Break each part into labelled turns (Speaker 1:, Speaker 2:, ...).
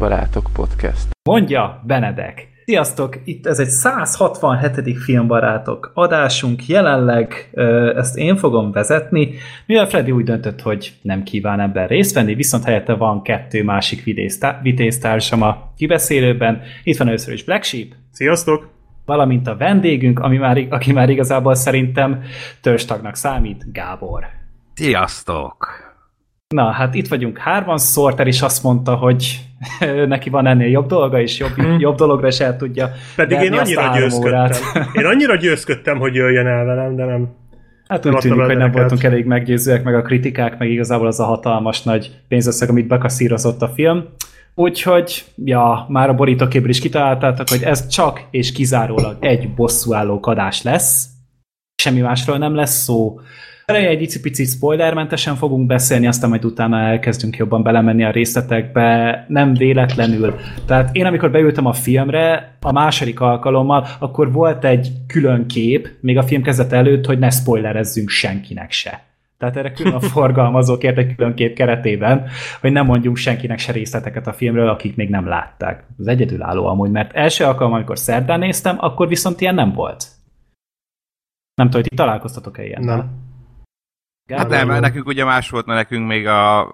Speaker 1: Filmbarátok Podcast.
Speaker 2: Mondja Benedek. Sziasztok! Itt ez egy 167. Filmbarátok adásunk. Jelenleg ezt én fogom vezetni, mivel Freddy úgy döntött, hogy nem kíván ebben részt venni, viszont helyette van kettő másik vitéztársam a kibeszélőben. Itt van először is Black Sheep.
Speaker 3: Sziasztok!
Speaker 2: Valamint a vendégünk, ami már, aki már igazából szerintem törstagnak számít, Gábor.
Speaker 4: Sziasztok!
Speaker 2: Na, hát itt vagyunk hárman, Sorter is azt mondta, hogy neki van ennél jobb dolga, és jobb, hmm. jobb dologra is el tudja
Speaker 3: Pedig én annyira győzködtem. Én annyira győzködtem, hogy jöjjön el velem, de nem.
Speaker 2: Hát úgy tűnik, hogy nem voltunk elég meggyőzőek, meg a kritikák, meg igazából az a hatalmas nagy pénzösszeg, amit bekaszírozott a film. Úgyhogy, ja, már a borítóképről is kitaláltátok, hogy ez csak és kizárólag egy bosszúálló kadás lesz. Semmi másról nem lesz szó Eleje egy icipici spoilermentesen fogunk beszélni, aztán majd utána elkezdünk jobban belemenni a részletekbe, nem véletlenül. Tehát én amikor beültem a filmre, a második alkalommal, akkor volt egy külön kép, még a film kezdet előtt, hogy ne spoilerezzünk senkinek se. Tehát erre külön a forgalmazók kért egy külön kép keretében, hogy nem mondjunk senkinek se részleteket a filmről, akik még nem látták. Az egyedülálló amúgy, mert első alkalom, amikor szerdán néztem, akkor viszont ilyen nem volt. Nem tudom, hogy ti találkoztatok-e ilyen?
Speaker 4: Nem. Hát nem, nekünk ugye más volt, mert nekünk még a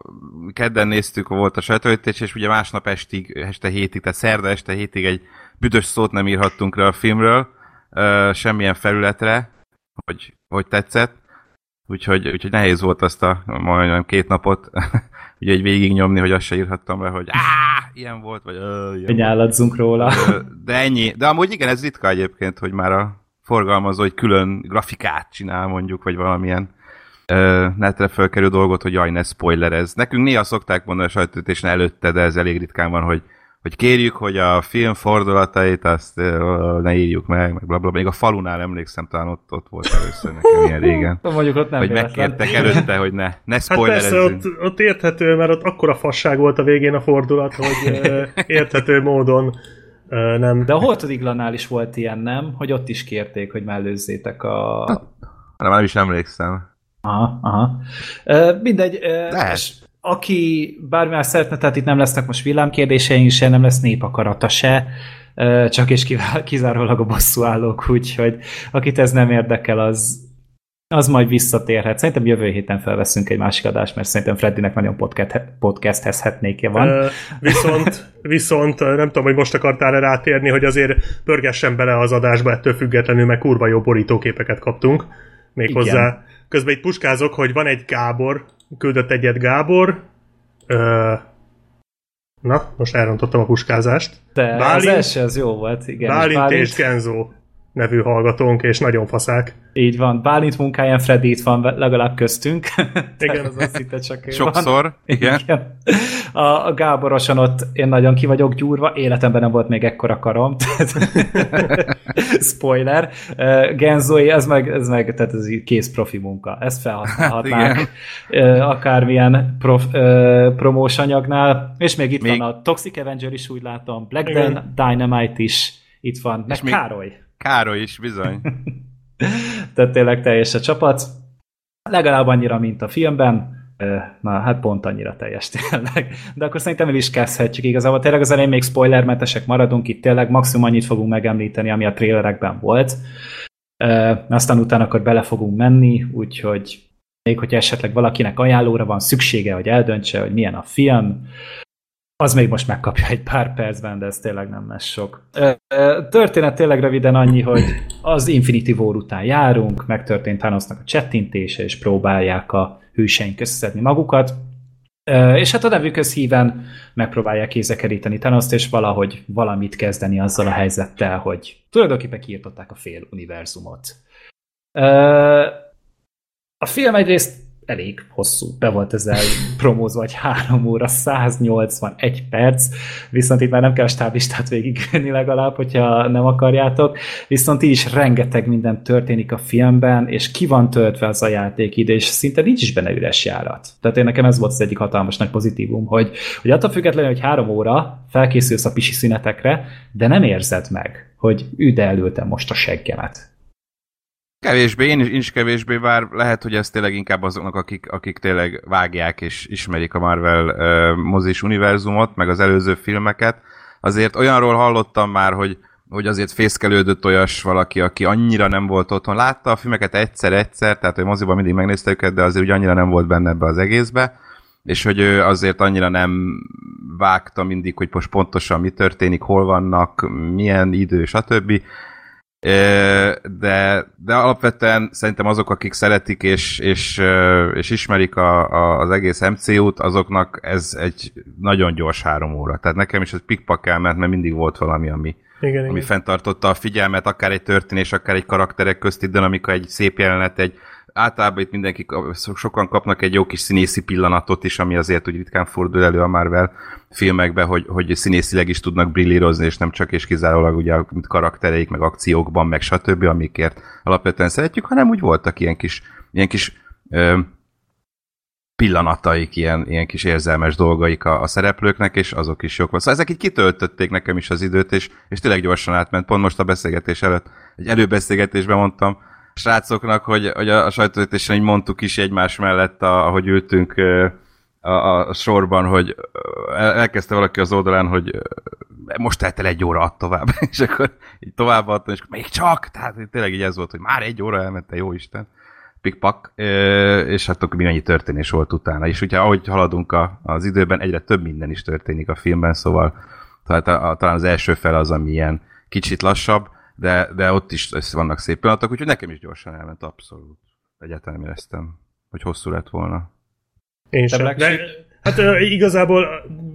Speaker 4: kedden néztük, volt a sajtóítés, és ugye másnap estig, este hétig, tehát szerda este hétig egy büdös szót nem írhattunk le a filmről, uh, semmilyen felületre, hogy, hogy tetszett. Úgyhogy, úgyhogy nehéz volt azt a majdnem két napot ugye egy végignyomni, hogy azt se írhattam le, hogy áh, ilyen volt, vagy
Speaker 2: Nyálladzunk róla.
Speaker 4: De ennyi. De amúgy igen, ez ritka egyébként, hogy már a forgalmazó egy külön grafikát csinál mondjuk, vagy valamilyen netre felkerül dolgot, hogy jaj, ne spoilerez. Nekünk néha szokták mondani a sajtótésen előtte, de ez elég ritkán van, hogy hogy kérjük, hogy a film fordulatait azt ne írjuk meg, meg bla, bla, Még a falunál emlékszem, talán ott, ott volt először nekem ilyen régen.
Speaker 2: Mondjuk ott nem
Speaker 4: Hogy megkértek előtte, hogy ne, ne spoilerezzünk.
Speaker 3: Hát persze, ott, ott érthető, mert ott akkora fasság volt a végén a fordulat, hogy uh, érthető módon nem.
Speaker 2: De a Holtodiglanál is volt ilyen, nem? Hogy ott is kérték, hogy mellőzzétek a... Hát,
Speaker 4: nem is emlékszem.
Speaker 2: Aha, aha. Uh, mindegy. Uh, aki bármilyen szeretne, tehát itt nem lesznek most villámkérdéseink se, nem lesz népakarata se, uh, csak és kizárólag a bosszúállók, úgyhogy akit ez nem érdekel, az, az majd visszatérhet. Szerintem jövő héten felveszünk egy másik adást, mert szerintem Freddynek nagyon podcastezhetnékje van. Uh,
Speaker 3: viszont, viszont nem tudom, hogy most akartál-e rátérni, hogy azért pörgessen bele az adásba ettől függetlenül, mert kurva jó borítóképeket kaptunk. Méghozzá Közben itt puskázok, hogy van egy Gábor, küldött egyet Gábor. Ö, na, most elrontottam a puskázást.
Speaker 2: De Bálint, az első az jó volt, igen.
Speaker 3: Bálint és, Bálint... és Kenzo nevű hallgatónk, és nagyon faszák.
Speaker 2: Így van. Bálint munkáján Freddy itt van legalább köztünk.
Speaker 3: Igen.
Speaker 2: az azt hitte csak
Speaker 4: Sokszor, van. igen. igen.
Speaker 2: A, Gáboroson ott én nagyon ki vagyok gyúrva, életemben nem volt még ekkora karom. Spoiler. Genzoi, ez meg, ez meg, tehát ez kész profi munka. Ezt felhasználhatnánk. Uh, akármilyen prof, promós anyagnál. És még itt még... van a Toxic Avenger is úgy látom, Black Dan, Dynamite is itt van, meg még... Károly.
Speaker 4: Károly is, bizony.
Speaker 2: Tehát tényleg teljes a csapat. Legalább annyira, mint a filmben. Na, hát pont annyira teljes tényleg. De akkor szerintem el is kezdhetjük igazából. Tényleg az elején még spoilermentesek maradunk, itt tényleg maximum annyit fogunk megemlíteni, ami a trailerekben volt. Aztán utána akkor bele fogunk menni, úgyhogy még hogyha esetleg valakinek ajánlóra van szüksége, hogy eldöntse, hogy milyen a film, az még most megkapja egy pár percben, de ez tényleg nem lesz sok. Történet tényleg röviden annyi, hogy az Infinity War után járunk, megtörtént Thanosnak a csettintése, és próbálják a hőseink összeszedni magukat, és hát a nevükhöz híven megpróbálják kézekeríteni Thanoszt, és valahogy valamit kezdeni azzal a helyzettel, hogy tulajdonképpen kiirtották a fél univerzumot. A film egyrészt elég hosszú, be volt ezzel promózva, vagy 3 óra, 181 perc, viszont itt már nem kell a stáblistát végigvenni legalább, hogyha nem akarjátok, viszont így is rengeteg minden történik a filmben, és ki van töltve az a játékidő, és szinte nincs is benne üres járat. Tehát én nekem ez volt az egyik hatalmas nagy pozitívum, hogy, hogy attól függetlenül, hogy három óra felkészülsz a pisi szünetekre, de nem érzed meg, hogy üde előttem most a seggemet
Speaker 4: Kevésbé, én is, én is kevésbé, bár lehet, hogy ez tényleg inkább azoknak, akik, akik tényleg vágják és ismerik a Marvel uh, mozis univerzumot, meg az előző filmeket. Azért olyanról hallottam már, hogy, hogy azért fészkelődött olyas valaki, aki annyira nem volt otthon. Látta a filmeket egyszer-egyszer, tehát hogy moziban mindig megnézte őket, de azért ugye annyira nem volt benne ebbe az egészbe, és hogy ő azért annyira nem vágta mindig, hogy most pontosan mi történik, hol vannak, milyen idő, stb de, de alapvetően szerintem azok, akik szeretik és, és, és ismerik a, a, az egész MCU-t, azoknak ez egy nagyon gyors három óra. Tehát nekem is ez pikpak elment, mert mindig volt valami, ami, igen, ami igen. fenntartotta a figyelmet, akár egy történés, akár egy karakterek közti dinamika, egy szép jelenet, egy általában itt mindenki, sokan kapnak egy jó kis színészi pillanatot is, ami azért úgy ritkán fordul elő a Marvel filmekben, hogy, hogy színészileg is tudnak brillírozni, és nem csak és kizárólag ugye a karaktereik, meg akciókban, meg stb., amikért alapvetően szeretjük, hanem úgy voltak ilyen kis, ilyen kis ö, pillanataik, ilyen, ilyen kis érzelmes dolgaik a, a szereplőknek, és azok is jók volt. Szóval ezek így kitöltötték nekem is az időt, és, és tényleg gyorsan átment. Pont most a beszélgetés előtt, egy előbeszélgetésben mondtam srácoknak, hogy, hogy a, a sajtóvetítésen így mondtuk is egymás mellett, a, ahogy ültünk a, a, sorban, hogy elkezdte valaki az oldalán, hogy most telt el egy óra, ad tovább. és akkor így tovább adtam, és még csak, tehát tényleg így ez volt, hogy már egy óra elment, jó Isten pikpak, és hát akkor mennyi történés volt utána. És ugye ahogy haladunk a, az időben, egyre több minden is történik a filmben, szóval tehát a, a, talán az első fel az, ami ilyen kicsit lassabb, de, de ott is vannak szép pillanatok, úgyhogy nekem is gyorsan elment abszolút. Egyáltalán nem éreztem, hogy hosszú lett volna.
Speaker 3: Én sem. De, hát igazából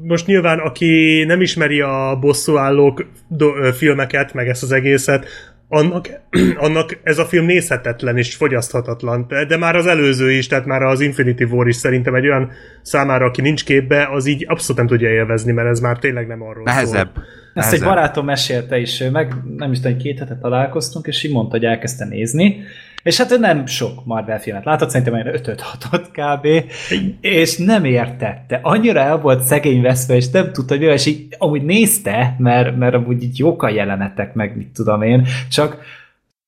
Speaker 3: most nyilván, aki nem ismeri a bosszúállók do, filmeket, meg ezt az egészet, annak, annak ez a film nézhetetlen és fogyaszthatatlan. De már az előző is, tehát már az Infinity War is szerintem egy olyan számára, aki nincs képbe, az így abszolút nem tudja élvezni, mert ez már tényleg nem arról
Speaker 4: Nehezebb.
Speaker 3: szól.
Speaker 2: Ezt egy barátom mesélte is, meg nem is tudom, két hetet találkoztunk, és így mondta, hogy elkezdte nézni, és hát ő nem sok Marvel filmet látott, szerintem olyan 5 6 kb. És nem értette. Annyira el volt szegény veszve, és nem tudta, hogy és így amúgy nézte, mert, mert amúgy így jók a jelenetek, meg mit tudom én, csak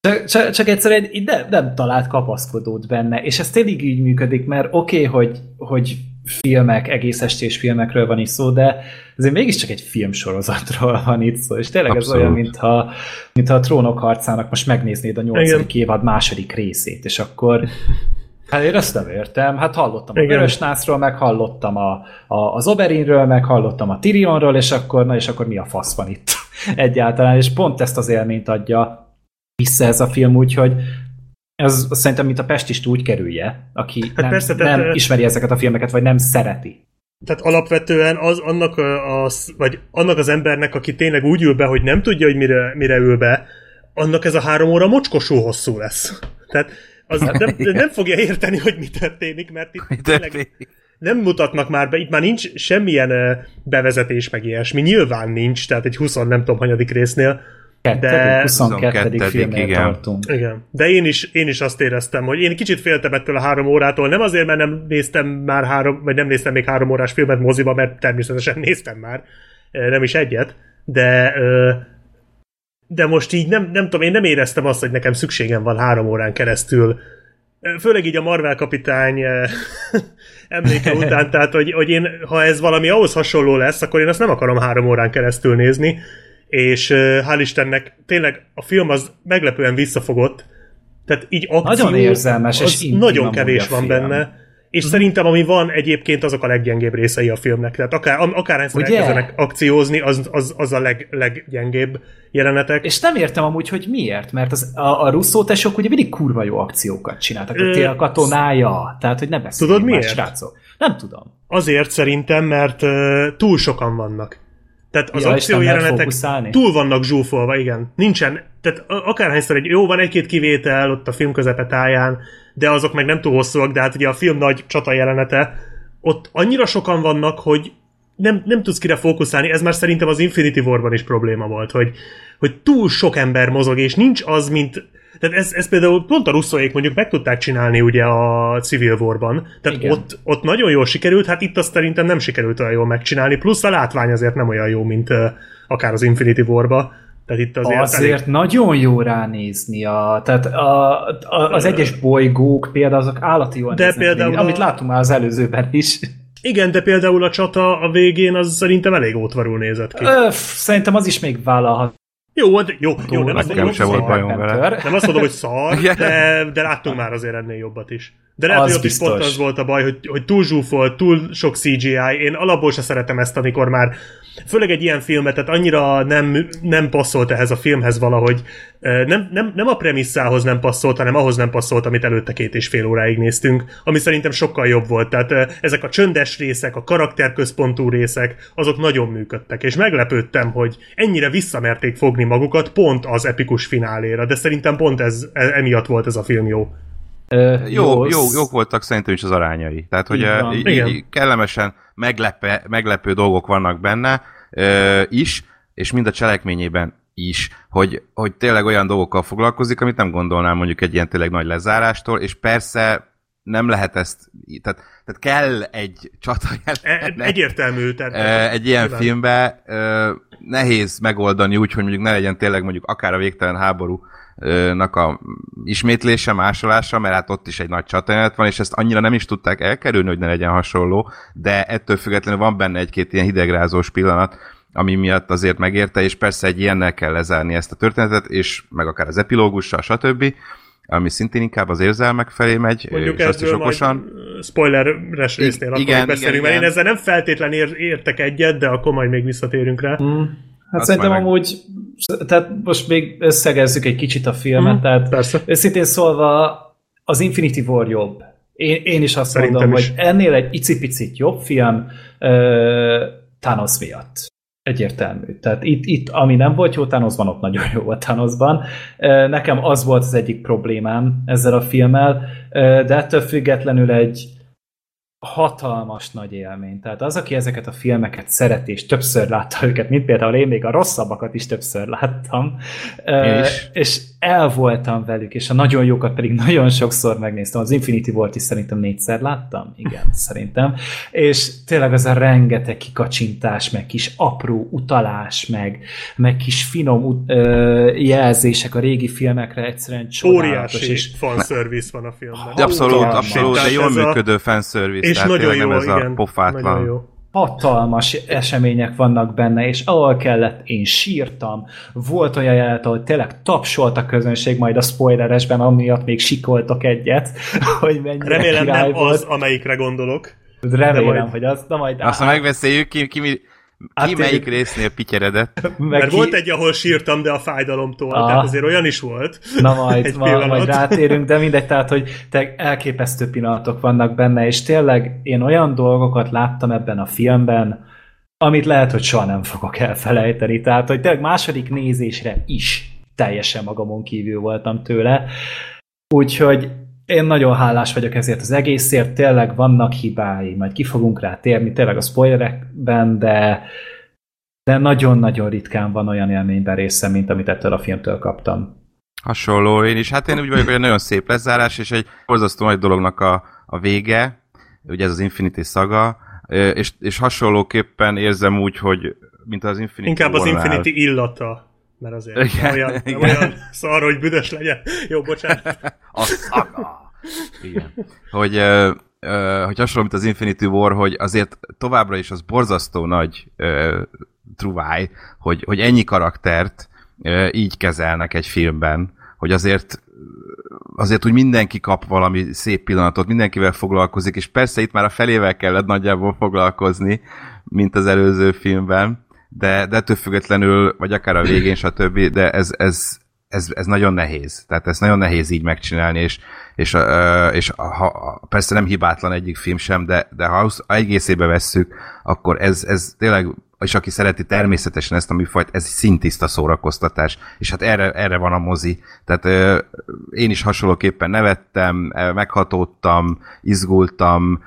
Speaker 2: csak, csak, csak egyszerűen így nem, nem talált kapaszkodót benne, és ez tényleg így működik, mert oké, okay, hogy, hogy filmek, egész estés filmekről van itt szó, de azért mégiscsak egy filmsorozatról van itt szó, és tényleg Abszolút. ez olyan, mintha, mintha a trónok harcának most megnéznéd a nyolcadik évad második részét, és akkor Hát én ezt nem értem. Hát hallottam Igen. a Vörös Nászról, meg hallottam a, a, az Oberinről, meg hallottam a Tyrionról, és akkor, na és akkor mi a fasz van itt egyáltalán, és pont ezt az élményt adja vissza ez a film, úgyhogy ez szerintem, mint a Pestist úgy kerülje, aki hát nem, persze, tehát, nem ismeri ezeket a filmeket, vagy nem szereti.
Speaker 3: Tehát alapvetően az, annak, az, vagy annak az embernek, aki tényleg úgy ül be, hogy nem tudja, hogy mire, mire ül be, annak ez a három óra mocskosú hosszú lesz. Tehát az nem, nem fogja érteni, hogy mi történik, mert itt tényleg nem mutatnak már be, itt már nincs semmilyen bevezetés meg ilyesmi, nyilván nincs, tehát egy 20 nem tudom hanyadik résznél,
Speaker 2: de 22. filmnél igen. tartunk.
Speaker 3: Igen. De én is, én is azt éreztem, hogy én kicsit féltem ettől a három órától, nem azért, mert nem néztem már három, vagy nem néztem még három órás filmet moziba, mert természetesen néztem már, nem is egyet, de de most így nem, nem tudom, én nem éreztem azt, hogy nekem szükségem van három órán keresztül főleg így a Marvel kapitány emléke után, tehát hogy, hogy én, ha ez valami ahhoz hasonló lesz, akkor én azt nem akarom három órán keresztül nézni, és hál' Istennek tényleg a film az meglepően visszafogott, tehát így akció,
Speaker 2: nagyon érzelmes,
Speaker 3: és nagyon kevés van benne, és uh-huh. szerintem ami van egyébként azok a leggyengébb részei a filmnek. Tehát akár, akárhányszor elkezdenek akciózni, az, az, az a leg, leggyengébb jelenetek.
Speaker 2: És nem értem amúgy, hogy miért, mert az, a, a Russo tesók ugye mindig kurva jó akciókat csináltak. Ö, a katonája, tehát hogy ne beszéljünk
Speaker 3: Tudod miért?
Speaker 2: srácok. Nem tudom.
Speaker 3: Azért szerintem, mert uh, túl sokan vannak. Tehát az ja, akciójelenetek túl vannak zsúfolva, igen. Nincsen, tehát akárhányszor egy, jó, van egy-két kivétel ott a film táján, de azok meg nem túl hosszúak, de hát ugye a film nagy csata jelenete, ott annyira sokan vannak, hogy nem, nem tudsz kire fókuszálni, ez már szerintem az Infinity War-ban is probléma volt, hogy, hogy túl sok ember mozog, és nincs az, mint tehát ez, ez például pont a russzóék mondjuk meg tudták csinálni ugye a Civil War-ban, tehát ott, ott nagyon jól sikerült, hát itt azt szerintem nem sikerült olyan jól megcsinálni, plusz a látvány azért nem olyan jó, mint uh, akár az Infinity War-ba, Tehát itt azért,
Speaker 2: azért elég... nagyon jó ránézni. A, tehát a, a, az egyes bolygók például azok állati jól
Speaker 3: de például
Speaker 2: a... amit látunk már az előzőben is.
Speaker 3: Igen, de például a csata a végén az szerintem elég ótvarul nézett ki.
Speaker 2: Öff, szerintem az is még vállalhat.
Speaker 3: Jó, de, jó, jó nem,
Speaker 4: azt mondom, volt bajom vele.
Speaker 3: nem azt mondom, hogy szar, de, de láttunk már azért ennél jobbat is. De lehet, az hogy ott is pont az volt a baj, hogy, hogy túl zsúfolt, túl sok CGI. Én alapból se szeretem ezt, amikor már főleg egy ilyen filmet, tehát annyira nem, nem passzolt ehhez a filmhez valahogy. Nem, nem, nem a premisszához nem passzolt, hanem ahhoz nem passzolt, amit előtte két és fél óráig néztünk, ami szerintem sokkal jobb volt. Tehát ezek a csöndes részek, a karakterközpontú részek, azok nagyon működtek, és meglepődtem, hogy ennyire visszamerték fogni magukat pont az epikus fináléra, de szerintem pont ez, e, emiatt volt ez a film jó.
Speaker 4: Uh, jó, jó, jók voltak szerintem is az arányai. Tehát, hogy így, így, kellemesen meglepő, meglepő dolgok vannak benne uh, is, és mind a cselekményében is, hogy, hogy tényleg olyan dolgokkal foglalkozik, amit nem gondolnám mondjuk egy ilyen tényleg nagy lezárástól, és persze nem lehet ezt, tehát, tehát kell egy csata
Speaker 3: jelenet. E, egyértelmű. Tehát,
Speaker 4: egy ilyen nyilván. filmbe nehéz megoldani úgy, hogy mondjuk ne legyen tényleg mondjuk akár a végtelen háború nak a ismétlése, másolása, mert hát ott is egy nagy csatajelet van, és ezt annyira nem is tudták elkerülni, hogy ne legyen hasonló, de ettől függetlenül van benne egy-két ilyen hidegrázós pillanat, ami miatt azért megérte, és persze egy ilyennel kell lezárni ezt a történetet, és meg akár az epilógussal, stb., ami szintén inkább az érzelmek felé megy,
Speaker 3: Mondjuk és azt is okosan. Spoileres résznél I- igen, akkor beszélünk, igen, mert igen. én ezzel nem feltétlenül ér- értek egyet, de akkor majd még visszatérünk rá. Mm.
Speaker 2: Hát Azt szerintem meg... amúgy, tehát most még összegezzük egy kicsit a filmet, mm, tehát persze. őszintén szólva az Infinity War jobb. Én, én is azt szerintem mondom, is. hogy ennél egy icipicit jobb film uh, Thanos miatt. Egyértelmű. Tehát itt, itt, ami nem volt jó Thanosban, ott nagyon jó volt Thanosban. Nekem az volt az egyik problémám ezzel a filmmel, de ettől függetlenül egy, hatalmas nagy élmény. Tehát az, aki ezeket a filmeket szereti, és többször látta őket, mint például én még a rosszabbakat is többször láttam, és, és el voltam velük, és a nagyon jókat pedig nagyon sokszor megnéztem. Az Infinity War-t is szerintem négyszer láttam, igen, szerintem. És tényleg az a rengeteg kikacsintás, meg kis apró utalás, meg, meg kis finom uh, jelzések a régi filmekre egyszerűen csodálatos. Óriási és
Speaker 3: fanservice van a filmben.
Speaker 4: Abszolút, abszolút, de jól működő fanservice.
Speaker 3: És nagyon jó, ez igen.
Speaker 4: A pofátlan. Nagyon jó
Speaker 2: hatalmas események vannak benne, és ahol kellett, én sírtam. Volt olyan jelenet, ahol tényleg tapsolt a közönség, majd a spoileresben, amiatt még sikoltok egyet, hogy mennyire
Speaker 3: Remélem nem
Speaker 2: volt.
Speaker 3: az, amelyikre gondolok.
Speaker 2: Remélem, majd... hogy az, de majd...
Speaker 4: Azt megbeszéljük, ki, ki, ki ki melyik résznél pityeredett?
Speaker 3: Mert ki... volt egy, ahol sírtam, de a fájdalomtól, ah. tehát azért olyan is volt.
Speaker 2: Na majd, ma, majd rátérünk, de mindegy, tehát, hogy te elképesztő pillanatok vannak benne, és tényleg én olyan dolgokat láttam ebben a filmben, amit lehet, hogy soha nem fogok elfelejteni. Tehát, hogy tényleg második nézésre is teljesen magamon kívül voltam tőle. Úgyhogy én nagyon hálás vagyok ezért az egészért, tényleg vannak hibái, majd ki fogunk rá térni, tényleg a spoilerekben, de de nagyon-nagyon ritkán van olyan élményben részem, mint amit ettől a filmtől kaptam.
Speaker 4: Hasonló, én is. Hát én úgy vagyok, hogy egy nagyon szép lezárás, és egy borzasztó nagy dolognak a, a vége, ugye ez az Infinity szaga, és, és hasonlóképpen érzem úgy, hogy mint az Infinity
Speaker 3: Inkább az Infinity illata mert azért igen, olyan, igen. olyan szar, hogy büdös legyen. Jó, bocsánat.
Speaker 4: A szaga. Igen. Hogy, hogy hasonló, mint az Infinity War, hogy azért továbbra is az borzasztó nagy uh, truváj, hogy, hogy ennyi karaktert uh, így kezelnek egy filmben, hogy azért azért úgy mindenki kap valami szép pillanatot, mindenkivel foglalkozik, és persze itt már a felével kellett nagyjából foglalkozni, mint az előző filmben, de, de ettől függetlenül, vagy akár a végén, stb., de ez, ez, ez, ez nagyon nehéz. Tehát ez nagyon nehéz így megcsinálni, és, és, és ha, persze nem hibátlan egyik film sem, de, de ha egészébe vesszük, akkor ez, ez tényleg és aki szereti természetesen ezt a műfajt, ez szintiszta szórakoztatás, és hát erre, erre van a mozi. Tehát ö, én is hasonlóképpen nevettem, meghatódtam, izgultam,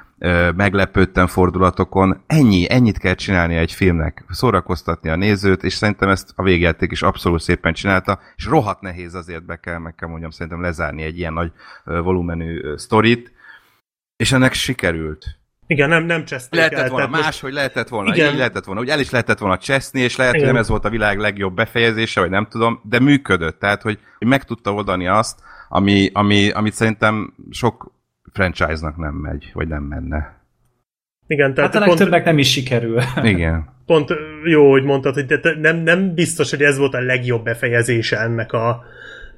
Speaker 4: meglepődtem fordulatokon. Ennyi, ennyit kell csinálni egy filmnek, szórakoztatni a nézőt, és szerintem ezt a végjáték is abszolút szépen csinálta, és rohadt nehéz azért be kell, meg kell mondjam, szerintem lezárni egy ilyen nagy volumenű sztorit, és ennek sikerült.
Speaker 3: Igen, nem, nem cseszték
Speaker 4: Lehetett
Speaker 3: el,
Speaker 4: volna más, hogy lehetett volna,
Speaker 3: Igen.
Speaker 4: így lehetett volna, hogy el is lehetett volna cseszni, és lehet, hogy nem ez volt a világ legjobb befejezése, vagy nem tudom, de működött, tehát, hogy hogy meg tudta oldani azt, ami, ami, amit szerintem sok franchise-nak nem megy, vagy nem menne.
Speaker 3: Igen, tehát
Speaker 2: Hát a
Speaker 3: pont,
Speaker 2: legtöbbnek nem is sikerül.
Speaker 4: Igen.
Speaker 3: pont jó, hogy mondtad, hogy nem, nem biztos, hogy ez volt a legjobb befejezése ennek, a,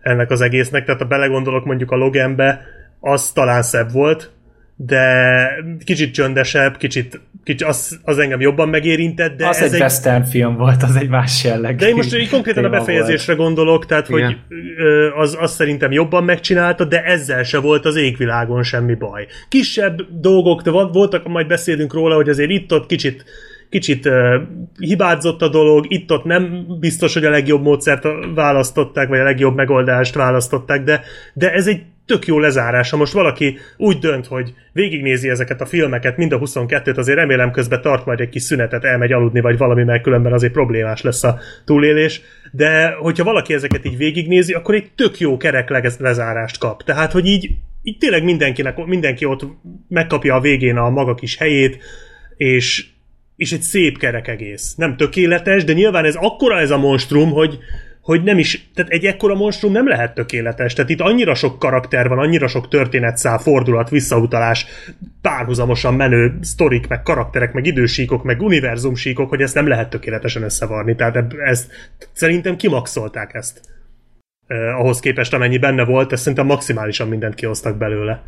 Speaker 3: ennek az egésznek, tehát ha belegondolok mondjuk a Loganbe, az talán szebb volt, de kicsit csöndesebb, kicsit, kicsit az, az engem jobban megérintett, de
Speaker 2: az
Speaker 3: ez
Speaker 2: egy, egy western film volt, az egy más jelleg.
Speaker 3: De én most így konkrétan a befejezésre gondolok, tehát
Speaker 4: Igen.
Speaker 3: hogy ö, az, az szerintem jobban megcsinálta, de ezzel se volt az égvilágon semmi baj. Kisebb dolgok, de voltak, majd beszélünk róla, hogy azért itt-ott kicsit kicsit uh, hibázott a dolog, itt-ott nem biztos, hogy a legjobb módszert választották, vagy a legjobb megoldást választották, de, de ez egy tök jó lezárás. Ha most valaki úgy dönt, hogy végignézi ezeket a filmeket, mind a 22-t, azért remélem közben tart majd egy kis szünetet, elmegy aludni, vagy valami, mert különben azért problémás lesz a túlélés. De hogyha valaki ezeket így végignézi, akkor egy tök jó kerek lezárást kap. Tehát, hogy így, így tényleg mindenkinek, mindenki ott megkapja a végén a maga kis helyét, és, és egy szép kerek egész. Nem tökéletes, de nyilván ez akkora ez a monstrum, hogy, hogy nem is, tehát egy ekkora monstrum nem lehet tökéletes. Tehát itt annyira sok karakter van, annyira sok történetszál, fordulat, visszautalás, párhuzamosan menő sztorik, meg karakterek, meg idősíkok, meg univerzumsíkok, hogy ezt nem lehet tökéletesen összevarni. Tehát ezt, szerintem kimaxolták ezt. Eh, ahhoz képest, amennyi benne volt, ezt szerintem maximálisan mindent kihoztak belőle.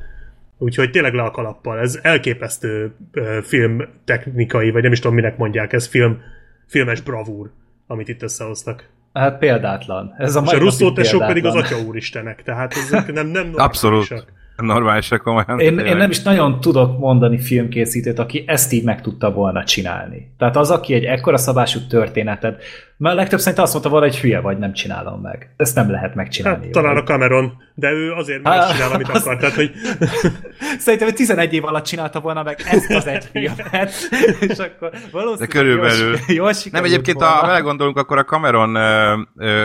Speaker 3: Úgyhogy tényleg le a kalappal. Ez elképesztő uh, filmtechnikai, vagy nem is tudom, minek mondják, ez film, filmes bravúr, amit itt összehoztak.
Speaker 2: Hát példátlan. Ez a
Speaker 3: És a
Speaker 2: napig
Speaker 3: tesók pedig az atya úristenek, tehát ezek nem, nem normálisak.
Speaker 4: Abszolút. Normálisak komolyan.
Speaker 2: Én, én nem is nagyon tudok mondani filmkészítőt, aki ezt így meg tudta volna csinálni. Tehát az, aki egy ekkora szabású történetet, mert legtöbb szerintem azt mondta volna, hogy hülye vagy, nem csinálom meg. Ezt nem lehet megcsinálni.
Speaker 3: Hát, talán a Cameron, de ő azért
Speaker 2: Á,
Speaker 3: megcsinál, amit
Speaker 2: az-
Speaker 3: akar. Tehát, hogy
Speaker 2: Szerintem ő 11 év alatt csinálta volna meg ezt az egy filmet, és akkor valószínűleg
Speaker 4: De körülbelül.
Speaker 2: Jól, jól
Speaker 4: Nem, egyébként,
Speaker 2: volna.
Speaker 4: ha belegondolunk, akkor a Cameron ö,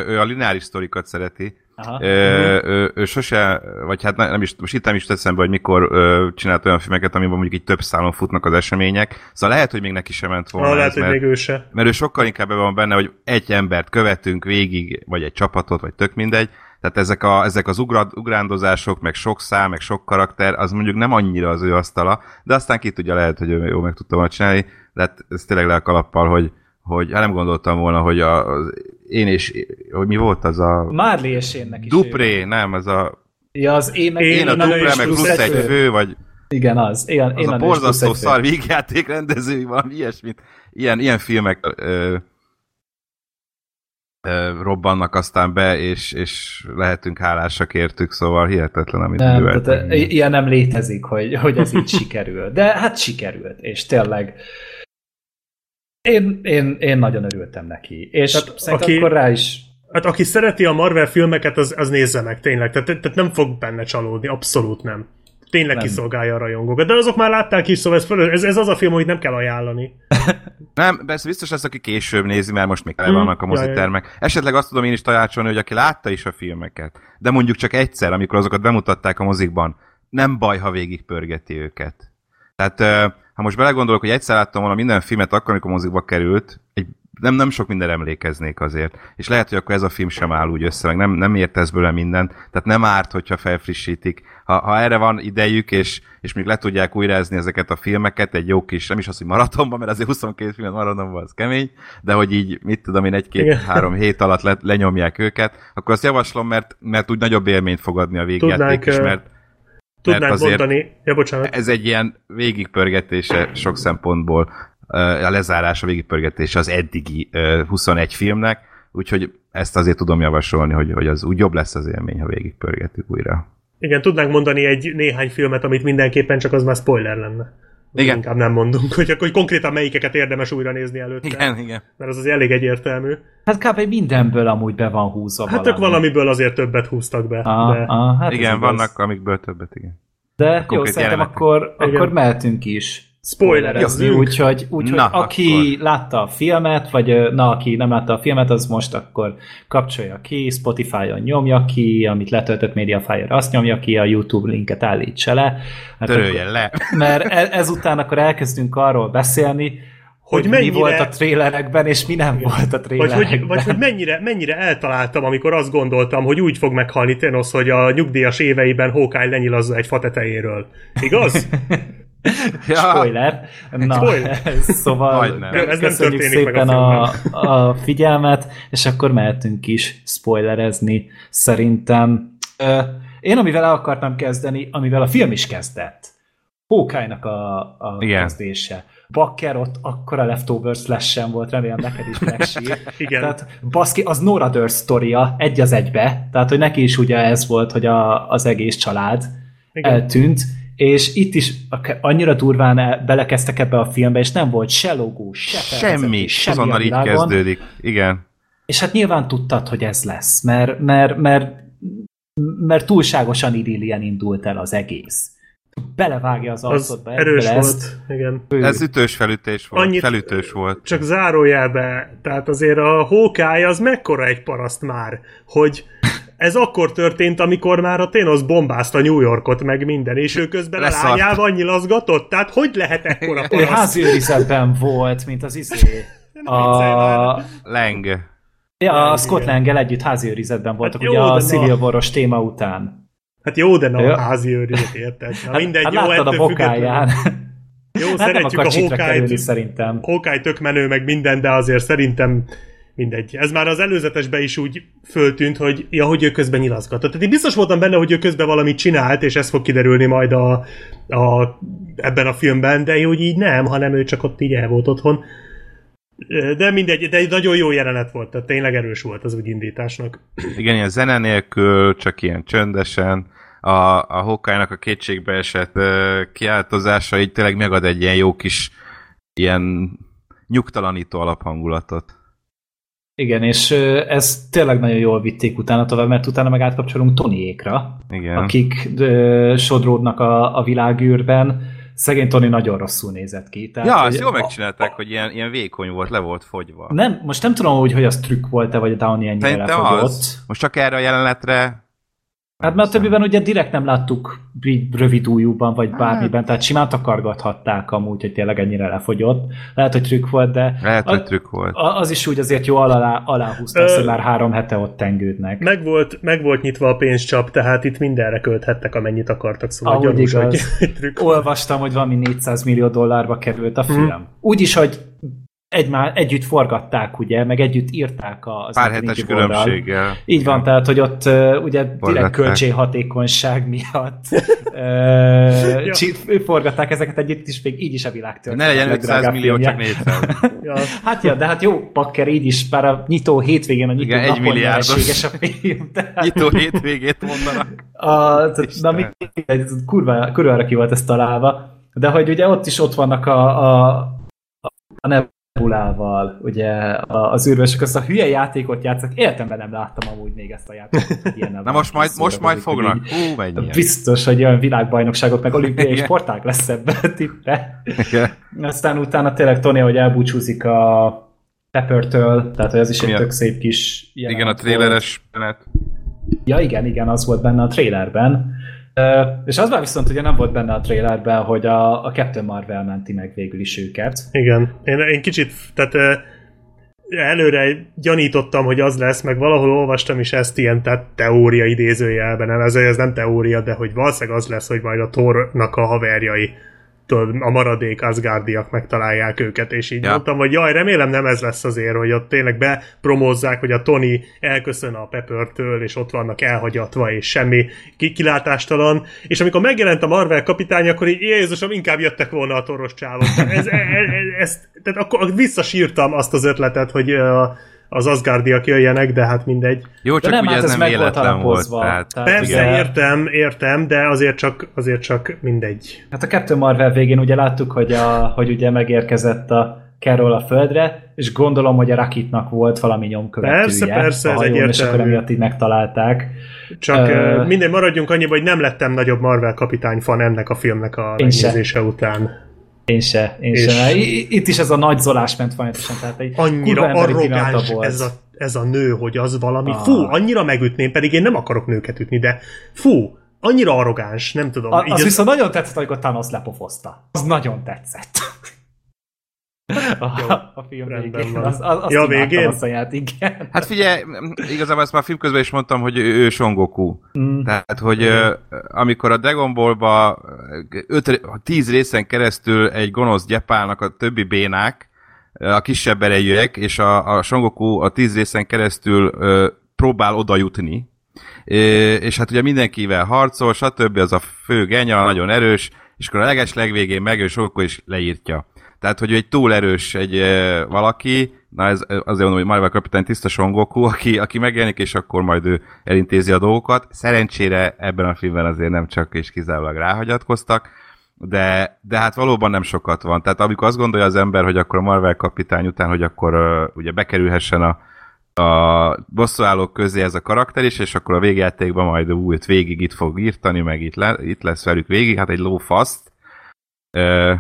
Speaker 4: ő a lineáris sztorikat szereti.
Speaker 2: Aha.
Speaker 4: Ö, ő, ő sose, vagy hát nem is, most itt nem is jut eszembe, hogy mikor ö, csinált olyan filmeket, amiben mondjuk így több szálon futnak az események. Szóval lehet, hogy még neki sem ment volna
Speaker 3: ah, lehet,
Speaker 4: ez,
Speaker 3: hogy
Speaker 4: mert,
Speaker 3: még ő se.
Speaker 4: mert ő sokkal inkább van benne, hogy egy embert követünk végig, vagy egy csapatot, vagy tök mindegy. Tehát ezek, a, ezek az ugrad, ugrándozások, meg sok szám, meg sok karakter, az mondjuk nem annyira az ő asztala, de aztán ki tudja, lehet, hogy ő jó meg tudta volna csinálni, de hát ez tényleg le a kalappal, hogy, hogy hát nem gondoltam volna, hogy a, az én és, hogy mi volt az a
Speaker 2: Marley és énnek is.
Speaker 4: Dupré, nem, az a
Speaker 2: Ja, az én meg
Speaker 3: Én
Speaker 4: én a
Speaker 3: a
Speaker 4: Dupré, meg
Speaker 3: plusz
Speaker 4: plusz
Speaker 3: egy fő.
Speaker 4: fő, vagy
Speaker 2: Igen, az. Én,
Speaker 4: az
Speaker 2: én
Speaker 4: a borzasztó szar vígjáték rendező, valami ilyesmit. Ilyen, ilyen filmek ö, ö, robbannak aztán be, és, és lehetünk hálásak értük, szóval hihetetlen, amit
Speaker 2: Nem, tehát, ilyen nem létezik, hogy, hogy ez így sikerül. De hát sikerült, és tényleg én, én, én nagyon örültem neki. És
Speaker 3: Tehát aki-
Speaker 2: akkor rá is
Speaker 3: Hát aki szereti a Marvel filmeket, az, az nézze meg, tényleg. Tehát, tehát nem fog benne csalódni, abszolút nem. Tényleg
Speaker 2: Nem.
Speaker 3: kiszolgálja a rajongókat. De azok már látták is, szóval ez, föl, ez, ez az a film, amit nem kell ajánlani.
Speaker 4: Nem, persze biztos lesz, aki később nézi, mert most még tele
Speaker 3: Mm,
Speaker 4: vannak a mozitermek. Esetleg azt tudom én is tanácsolni, hogy aki látta is a filmeket, de mondjuk csak egyszer, amikor azokat bemutatták a mozikban, nem baj, ha végigpörgeti őket. Tehát ha most belegondolok, hogy egyszer láttam volna minden filmet akkor, amikor mozikba került, egy, nem, nem sok minden emlékeznék azért. És lehet, hogy akkor ez a film sem áll úgy össze, meg nem, nem értesz belőle mindent, tehát nem árt, hogyha felfrissítik. Ha, ha erre van idejük, és, és még le tudják újrázni ezeket a filmeket, egy jó kis, nem is az, hogy maratonban, mert azért 22 filmet maratonban az kemény, de hogy így, mit tudom én, egy-két-három hét alatt le, lenyomják őket, akkor azt javaslom, mert, mert úgy nagyobb élményt fog adni a végjáték
Speaker 3: Tudnánk,
Speaker 4: is, mert
Speaker 3: Tudnánk
Speaker 4: azért-
Speaker 3: mondani, ja bocsánat,
Speaker 4: ez egy ilyen végigpörgetése sok szempontból, a lezárása végigpörgetése az eddigi ö, 21 filmnek, úgyhogy ezt azért tudom javasolni, hogy, hogy az úgy jobb lesz az élmény, ha végigpörgetjük újra.
Speaker 3: igen, tudnánk mondani egy néhány filmet, amit mindenképpen csak az már spoiler lenne.
Speaker 4: Igen.
Speaker 3: Inkább nem mondunk, hogy akkor hogy konkrétan melyikeket érdemes újra nézni előtte.
Speaker 4: Igen, igen.
Speaker 3: Mert az az elég egyértelmű.
Speaker 2: Hát kb. mindenből amúgy be van húzva
Speaker 3: Hát ők valamiből azért többet húztak be.
Speaker 2: Ah,
Speaker 3: de...
Speaker 2: ah, hát
Speaker 4: igen, vannak, amikből többet, igen.
Speaker 2: De jó,
Speaker 4: konkrét
Speaker 2: szerintem
Speaker 4: jelenetek.
Speaker 2: akkor,
Speaker 3: Igen.
Speaker 2: akkor mehetünk is. Spoilerezni, úgyhogy, úgyhogy na, aki akkor. látta a filmet, vagy na, aki nem látta a filmet, az most akkor kapcsolja ki, Spotify-on nyomja ki, amit letöltött Mediafire, azt nyomja ki, a YouTube linket állítsa le.
Speaker 4: Hát Törölje akkor, le.
Speaker 2: Mert e, ezután akkor elkezdünk arról beszélni, hogy, hogy mennyire, mi volt a trélerekben, és mi nem volt a trélerekben.
Speaker 3: Vagy hogy, vagy hogy mennyire, mennyire eltaláltam, amikor azt gondoltam, hogy úgy fog meghalni Thanos, hogy a nyugdíjas éveiben Hawkeye lenyilazza egy fa tetejéről. Igaz?
Speaker 2: ja. Spoiler. Na, Spoiler. szóval Majdnem. ez köszönjük nem szépen a, a, a figyelmet, és akkor mehetünk is spoilerezni szerintem. Én amivel el akartam kezdeni, amivel a film is kezdett. Hawkeye-nak a, a Igen. kezdése. Bakker ott akkora leftover slash volt, remélem neked is Black Sheep.
Speaker 3: Igen.
Speaker 2: Tehát baszki, az Nora Durst sztoria, egy az egybe, tehát hogy neki is ugye ez volt, hogy a, az egész család Igen. eltűnt, és itt is annyira durván el, belekezdtek ebbe a filmbe, és nem volt se logó, se
Speaker 4: semmi, semmi azonnal így kezdődik, igen.
Speaker 2: És hát nyilván tudtad, hogy ez lesz, mert, mert, mert, mert túlságosan idillien indult el az egész. Belevágja az arcodba.
Speaker 3: Az erős volt, ezt. igen.
Speaker 4: Ez ütős felütés volt, Annyit felütős volt.
Speaker 3: Csak zárójelbe, tehát azért a Hawkeye az mekkora egy paraszt már, hogy ez akkor történt, amikor már a Thanos bombázta New Yorkot, meg minden, és ő közben Leszart. a lányával nyilazgatott, tehát hogy lehet ekkora paraszt?
Speaker 2: Házőrizetben volt, mint az izé.
Speaker 4: a... Leng.
Speaker 2: Ja, a Scott Lang-el együtt háziőrizetben voltak, hát jó, ugye a Civil War-os téma után.
Speaker 3: Hát jó, de nem a házi őrizet, érted? Na hát- mindegy, hát,
Speaker 2: jó, láttad a bokáján.
Speaker 3: Jó, hát szeretjük a Hawkeye-t.
Speaker 2: szerintem.
Speaker 3: Hawkeye tök menő, meg minden, de azért szerintem mindegy. Ez már az előzetesben is úgy föltűnt, hogy ja, hogy ő közben nyilatkozott. Tehát én biztos voltam benne, hogy ő közben valamit csinált, és ez fog kiderülni majd a, a, ebben a filmben, de hogy így nem, hanem ő csak ott így el volt otthon. De mindegy, de egy nagyon jó jelenet volt, tehát tényleg erős volt az úgy indításnak.
Speaker 4: Igen, ilyen zene nélkül, csak ilyen csöndesen. A, a Hawkeye-nak a kétségbe esett uh, kiáltozása így tényleg megad egy ilyen jó kis ilyen nyugtalanító alaphangulatot.
Speaker 2: Igen, és ez tényleg nagyon jól vitték utána tovább, mert utána meg átkapcsolunk Tonyékra, Igen. akik sodródnak a, a világűrben. Szegény Tony nagyon rosszul nézett ki.
Speaker 4: Tehát, ja, azt jól megcsinálták, a, hogy ilyen, ilyen vékony volt, le volt fogyva.
Speaker 2: Nem, most nem tudom, hogy, hogy az trükk volt-e, vagy a Downey ennyire lefogyott. Az.
Speaker 4: Most csak erre a jelenetre
Speaker 2: Hát mert a többiben ugye direkt nem láttuk rövid újúban, vagy hát. bármiben, tehát simán takargathatták amúgy, hogy tényleg ennyire lefogyott. Lehet, hogy trükk volt, de
Speaker 4: Lehet, hogy trükk volt.
Speaker 2: Az is úgy azért jó alá, aláhúzták, hogy már három hete ott tengődnek.
Speaker 3: Meg volt, meg volt nyitva a pénzcsap, tehát itt mindenre költhettek, amennyit akartak, szóval
Speaker 2: Ahogy gyanús, igaz. hogy trükk. Olvastam, hogy valami 400 millió dollárba került a film. Hmm. Úgyis, hogy egymá, együtt forgatták, ugye, meg együtt írták az
Speaker 4: Pár hetes különbséggel.
Speaker 2: Így van, tehát, hogy ott ugye direkt költséghatékonyság miatt ja. forgatták ezeket együtt, is még így is a világ
Speaker 4: történet. Ne legyen 500 millió, csak 400.
Speaker 2: ja. Hát ja, de hát jó, Pakker így is, bár a nyitó hétvégén a nyitó Igen,
Speaker 4: napon egy a
Speaker 2: film.
Speaker 4: Tehát... Nyitó hétvégét mondanak.
Speaker 2: A, tehát, na, mi, kurva, kurva ki volt ez találva. De hogy ugye ott is ott vannak a, a, a Nebulával, ugye az űrvösök azt a hülye játékot játszak, életemben nem láttam amúgy még ezt a játékot.
Speaker 4: Na most majd, most majd fognak. Hú,
Speaker 2: mennyi. Biztos, hogy olyan világbajnokságok, meg olimpiai sporták lesz ebben tippe. Aztán utána tényleg Tony, hogy elbúcsúzik a Pepper-től, tehát hogy az is egy tök szép kis
Speaker 4: Igen, a tréleres
Speaker 2: Ja, igen, igen, az volt benne a trailerben. És az már viszont ugye nem volt benne a trailerben, hogy a, a Captain Marvel menti meg végül is őket.
Speaker 3: Igen. Én, én kicsit, tehát előre gyanítottam, hogy az lesz, meg valahol olvastam is ezt ilyen tehát teória idézőjelben, nem, ez, ez nem teória, de hogy valószínűleg az lesz, hogy majd a Thornak a haverjai tudod, a maradék Asgardiak megtalálják őket, és így ja. mondtam, hogy jaj, remélem nem ez lesz azért, hogy ott tényleg bepromózzák, hogy a Tony elköszön a Pepper-től, és ott vannak elhagyatva, és semmi kilátástalan, és amikor megjelent a Marvel kapitány, akkor így Jézusom, inkább jöttek volna a toros csávok. Ez, ez, ez, ez, tehát akkor visszasírtam azt az ötletet, hogy uh, az Asgardiak jöjjenek, de hát mindegy.
Speaker 4: Jó, csak de nem, ugye hát ez, ez nem véletlen volt. Tehát,
Speaker 3: tehát Persze, igen. értem, értem, de azért csak, azért csak mindegy.
Speaker 2: Hát a Captain Marvel végén ugye láttuk, hogy, a, hogy ugye megérkezett a Carol a földre, és gondolom, hogy a Rakitnak volt valami nyomkövetője.
Speaker 3: Persze, persze, ez egyértelmű. És
Speaker 2: akkor emiatt így megtalálták.
Speaker 3: Csak uh, minden maradjunk annyiba, hogy nem lettem nagyobb Marvel kapitány fan ennek a filmnek a megnézése után.
Speaker 2: Én se, én és se. Itt is ez a nagy zolás ment folyamatosan. Tehát egy
Speaker 3: annyira arrogáns ez a, ez a nő, hogy az valami. Ah. Fú, annyira megütném, pedig én nem akarok nőket ütni, de fú, annyira arrogáns, nem tudom.
Speaker 2: A, az, az viszont nagyon tetszett, amikor Thanos lepofozta. Az nagyon tetszett. A, Jó, a film végén. Van. Az, az, azt ja, végén? Azt a igen.
Speaker 4: Hát figyelj, igazából ezt már a film közben is mondtam, hogy ő, ő Son Goku. Mm. Tehát, hogy mm. amikor a Dragon Ball-ba 10 részen keresztül egy gonosz gyepálnak a többi bénák, a kisebb erejűek, és a, a Son Goku a 10 részen keresztül ö, próbál oda jutni, és hát ugye mindenkivel harcol, stb. az a fő genya, nagyon erős, és akkor a leges legvégén megjön, és akkor is leírtja. Tehát, hogy egy túl erős egy valaki, na ez azért mondom, hogy Marvel kapitány tiszta Son aki, aki megjelenik, és akkor majd ő elintézi a dolgokat. Szerencsére ebben a filmben azért nem csak és kizárólag ráhagyatkoztak, de, de hát valóban nem sokat van. Tehát amikor azt gondolja az ember, hogy akkor a Marvel kapitány után, hogy akkor uh, ugye bekerülhessen a, a bosszúállók közé ez a karakter is, és akkor a végjátékban majd újt végig itt fog írtani, meg itt, le, itt lesz velük végig, hát egy lófaszt. Uh,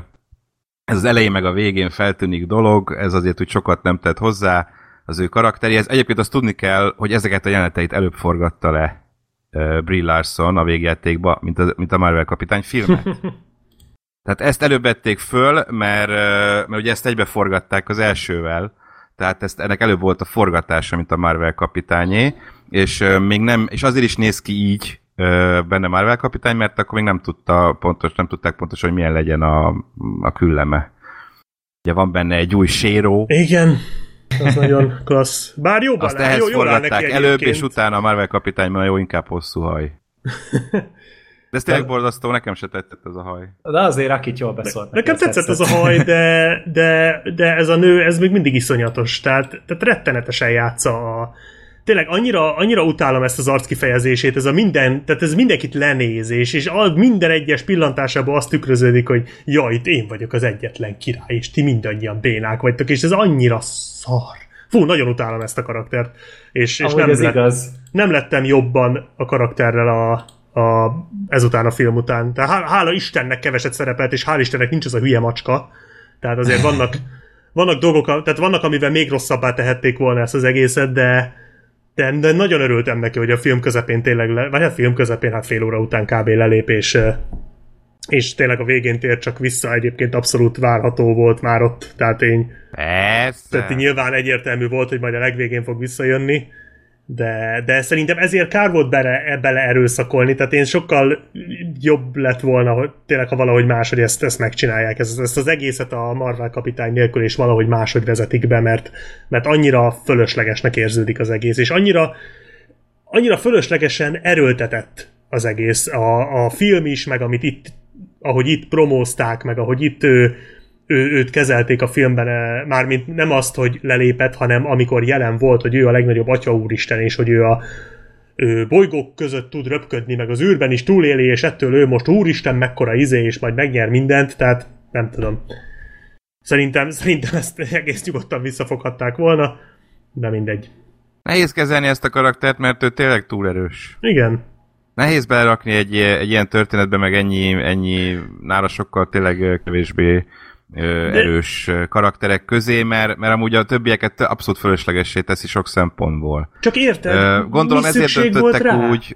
Speaker 4: ez az elején meg a végén feltűnik dolog, ez azért úgy sokat nem tett hozzá az ő karakteréhez. Egyébként azt tudni kell, hogy ezeket a jeleneteit előbb forgatta le Brie Larson a végjátékba, mint a, mint a Marvel kapitány filmet. Tehát ezt előbb vették föl, mert, mert ugye ezt egybe forgatták az elsővel, tehát ezt, ennek előbb volt a forgatása, mint a Marvel kapitányé, és még nem, és azért is néz ki így, benne Marvel kapitány, mert akkor még nem tudta pontos, nem tudták pontosan, hogy milyen legyen a, a külleme. Ugye van benne egy új séró.
Speaker 3: Igen, az nagyon klassz. Bár jobban
Speaker 4: Azt ehhez jó, forgatták előbb, és utána a Marvel kapitányban jó, inkább hosszú haj. De ez tényleg borzasztó, nekem se tetszett ez a haj.
Speaker 2: De azért Akit jól beszólt.
Speaker 3: Ne, nekem tetszett ez a haj, de, de, de ez a nő, ez még mindig iszonyatos. Tehát, tehát rettenetesen játsza a, tényleg annyira, annyira utálom ezt az arckifejezését, ez a minden, tehát ez mindenkit lenézés, és minden egyes pillantásában azt tükröződik, hogy ja, itt én vagyok az egyetlen király, és ti mindannyian bénák vagytok, és ez annyira szar. Fú, nagyon utálom ezt a karaktert. És, és nem,
Speaker 2: ez lett, igaz.
Speaker 3: nem lettem jobban a karakterrel a, a, ezután a film után. Tehát hála Istennek keveset szerepelt, és hál' Istennek nincs az a hülye macska. Tehát azért vannak, vannak dolgok, tehát vannak, amivel még rosszabbá tehették volna ezt az egészet, de, de, de nagyon örültem neki, hogy a film közepén tényleg, le, vagy a hát film közepén, hát fél óra után kb. lelép, és, és tényleg a végén tér csak vissza, egyébként abszolút várható volt már ott, tehát én...
Speaker 4: Persze.
Speaker 3: Tehát nyilván egyértelmű volt, hogy majd a legvégén fog visszajönni, de, de szerintem ezért kár volt bele, bele erőszakolni, tehát én sokkal jobb lett volna, hogy tényleg, ha valahogy máshogy ezt, ezt megcsinálják, ezt, ezt az egészet a Marvel kapitány nélkül, és valahogy máshogy vezetik be, mert, mert annyira fölöslegesnek érződik az egész, és annyira, annyira fölöslegesen erőltetett az egész, a, a film is, meg amit itt, ahogy itt promózták, meg ahogy itt ő, ő, őt kezelték a filmben, eh, mármint nem azt, hogy lelépett, hanem amikor jelen volt, hogy ő a legnagyobb atya úristen, és hogy ő a ő bolygók között tud röpködni, meg az űrben is túléli, és ettől ő most úristen mekkora izé, és majd megnyer mindent, tehát nem tudom. Szerintem, szerintem ezt egész nyugodtan visszafoghatták volna, de mindegy.
Speaker 4: Nehéz kezelni ezt a karaktert, mert ő tényleg túl erős.
Speaker 3: Igen.
Speaker 4: Nehéz belerakni egy, egy ilyen történetbe, meg ennyi, ennyi nála sokkal tényleg kevésbé de... erős karakterek közé, mert, mert amúgy a többieket abszolút fölöslegessé teszi sok szempontból.
Speaker 3: Csak érted?
Speaker 4: Gondolom
Speaker 3: mi
Speaker 4: ezért döntöttek rá? úgy,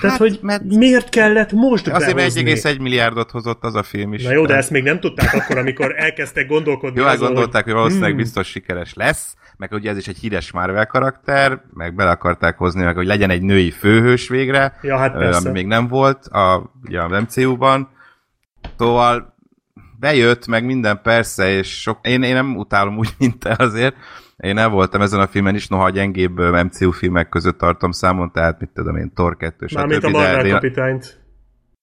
Speaker 3: tehát, hát, hogy mert miért kellett most
Speaker 4: Azért 1,1 milliárdot hozott az a film is.
Speaker 3: Na jó, de ezt még nem tudták akkor, amikor elkezdtek gondolkodni.
Speaker 4: Jó, azon, gondolták, hogy, hogy valószínűleg hmm. biztos sikeres lesz, meg ugye ez is egy híres Marvel karakter, meg bele akarták hozni, meg hogy legyen egy női főhős végre,
Speaker 3: ja, hát
Speaker 4: ami még nem volt a, ugye a MCU-ban. Szóval bejött, meg minden persze, és sok, én, én nem utálom úgy, mint te azért. Én el voltam ezen a filmen is, noha a gyengébb MCU filmek között tartom számon, tehát mit tudom én, Thor 2,
Speaker 3: Mármint a Marvel kapitányt.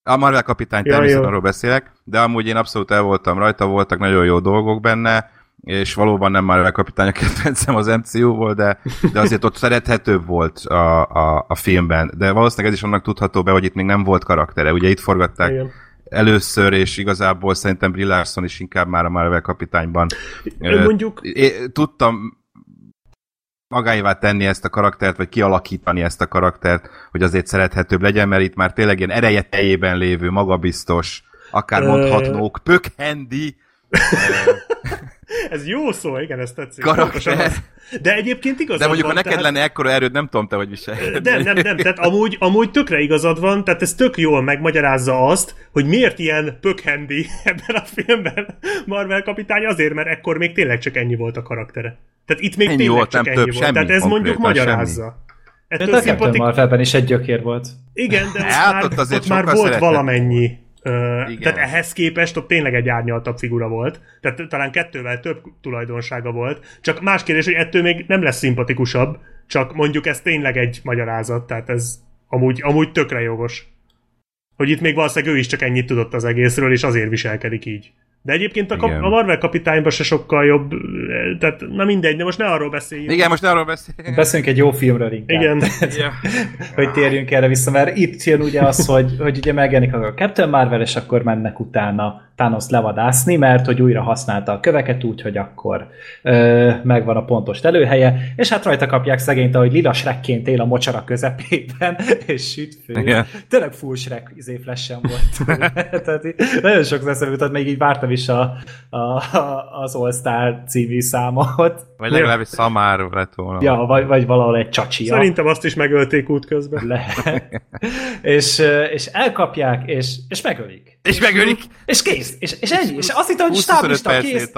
Speaker 4: A Marvel kapitány ja, természetesen arról beszélek, de amúgy én abszolút el voltam rajta, voltak nagyon jó dolgok benne, és valóban nem Marvel kapitány a kedvencem az MCU-ból, de, de azért ott szerethetőbb volt a, a, a filmben. De valószínűleg ez is annak tudható be, hogy itt még nem volt karaktere. Ugye itt forgatták Igen először, és igazából szerintem Brie Larson is inkább már a Marvel kapitányban.
Speaker 3: Mondjuk...
Speaker 4: É, tudtam magáévá tenni ezt a karaktert, vagy kialakítani ezt a karaktert, hogy azért szerethetőbb legyen, mert itt már tényleg ilyen ereje teljében lévő, magabiztos, akár mondhatnók, pökhendi
Speaker 3: Ez jó szó, igen, ez tetszik.
Speaker 4: Karakter.
Speaker 3: De egyébként igazad
Speaker 4: De mondjuk,
Speaker 3: van,
Speaker 4: ha neked
Speaker 3: tehát...
Speaker 4: lenne ekkora erőd, nem tudom te, hogy visel.
Speaker 3: Nem, nem, nem, tehát amúgy, amúgy tökre igazad van, tehát ez tök jól megmagyarázza azt, hogy miért ilyen pökhendi ebben a filmben Marvel kapitány, azért, mert ekkor még tényleg csak ennyi volt a karaktere. Tehát itt még
Speaker 4: Ennyi
Speaker 3: tényleg
Speaker 4: volt,
Speaker 3: csak
Speaker 4: nem
Speaker 3: ennyi
Speaker 4: több,
Speaker 3: volt.
Speaker 4: semmi
Speaker 3: Tehát ez mondjuk magyarázza.
Speaker 2: De
Speaker 3: Ettől
Speaker 2: a Captain
Speaker 3: szimpatik...
Speaker 2: Marvelben is egy gyökér volt.
Speaker 3: Igen, de ott
Speaker 4: Hát,
Speaker 3: már,
Speaker 4: ott azért
Speaker 3: ott már volt
Speaker 4: szeretett.
Speaker 3: valamennyi. Ö,
Speaker 4: Igen.
Speaker 3: tehát ehhez képest ott tényleg egy árnyaltabb figura volt. Tehát talán kettővel több tulajdonsága volt. Csak más kérdés, hogy ettől még nem lesz szimpatikusabb, csak mondjuk ez tényleg egy magyarázat, tehát ez amúgy, amúgy tökre jogos. Hogy itt még valószínűleg ő is csak ennyit tudott az egészről, és azért viselkedik így. De egyébként a, kap-
Speaker 4: Igen.
Speaker 3: a Marvel kapitányban se sokkal jobb, tehát na mindegy, de most ne arról beszéljünk.
Speaker 4: Igen, most ne arról beszélünk.
Speaker 2: Beszéljünk egy jó filmről inkább.
Speaker 3: Igen.
Speaker 2: Hogy térjünk erre vissza, mert itt jön ugye az, hogy, hogy ugye megjelenik a Captain Marvel, és akkor mennek utána Thanos levadászni, mert hogy újra használta a köveket úgy, hogy akkor ö, megvan a pontos előhelye, és hát rajta kapják szegényt, ahogy lila Shrekként él a mocsara közepében, és süt fő.
Speaker 4: Igen.
Speaker 2: Tényleg full Shrek izé volt. Tehát így nagyon sok eszembe jutott, még így vártam is a, a, a, az All Star című számot.
Speaker 4: Vagy legalábbis szamár lett volna.
Speaker 2: Ja, vagy, vagy valahol egy csacsia.
Speaker 3: Szerintem azt is megölték útközben.
Speaker 2: Lehet. és, és elkapják, és, és megölik.
Speaker 4: És megölik.
Speaker 2: És kész. És, és ennyi. És azt hittem, hogy
Speaker 4: 20-25
Speaker 2: stáblista, kész.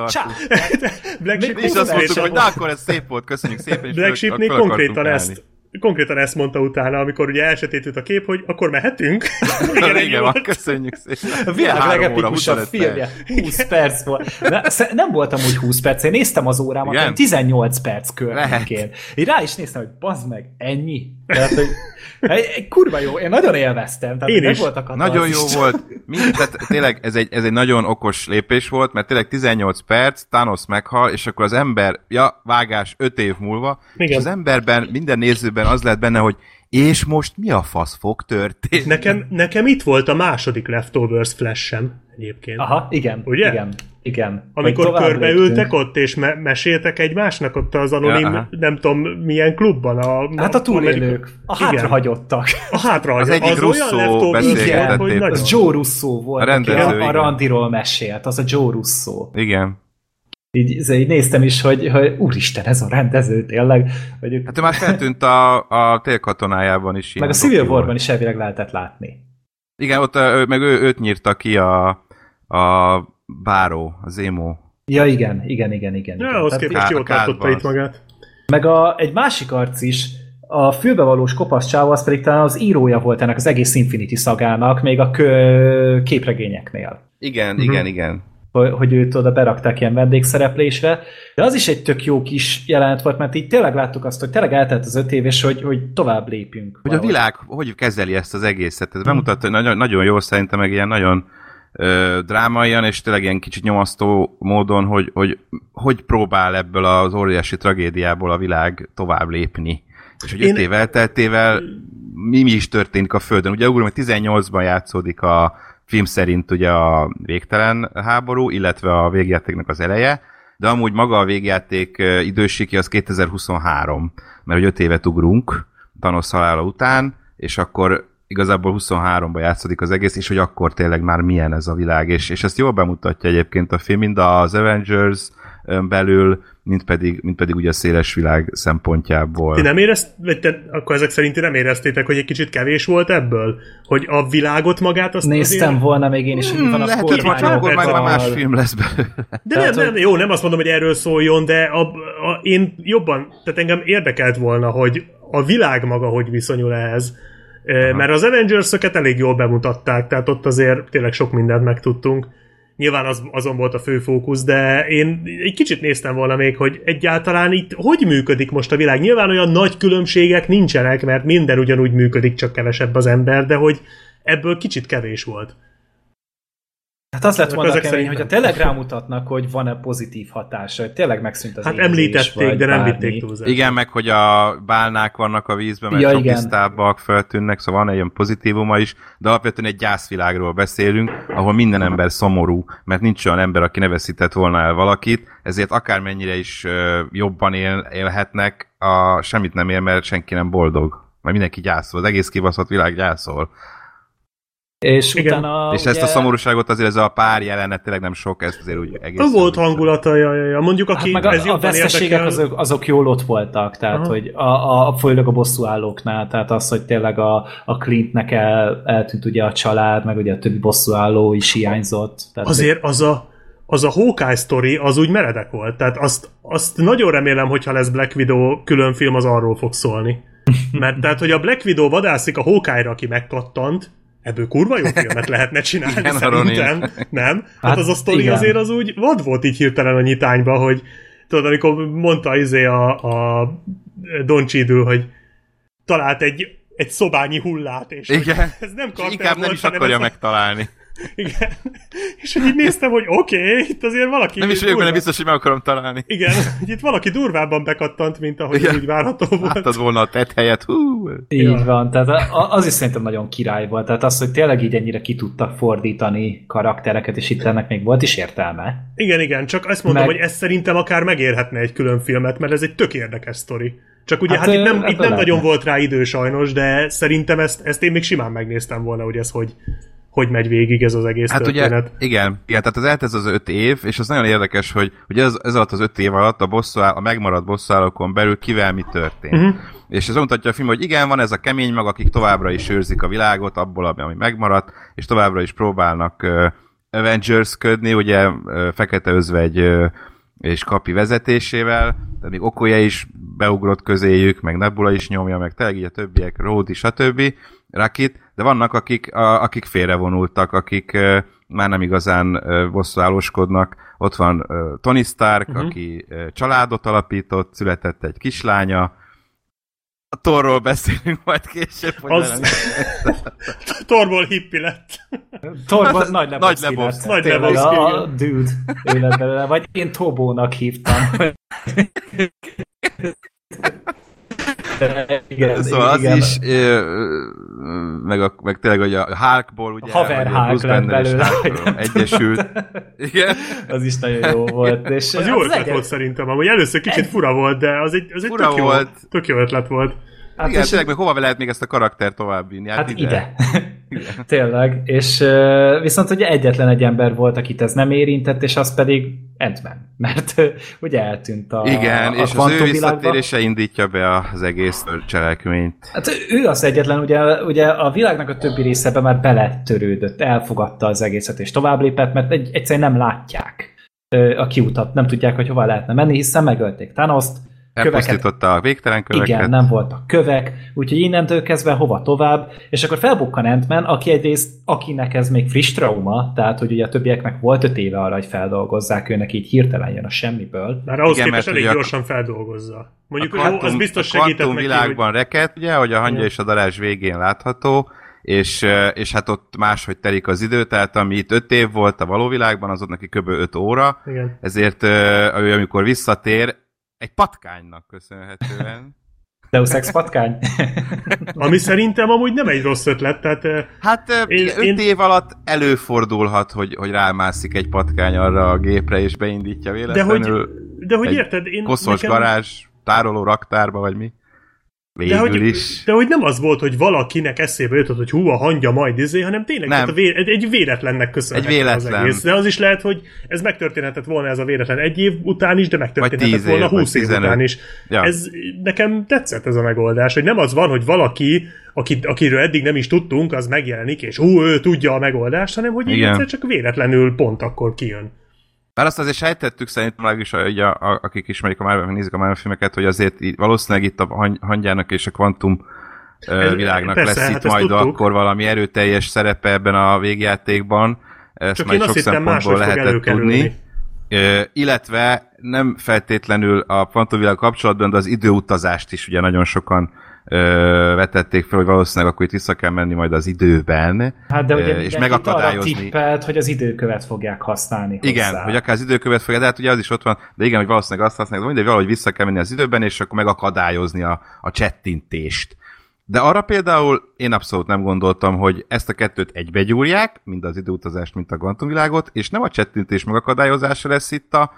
Speaker 3: Black Sheep
Speaker 4: És azt mondtuk, hogy na akkor ez szép volt, köszönjük szépen. és
Speaker 3: Black Sheepnél konkrétan ezt, konkrétan ezt mondta utána, amikor ugye elsetített a kép, hogy akkor mehetünk.
Speaker 4: Igen, igen, van, köszönjük szépen.
Speaker 2: A világ legepikusabb
Speaker 4: 25
Speaker 2: filmje.
Speaker 4: perc.
Speaker 2: 20 perc volt. Nem voltam úgy 20 perc, én néztem az órámat,
Speaker 4: Igen?
Speaker 2: olyan 18 perc környékén. Én rá is néztem, hogy bazd meg, ennyi. Tehát, hogy egy, egy kurva jó, én nagyon élveztem. Tehát
Speaker 3: Én is.
Speaker 2: voltak a
Speaker 4: Nagyon jó volt. Mind, tehát tényleg ez egy, ez egy nagyon okos lépés volt, mert tényleg 18 perc, Thanos meghal, és akkor az ember, ja, vágás 5 év múlva,
Speaker 3: Igen.
Speaker 4: és az emberben, minden nézőben az lehet benne, hogy és most mi a fasz fog történni?
Speaker 3: Nekem, nekem itt volt a második Leftovers flash-em egyébként.
Speaker 2: Aha, igen.
Speaker 3: Ugye?
Speaker 2: Igen. Igen.
Speaker 3: Amikor
Speaker 2: Hogy
Speaker 3: körbeültek ott, és me- meséltek egymásnak ott az anonim,
Speaker 4: Ja,
Speaker 3: nem tudom milyen klubban. A,
Speaker 2: Hát a túlélők, a
Speaker 3: Igen.
Speaker 2: hátrahagyottak.
Speaker 3: A hátra
Speaker 4: Az egyik Russo beszélgetett
Speaker 3: hogy
Speaker 4: éppen.
Speaker 3: nagyon.
Speaker 2: Az Joe Russo volt,
Speaker 4: A
Speaker 2: aki a, a randiról mesélt, az a Joe Russo.
Speaker 4: Igen.
Speaker 2: Így, így néztem is, hogy, hogy úristen, ez a rendező tényleg. Hogy ők,
Speaker 4: Hát ő már feltűnt a, a télkatonájában is.
Speaker 2: meg a Civil War-ban
Speaker 4: volt.
Speaker 2: is elvileg lehetett látni.
Speaker 4: Igen, ott meg ő, őt nyírta ki a, a báró, az emo.
Speaker 2: Ja, igen, igen, igen, igen.
Speaker 3: Ja,
Speaker 2: igen.
Speaker 3: ahhoz képest jól tartotta itt magát.
Speaker 2: Meg a, egy másik arc is, a fülbevalós kopasz csávó, az pedig talán az írója volt ennek az egész Infinity szagának, még a kö, képregényeknél.
Speaker 4: Igen,
Speaker 3: Mhm.
Speaker 4: igen, igen.
Speaker 2: hogy, hogy őt oda berakták ilyen vendégszereplésre, de az is egy tök jó kis jelenet volt, mert így tényleg láttuk azt, hogy tényleg eltelt az öt év, és hogy, hogy tovább lépünk.
Speaker 4: Hogy a
Speaker 2: valahogy.
Speaker 4: világ hogy kezeli ezt az egészet. Ez bemutatta, hogy nagyon, nagyon jó szerintem, meg ilyen nagyon ö, drámaian, és tényleg ilyen kicsit nyomasztó módon, hogy, hogy hogy próbál ebből az óriási tragédiából a világ tovább lépni. És hogy
Speaker 3: Én-
Speaker 4: öt év elteltével mi, mi is történik a Földön. Ugye ugrom, hogy 18-ban játszódik a film szerint ugye a végtelen háború, illetve a végjátéknak az eleje, de amúgy maga a végjáték idősíki az 2023, mert hogy öt évet ugrunk Thanos halála után, és akkor igazából 23-ban játszódik az egész, és hogy akkor tényleg már milyen ez a világ, és, és ezt jól bemutatja egyébként a film, mind az Avengers belül, mint pedig, mint pedig ugye a széles világ szempontjából.
Speaker 3: Ti nem érezt, vagy te, akkor ezek szerint ti nem éreztétek, hogy egy kicsit kevés volt ebből? Hogy a világot magát azt
Speaker 2: Néztem
Speaker 3: azért...
Speaker 2: volna még én is, hogy mi van a
Speaker 4: Hmm, lehet, hogy már akkor meg már más film lesz belőle.
Speaker 3: De
Speaker 2: Tehát,
Speaker 3: nem, nem, jó, nem azt mondom, hogy erről szóljon, de a, a, én jobban, tehát engem érdekelt volna, hogy a világ maga hogy viszonyul ehhez. Aha. Mert az Avengers-öket elég jól bemutatták, tehát ott azért tényleg sok mindent megtudtunk. Nyilván az, azon volt a fő fókusz, de én egy kicsit néztem volna még, hogy egyáltalán itt hogy működik most a világ. Nyilván olyan nagy különbségek nincsenek, mert minden ugyanúgy működik, csak kevesebb az ember, de hogy ebből kicsit kevés volt.
Speaker 2: Hát az lett volna kemény,
Speaker 3: szerintem.
Speaker 2: hogyha tényleg rámutatnak, hogy van-e pozitív hatása, hogy tényleg megszűnt az
Speaker 3: Hát
Speaker 2: éhezés,
Speaker 3: említették,
Speaker 2: vagy
Speaker 3: de nem vitték túlzásra.
Speaker 4: Igen, meg hogy a bálnák vannak a vízben, mert
Speaker 2: Ja, igen.
Speaker 4: tisztábbak feltűnnek, szóval van egy ilyen pozitívuma is, de alapvetően egy gyászvilágról beszélünk, ahol minden ember szomorú, mert nincs olyan ember, aki ne veszített volna el valakit, ezért akármennyire is jobban él, élhetnek, a, semmit nem él, mert senki nem boldog. Mert mindenki gyászol, az egész kibaszott világ gyászol.
Speaker 2: És Igen. utána...
Speaker 4: És ugye... ezt a szomorúságot azért ez a pár jelenet tényleg nem sok, ezt azért úgy egész...
Speaker 3: Volt hangulata, ja, ja, ja. mondjuk aki
Speaker 2: hát meg ez a, a veszteségek érdekel... azok, azok jól ott voltak, tehát Aha. hogy a, a, a főleg a bosszúállóknál, tehát az, hogy tényleg a, a Clintnek el, eltűnt ugye a család, meg ugye a többi bosszúálló is hiányzott.
Speaker 3: Tehát azért az a az a Hawkeye story az úgy meredek volt, tehát azt, azt nagyon remélem, hogyha lesz Black Widow külön film, az arról fog szólni. Mert tehát, hogy a Black Widow vadászik a Hawkeye-ra, aki megkattant, ebből kurva jó filmet lehetne csinálni, igen, szerintem. Nem? Hát, hát az a sztori igen. azért az úgy vad volt így hirtelen a nyitányba, hogy tudod, amikor mondta izé a, a Don Cheadle, hogy talált egy, egy szobányi hullát, és
Speaker 4: igen. ez nem Inkább nem is akarja megtalálni.
Speaker 3: Igen. És hogy így néztem, hogy oké, okay, itt azért valaki...
Speaker 4: Nem is vagyok benne biztos, hogy meg akarom találni.
Speaker 3: Igen, hogy itt valaki durvábban bekattant, mint ahogy Igen. úgy várható volt.
Speaker 4: Láttad volna a tett helyet. Hú.
Speaker 2: Így ja. van, tehát az is szerintem nagyon király volt. Tehát az, hogy tényleg így ennyire ki tudtak fordítani karaktereket, és itt ennek még volt is értelme.
Speaker 3: Igen, igen, csak azt mondom, meg... hogy ez szerintem akár megérhetne egy külön filmet, mert ez egy tök érdekes sztori. Csak ugye hát, hát itt nem, itt nem nagyon volt rá idő sajnos, de szerintem ezt, ezt én még simán megnéztem volna, hogy ez hogy, hogy megy végig ez az egész hát történet.
Speaker 4: Ugye, igen, igen, tehát az eltesz az öt év, és az nagyon érdekes, hogy, hogy ez, ez alatt az öt év alatt a, bosszúáll, a megmaradt bosszúállókon belül kivel mi történt. Uh-huh. És ez mutatja a film, hogy igen, van ez a kemény mag, akik továbbra is őrzik a világot, abból, ami megmaradt, és továbbra is próbálnak uh, Avengers-ködni, ugye uh, Fekete Özvegy uh, és Kapi vezetésével, de még Okoye is beugrott közéjük, meg Nebula is nyomja, meg tényleg így a többiek, Rhodey, stb. Rakit, de vannak, akik, a, akik félrevonultak, akik uh, már nem igazán uh, bosszúállóskodnak. Ott van uh, Tony Stark, uh-huh. aki uh, családot alapított, született egy kislánya, a Torról beszélünk majd később. Az...
Speaker 3: Torból hippi lett.
Speaker 2: Torból nagy
Speaker 4: Lebowski nagy Lebowski.
Speaker 2: Nagy Lebowski. A, a dude életben, vagy én Tobónak hívtam.
Speaker 4: igen, szóval igen. az is, meg, a, meg tényleg hogy a Hulkból, ugye,
Speaker 2: a haver Hulk lett belőle.
Speaker 4: Egyesült. Igen.
Speaker 2: Az is nagyon jó volt. És
Speaker 3: az jó ötlet volt szerintem, amúgy először kicsit fura volt, de az egy, az egy tök, jó, volt. tök jó ötlet volt.
Speaker 4: Hát Igen, tényleg, meg hova lehet még ezt a karakter továbbvinni?
Speaker 2: Hát, hát ide. ide. Tényleg, és viszont ugye egyetlen egy ember volt, akit ez nem érintett, és az pedig ant mert ugye eltűnt a
Speaker 4: Igen, a és az ő visszatérése indítja be az egész cselekményt.
Speaker 2: Hát ő az egyetlen, ugye, ugye a világnak a többi részebe már beletörődött, elfogadta az egészet, és tovább lépett, mert egy, egyszerűen nem látják a kiutat, nem tudják, hogy hova lehetne menni, hiszen megölték Thanos-t,
Speaker 4: Elpusztította a végtelen köveket.
Speaker 2: Igen, nem voltak kövek, úgyhogy innentől kezdve hova tovább, és akkor felbukkan ant aki egyrészt, akinek ez még friss trauma, tehát hogy ugye a többieknek volt öt éve arra, hogy feldolgozzák, őnek így hirtelen jön a semmiből.
Speaker 3: Már ahhoz Igen, képest elég gyorsan feldolgozza. Mondjuk, a kvantum, az biztos segített
Speaker 4: a világban hogy... reket, ugye, hogy a hangja és a darás végén látható, és, és hát ott máshogy telik az idő, tehát ami itt öt év volt a való világban, az ott neki kb. 5 óra, Igen. ezért ő amikor visszatér, egy patkánynak köszönhetően.
Speaker 2: Deus Ex patkány?
Speaker 3: Ami szerintem amúgy nem egy rossz ötlet, tehát...
Speaker 4: Hát én, öt én... év alatt előfordulhat, hogy, hogy rámászik egy patkány arra a gépre, és beindítja véletlenül.
Speaker 3: De hogy, de hogy érted?
Speaker 4: Én, koszos nekem... garázs, tároló raktárba, vagy mi?
Speaker 3: Végül de hogy, is. De hogy nem az volt, hogy valakinek eszébe jutott, hogy hú, a hangja majd izé, hanem tényleg nem. a vé, egy, egy véletlennek köszönhető
Speaker 4: egy véletlen.
Speaker 3: az egész. De az is lehet, hogy ez megtörténhetett volna ez a véletlen egy év után is, de megtörténhetett volna év, húsz év után is. Ja. Ez nekem tetszett ez a megoldás, hogy nem az van, hogy valaki, akit, akiről eddig nem is tudtunk, az megjelenik, és hú, ő tudja a megoldást, hanem hogy egyszer csak véletlenül pont akkor kijön.
Speaker 4: Bár azt azért sejtettük szerintem legalábbis, hogy a, a, akik ismerik a Marvel, nézik a Marvel filmeket, hogy azért így, valószínűleg itt a hangyának és a kvantum Ez, világnak persze, lesz hát itt majd tudtuk. akkor valami erőteljes szerepe ebben a végjátékban. Ezt Csak majd sok szempontból lehetett tudni. Uh, illetve nem feltétlenül a kvantumvilág kapcsolatban, de az időutazást is ugye nagyon sokan ö, vetették fel, hogy valószínűleg akkor itt vissza kell menni majd az időben,
Speaker 2: hát de ugye és megakadályozni. tippelt, hogy az időkövet fogják használni
Speaker 4: Igen, hozzá. hogy akár az időkövet fogják, de hát ugye az is ott van, de igen, hogy valószínűleg azt használják, de mindegy, valahogy vissza kell menni az időben, és akkor megakadályozni a, a csettintést. De arra például én abszolút nem gondoltam, hogy ezt a kettőt egybegyúrják, mind az időutazást, mint a kvantumvilágot, és nem a csettintés megakadályozása lesz itt a,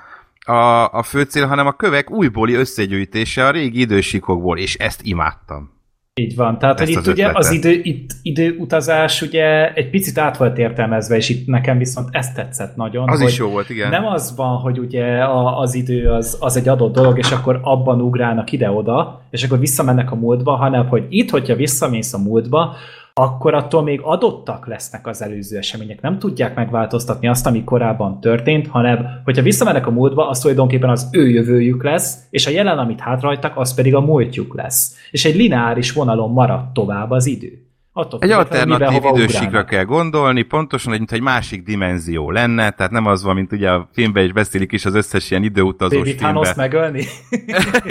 Speaker 4: a, a fő cél, hanem a kövek újbóli összegyűjtése a régi idősíkokból, és ezt imádtam.
Speaker 2: Így van. Tehát, Ezt hogy itt ugye az idő, itt időutazás ugye egy picit át volt értelmezve, és itt nekem viszont ezt tetszett nagyon.
Speaker 4: Az is jó volt, igen.
Speaker 2: Nem az van, hogy ugye a, az idő az, az egy adott dolog, és akkor abban ugrálnak ide-oda, és akkor visszamennek a múltba, hanem hogy itt, hogyha visszamész a múltba, akkor attól még adottak lesznek az előző események. Nem tudják megváltoztatni azt, ami korábban történt, hanem hogyha visszamennek a múltba, az tulajdonképpen az ő jövőjük lesz, és a jelen, amit hátrajtak, az pedig a múltjuk lesz. És egy lineáris vonalon maradt tovább az idő.
Speaker 4: Attól egy alternatív idősíkra kell gondolni, pontosan, hogy mint egy másik dimenzió lenne, tehát nem az van, mint ugye a filmben is beszélik is az összes ilyen időutazós Baby filmben.
Speaker 2: megölni?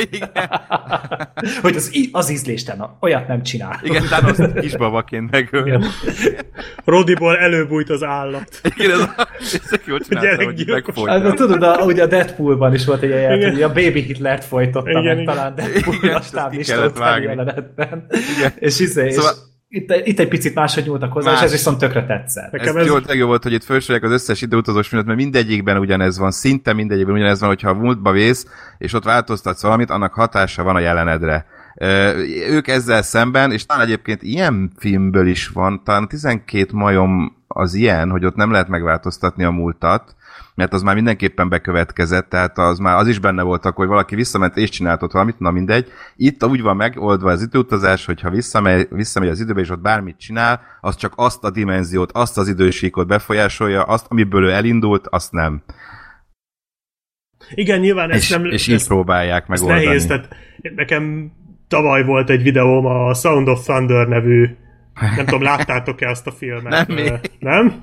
Speaker 2: hogy az, az ízlésten olyat nem csinál.
Speaker 4: Igen, Thanos kisbabaként megölni.
Speaker 3: Rodiból előbújt az állat.
Speaker 4: Igen, ez, ez jól csinálta, hogy megfojta.
Speaker 2: Hát, tudod, a, ugye a Deadpoolban is volt egy ilyen, hogy a Baby Hitlert folytotta igen, meg igen. talán Deadpool igen, a stáblista jelenetben. És, izé, szóval, és itt, itt egy picit máshogy nyúltak hozzá, Más. és ez viszont tökre tetszett.
Speaker 4: Nekem ez, ez... Jó, legjobb volt, hogy itt felsorolják az összes időutazós filmet, mert mindegyikben ugyanez van, szinte mindegyikben ugyanez van, hogyha a múltba vész, és ott változtatsz valamit, annak hatása van a jelenedre. Ők ezzel szemben, és talán egyébként ilyen filmből is van, talán 12 majom az ilyen, hogy ott nem lehet megváltoztatni a múltat, mert az már mindenképpen bekövetkezett, tehát az már az is benne volt akkor, hogy valaki visszament és csinált ott valamit, na mindegy. Itt úgy van megoldva az időutazás, hogy ha visszamegy, visszamegy az időbe és ott bármit csinál, az csak azt a dimenziót, azt az idősíkot befolyásolja, azt, amiből ő elindult, azt nem.
Speaker 3: Igen, nyilván ezt
Speaker 4: és,
Speaker 3: nem...
Speaker 4: És így próbálják megoldani.
Speaker 3: Nehéz, tehát nekem tavaly volt egy videóm a Sound of Thunder nevű nem tudom, láttátok-e azt a filmet?
Speaker 4: Nem, még.
Speaker 3: nem?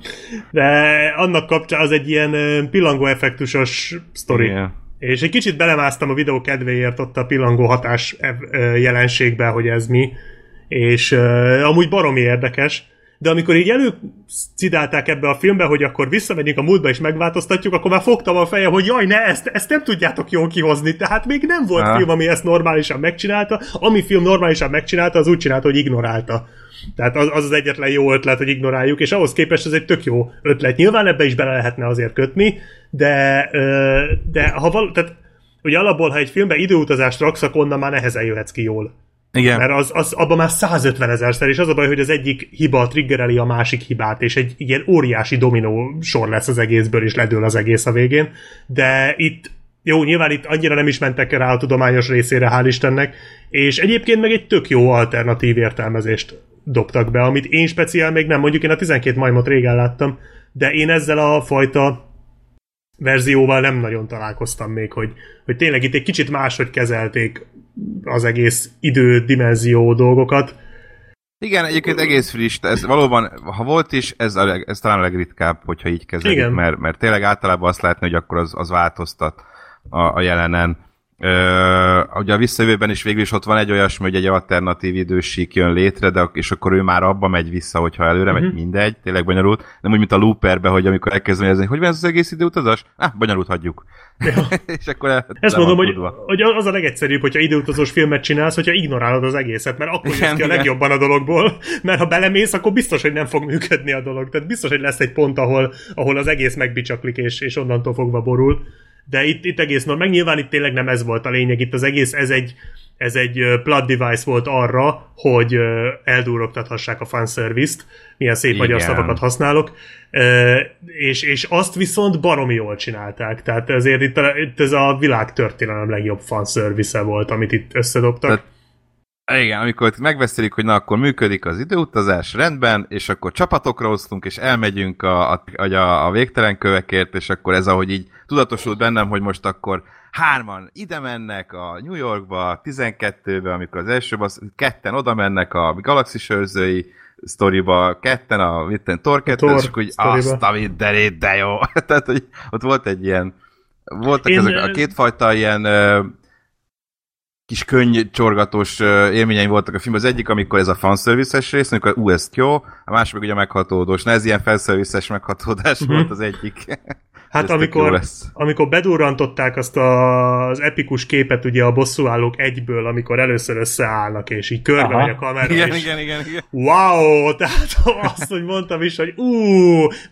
Speaker 3: De annak kapcsán az egy ilyen pillangó effektusos sztori. Igen. És egy kicsit belemásztam a videó kedvéért ott a pillangó hatás jelenségbe, hogy ez mi. És uh, amúgy baromi érdekes de amikor így előcidálták ebbe a filmbe, hogy akkor visszamegyünk a múltba és megváltoztatjuk, akkor már fogtam a feje, hogy jaj, ne, ezt, ezt nem tudjátok jól kihozni, tehát még nem volt ha. film, ami ezt normálisan megcsinálta, ami film normálisan megcsinálta, az úgy csinálta, hogy ignorálta. Tehát az, az az egyetlen jó ötlet, hogy ignoráljuk, és ahhoz képest ez egy tök jó ötlet. Nyilván ebbe is bele lehetne azért kötni, de, de ha val- tehát ugye alapból, ha egy filmbe időutazást raksz, akkor onnan már nehezen jöhetsz ki jól.
Speaker 4: Igen.
Speaker 3: Mert az, az, abban már 150 ezerszer, és az a baj, hogy az egyik hiba triggereli a másik hibát, és egy ilyen óriási dominó sor lesz az egészből, és ledől az egész a végén. De itt, jó, nyilván itt annyira nem is mentek rá a tudományos részére, hál' Istennek, és egyébként meg egy tök jó alternatív értelmezést dobtak be, amit én speciál még nem, mondjuk én a 12 majmot régen láttam, de én ezzel a fajta verzióval nem nagyon találkoztam még, hogy, hogy tényleg itt egy kicsit máshogy kezelték az egész idő-dimenzió dolgokat.
Speaker 4: Igen, egyébként egész friss, ez valóban, ha volt is, ez, a, ez talán a legritkább, hogyha így kezelik, mert, mert tényleg általában azt látni, hogy akkor az, az változtat a, a jelenen. Ö, ugye a visszajövőben is végül is ott van egy olyasmi, hogy egy alternatív idősík jön létre, de és akkor ő már abba megy vissza, hogyha előre uh-huh. megy, mhm. mindegy, tényleg bonyolult. Nem úgy, mint a looperbe, hogy amikor elkezdem érezni, hogy van ez az egész időutazás? Ah, bonyolult hagyjuk. Ja. és akkor el,
Speaker 3: Ezt mondom, hogy, hogy, az a legegyszerűbb, hogyha időutazós filmet csinálsz, hogyha ignorálod az egészet, mert akkor jön ki a legjobban a dologból, mert ha belemész, akkor biztos, hogy nem fog működni a dolog. Tehát biztos, hogy lesz egy pont, ahol, ahol az egész megbicsaklik, és, és onnantól fogva borul de itt, itt egész normal, meg nyilván itt tényleg nem ez volt a lényeg, itt az egész, ez egy, ez egy plot device volt arra, hogy eldúrogtathassák a fanservice-t, milyen szép Igen. magyar szavakat használok, és, és azt viszont baromi jól csinálták, tehát ezért itt, itt ez a világ történelem legjobb fanservice volt, amit itt összedobtak. Tehát
Speaker 4: igen, amikor megbeszélik, hogy na akkor működik az időutazás, rendben, és akkor csapatokra osztunk, és elmegyünk a, a, a, a végtelen kövekért, és akkor ez ahogy így tudatosult bennem, hogy most akkor hárman ide mennek a New Yorkba, 12-be, amikor az első az, ketten oda mennek a galaxis őrzői sztoriba, ketten a mitten Torket, és akkor azt a mindenét, de jó. Tehát, hogy ott volt egy ilyen voltak Én, ezek a kétfajta ilyen kis csorgatós élményeim voltak a filmben. Az egyik, amikor ez a fanszerviszes rész, amikor ú, ez jó, a másik meg ugye meghatódós. Na ez ilyen fanszerviszes meghatódás uh-huh. volt az egyik.
Speaker 3: Hát amikor, amikor bedurrantották azt a, az epikus képet ugye a bosszúállók egyből, amikor először összeállnak, és így körbe megy a kamera,
Speaker 4: igen,
Speaker 3: és
Speaker 4: igen, igen, igen.
Speaker 3: wow, tehát azt, hogy mondtam is, hogy ú,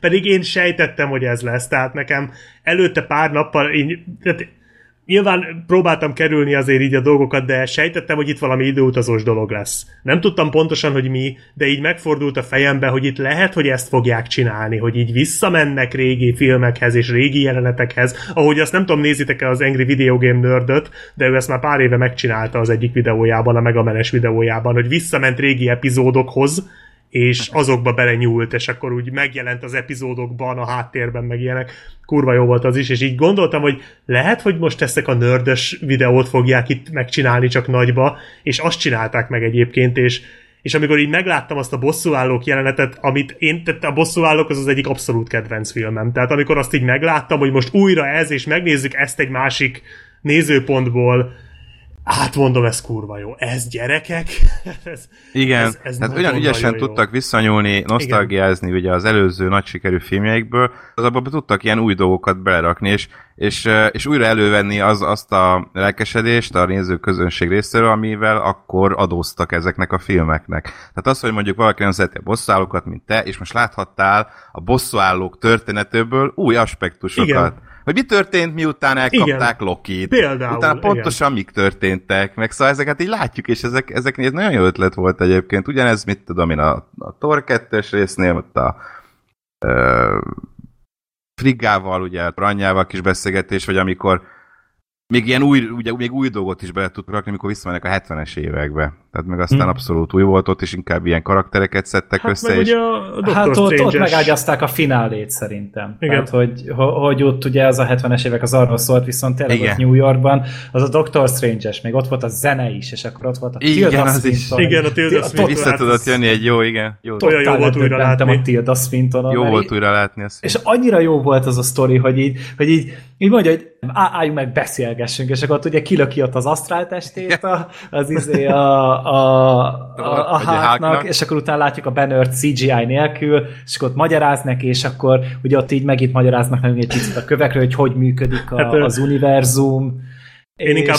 Speaker 3: pedig én sejtettem, hogy ez lesz, tehát nekem előtte pár nappal, így, tehát nyilván próbáltam kerülni azért így a dolgokat, de sejtettem, hogy itt valami időutazós dolog lesz. Nem tudtam pontosan, hogy mi, de így megfordult a fejembe, hogy itt lehet, hogy ezt fogják csinálni, hogy így visszamennek régi filmekhez és régi jelenetekhez, ahogy azt nem tudom, nézitek-e az Angry Video Game nördöt, de ő ezt már pár éve megcsinálta az egyik videójában, a Megamenes videójában, hogy visszament régi epizódokhoz, és azokba belenyúlt, és akkor úgy megjelent az epizódokban, a háttérben meg ilyenek. Kurva jó volt az is, és így gondoltam, hogy lehet, hogy most ezek a nördös videót fogják itt megcsinálni csak nagyba, és azt csinálták meg egyébként, és és amikor így megláttam azt a bosszúállók jelenetet, amit én tette a bosszúállók, az az egyik abszolút kedvenc filmem. Tehát amikor azt így megláttam, hogy most újra ez, és megnézzük ezt egy másik nézőpontból, Hát mondom, ez kurva jó. Ez gyerekek?
Speaker 4: ez, Igen, ez, ez hát olyan ügyesen jó. tudtak visszanyúlni, nosztalgiázni ugye az előző nagy sikerű filmjeikből, az abban tudtak ilyen új dolgokat belerakni, és, és, és újra elővenni az, azt a lelkesedést a néző közönség részéről, amivel akkor adóztak ezeknek a filmeknek. Tehát az, hogy mondjuk valaki nem szereti a bosszúállókat, mint te, és most láthattál a bosszúállók történetéből új aspektusokat. Igen hogy mi történt, miután elkapták igen. Lokit. Például, Utána pontosan igen. mik történtek, meg szóval ezeket így látjuk, és ezek, ezek ez nagyon jó ötlet volt egyébként. Ugyanez, mit tudom én, a, a Tor 2-es résznél, ott a ö, Friggával, ugye, Ranyával kis beszélgetés, vagy amikor még ilyen új, ugye, még új dolgot is bele tudtak rakni, amikor visszamennek a 70-es évekbe. Tehát meg aztán hmm. abszolút új volt ott, és inkább ilyen karaktereket szedtek hát össze. És...
Speaker 2: A hát ott, ott megágyazták a finálét szerintem. Igen. Tehát, hogy, hogy ott ugye az a 70-es évek az arról szólt, viszont tényleg Igen. ott New Yorkban az a Doctor Strange-es, még ott volt a zene is, és akkor ott volt a
Speaker 4: igen, Tilda az is. Igen, a Tilda Swinton. Vissza tudott jönni egy jó, igen. Jó,
Speaker 3: olyan jó volt újra látni.
Speaker 2: a Tilda Swinton.
Speaker 4: Jó volt újra látni. Azt
Speaker 2: és annyira jó volt az a sztori, hogy így, hogy így, így mondja, hogy álljunk meg, beszélgessünk, és akkor ott ugye kilöki ott az asztráltestét, a, az izé a, a, a, a hátnak, és akkor utána látjuk a Bannert CGI nélkül, és akkor ott magyaráznak, és akkor ugye ott így megint magyaráznak nekünk egy picit a kövekről, hogy hogy működik a, hát, az univerzum.
Speaker 3: Én, és... inkább,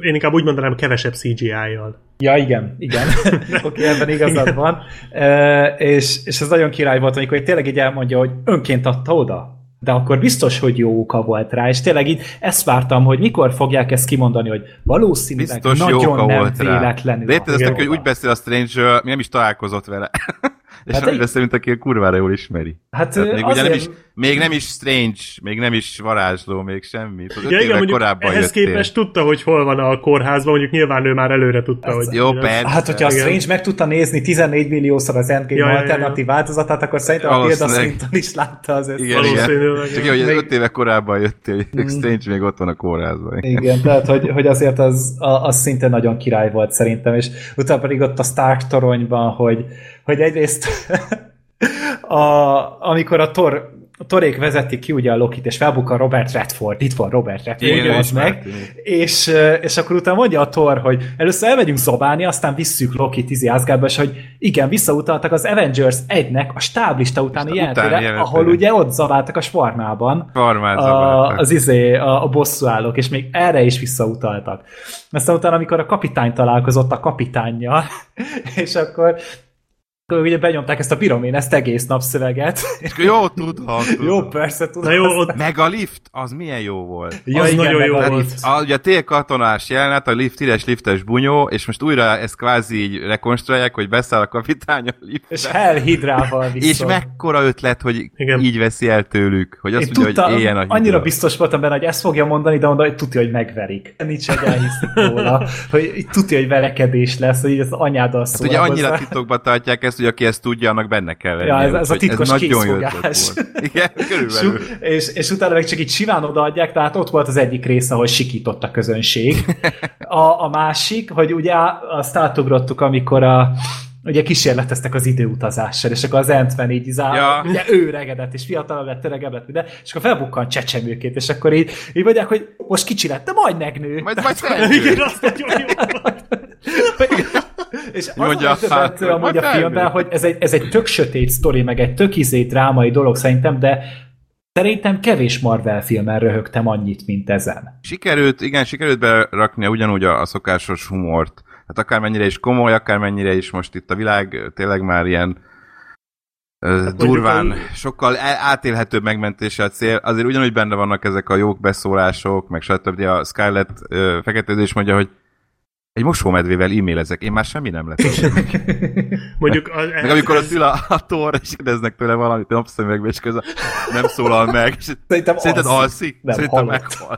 Speaker 3: én inkább úgy mondanám, kevesebb CGI-jal.
Speaker 2: Ja, igen, igen. Oké, okay, ebben igazad igen. van. E, és, és ez nagyon király volt, amikor tényleg így elmondja, hogy önként adta oda de akkor biztos, hogy jó oka volt rá, és tényleg így ezt vártam, hogy mikor fogják ezt kimondani, hogy valószínűleg biztos nagyon nem volt véletlenül.
Speaker 4: Rá. De érted, hogy úgy beszél a Strange, mi nem is találkozott vele. És hát nem beszél, mint aki a kurvára jól ismeri. Hát Tehát még, azért... nem is, még nem is Strange, még nem is varázsló, még semmi.
Speaker 3: Az ja, igen, korábban ehhez jöttél. képest tudta, hogy hol van a kórházban, mondjuk nyilván ő már előre tudta, Ezt hogy...
Speaker 2: Jó, persze. Hát, hogyha a Strange meg tudta nézni 14 milliószor az Endgame ja, alternatív ja, ja. változatát, akkor szerintem a Tilda Swinton is látta az
Speaker 4: összes. Igen, igen. Csak jó, hogy 5 éve korábban jöttél, hogy mm. Strange még ott van a kórházban.
Speaker 2: Igen, tehát, hogy, hogy azért az, az szinte nagyon király volt szerintem, és utána pedig ott a Stark toronyban, hogy hogy egyrészt a, amikor a Thor a torék vezetik ki ugye a Lokit, és felbukkan Robert Redford, itt van Robert Redford, Igen, az meg, és, és akkor utána mondja a Thor, hogy először elmegyünk zobálni, aztán visszük Lokit izi Asgardba, és hogy igen, visszautaltak az Avengers 1-nek a stáblista utáni jelentére, ahol ugye ott zabáltak a Svarmában a, az izé, a, a bosszúállók, és még erre is visszautaltak. Aztán utána, amikor a kapitány találkozott a kapitánnyal, és akkor akkor ugye benyomták ezt a piramén, ezt egész napszöveget.
Speaker 4: Jó, tudom.
Speaker 2: jó, persze, tudom.
Speaker 4: jó, ott... Meg a lift, az milyen jó volt.
Speaker 3: Ja, az igen, nagyon jó volt.
Speaker 4: A, ugye a T-katonás jelenet, a lift, üres liftes bunyó, és most újra ezt kvázi így rekonstruálják, hogy beszáll a kapitány a liftbe.
Speaker 2: És Hell.
Speaker 4: És mekkora ötlet, hogy igen. így veszi el tőlük, hogy azt Én mondja, tudta, hogy éljen a hidra.
Speaker 2: Annyira biztos voltam benne, hogy ezt fogja mondani, de mondani, hogy tudja, hogy megverik. Nincs egy elhiszik róla, hogy tudja, hogy velekedés lesz, hogy az anyáddal.
Speaker 4: Hát ugye annyira titokba tartják ezt, hogy aki ezt tudja, annak benne kell lenni.
Speaker 2: Ja, ez, ez a titkos ez készfogás.
Speaker 4: Igen, körülbelül.
Speaker 2: és, és utána meg csak így simán odaadják, tehát ott volt az egyik része, ahol sikított a közönség. A, a másik, hogy ugye azt átugrottuk, amikor a, ugye kísérleteztek az időutazással, és akkor az ant így izál, ja. ugye ő regedett, és fiatalabb lett, öregebb lett, de, és akkor felbukkan csecsemőként, és akkor így, így mondják, hogy most kicsi lett, de majd megnő.
Speaker 4: Majd, majd felnő. Igen, azt nagyon jó.
Speaker 2: És az Mondja a döbbentő amúgy a filmben, hogy ez egy, ez egy tök sötét sztori, meg egy tök izé drámai dolog szerintem, de Szerintem kevés Marvel filmen röhögtem annyit, mint ezen.
Speaker 4: Sikerült, igen, sikerült berakni ugyanúgy a, a szokásos humort. Hát akármennyire is komoly, akármennyire is most itt a világ tényleg már ilyen Hát durván, sokkal átélhetőbb megmentése a cél. Azért ugyanúgy benne vannak ezek a jók beszólások, meg stb. A Scarlett feketező is mondja, hogy egy mosómedvével e-mailezek, én már semmi nem lesz. Mondjuk az, meg amikor ott ül a, a tor, és kérdeznek tőle valamit napszemüvegbe, és közben nem szólal meg. Szerintem Szerinted alszik? Nem, Szerintem meghal.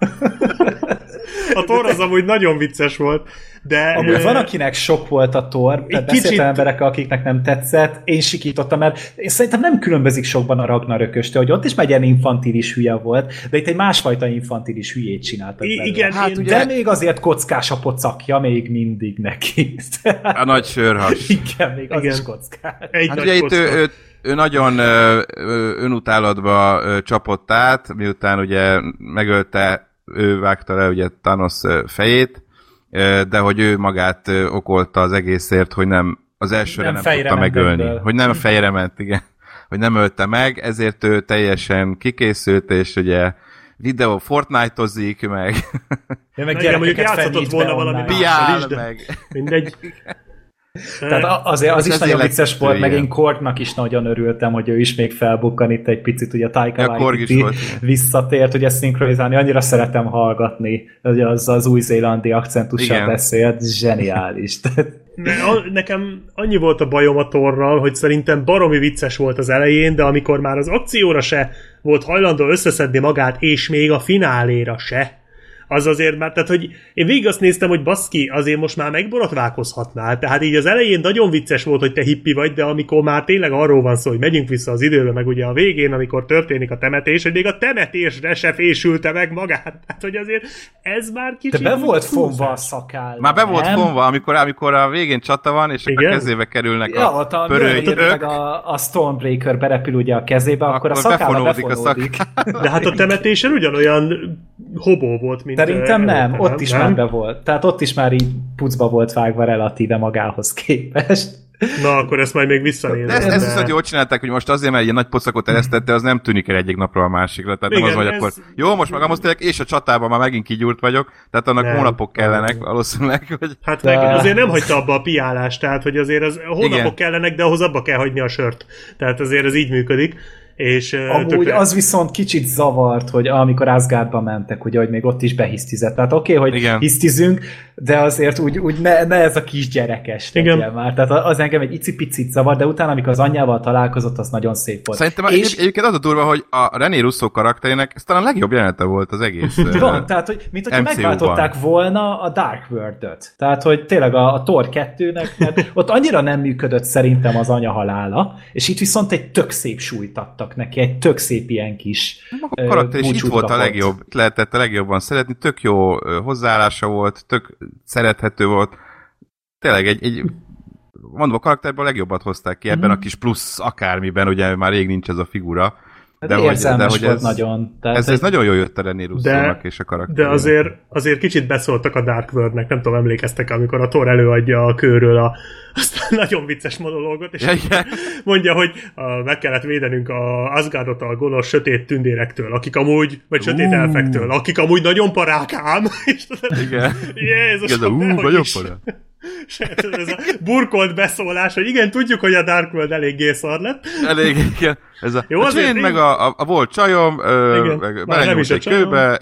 Speaker 3: A tor az amúgy nagyon vicces volt. De,
Speaker 2: Amúgy van, akinek sok volt a tor, tehát kicsit... emberek, akiknek nem tetszett, én sikítottam, mert én szerintem nem különbözik sokban a Ragnarököstől, hogy ott is egy ilyen infantilis hülye volt, de itt egy másfajta infantilis hülyét csináltak I-
Speaker 3: Igen, hát
Speaker 2: ugye... De még azért kockás a pocakja még mindig neki.
Speaker 4: A nagy sörhas.
Speaker 2: Igen, még az Igen. is kockás.
Speaker 4: Egy hát ugye itt ő, ő, ő nagyon ö, önutálatba ö, csapott át, miután ugye megölte, ő vágta le ugye Thanos fejét, de hogy ő magát okolta az egészért, hogy nem az elsőre nem, nem tudta megölni. Ebből. Hogy nem a fejre ment, igen. Hogy nem ölte meg, ezért ő teljesen kikészült, és ugye videó Fortnite-ozik, meg...
Speaker 3: Ja, meg igen, mondjuk játszhatott volna valami
Speaker 4: Piál, meg...
Speaker 3: Mindegy.
Speaker 2: Tehát azért az, az is nagyon vicces volt, meg én Kortnak is nagyon örültem, hogy ő is még felbukkan itt egy picit, ugye Taika ja, Waititi visszatért, ugye szinkronizálni, annyira szeretem hallgatni, hogy az az új-zélandi akcentussal beszélt, zseniális.
Speaker 3: Nekem annyi volt a bajom a torral, hogy szerintem baromi vicces volt az elején, de amikor már az akcióra se volt hajlandó összeszedni magát, és még a fináléra se, az azért már, tehát hogy én végig azt néztem, hogy baszki, azért most már megborotválkozhatnál. Tehát így az elején nagyon vicces volt, hogy te hippi vagy, de amikor már tényleg arról van szó, hogy megyünk vissza az időbe, meg ugye a végén, amikor történik a temetés, hogy még a temetésre se fésülte meg magát. Tehát, hogy azért ez már kicsit...
Speaker 2: De be volt fonva a szakál.
Speaker 4: Már be volt fonva, amikor, amikor a végén csata van, és Igen? a kezébe kerülnek
Speaker 2: ja, a, a pörőjtök. a, a Stormbreaker berepül ugye a kezébe, akkor, akkor a szakála befonódik. A
Speaker 3: szak... De hát a temetésen ugyanolyan hobó volt, mint
Speaker 2: Szerintem nem, nem, ott is nem? már be volt. Tehát ott is már így pucba volt vágva relatíve magához képest.
Speaker 3: Na, akkor ezt majd még visszanézem.
Speaker 4: De ezt, ezt viszont jól csinálták, hogy most azért, mert egy nagy pocakot eresztette, az nem tűnik el egyik napról a másikra. Tehát Igen, nem az, hogy ez... akkor jó, most megamozták, és a csatában már megint kigyúrt vagyok, tehát annak nem, hónapok kellenek valószínűleg. Hogy...
Speaker 3: Hát de... meg azért nem hagyta abba a piálást, tehát hogy azért az hónapok Igen. kellenek, de ahhoz abba kell hagyni a sört. Tehát azért ez így működik. És,
Speaker 2: Amúgy tökre... az viszont kicsit zavart, hogy amikor Asgardba mentek, ugye, hogy még ott is behisztizett. Tehát oké, okay, hogy Igen. hisztizünk, de azért úgy, úgy ne, ne ez a kisgyerekes Igen. már. Tehát az engem egy icipicit zavar, de utána, amikor az anyjával találkozott, az nagyon szép volt.
Speaker 4: Szerintem és... egyébként az a durva, hogy a René Russo karakterének ez talán a legjobb jelenete volt az egész
Speaker 2: Van, tehát, hogy mint hogyha megváltották volna a Dark World-öt. Tehát, hogy tényleg a, a Thor 2-nek, mert ott annyira nem működött szerintem az anya halála, és itt viszont egy tök szép súlyt adtak neki, egy tök szép ilyen kis
Speaker 4: A karakter is itt volt a legjobb, lehetett a legjobban szeretni, tök jó hozzáállása volt, tök szerethető volt. Tényleg egy, egy mondva a karakterből a legjobbat hozták ki ebben mm-hmm. a kis plusz akármiben, ugye már rég nincs ez a figura.
Speaker 2: Hát de hogy, de hogy ez, nagyon.
Speaker 4: Tehát ez, ez egy... nagyon jól jött a René Russo-nak és a karakter.
Speaker 3: De azért, azért kicsit beszóltak a Dark World-nek, nem tudom, emlékeztek amikor a Thor előadja a körről a azt nagyon vicces monológot, és ja, mondja, hogy uh, meg kellett védenünk a Asgardot a gonosz sötét tündérektől, akik amúgy, vagy sötét uh. elfektől, akik amúgy nagyon parák ám.
Speaker 4: Igen.
Speaker 3: Jézus,
Speaker 4: Igen, ú, nagyon parák.
Speaker 3: ez a burkolt beszólás, hogy igen, tudjuk, hogy a Dark World eléggé szar lett.
Speaker 4: Elég, igen. Ez a, Jó, azért én, meg a, a, a volt csajom, ö, meg belenyúlt egy kőbe.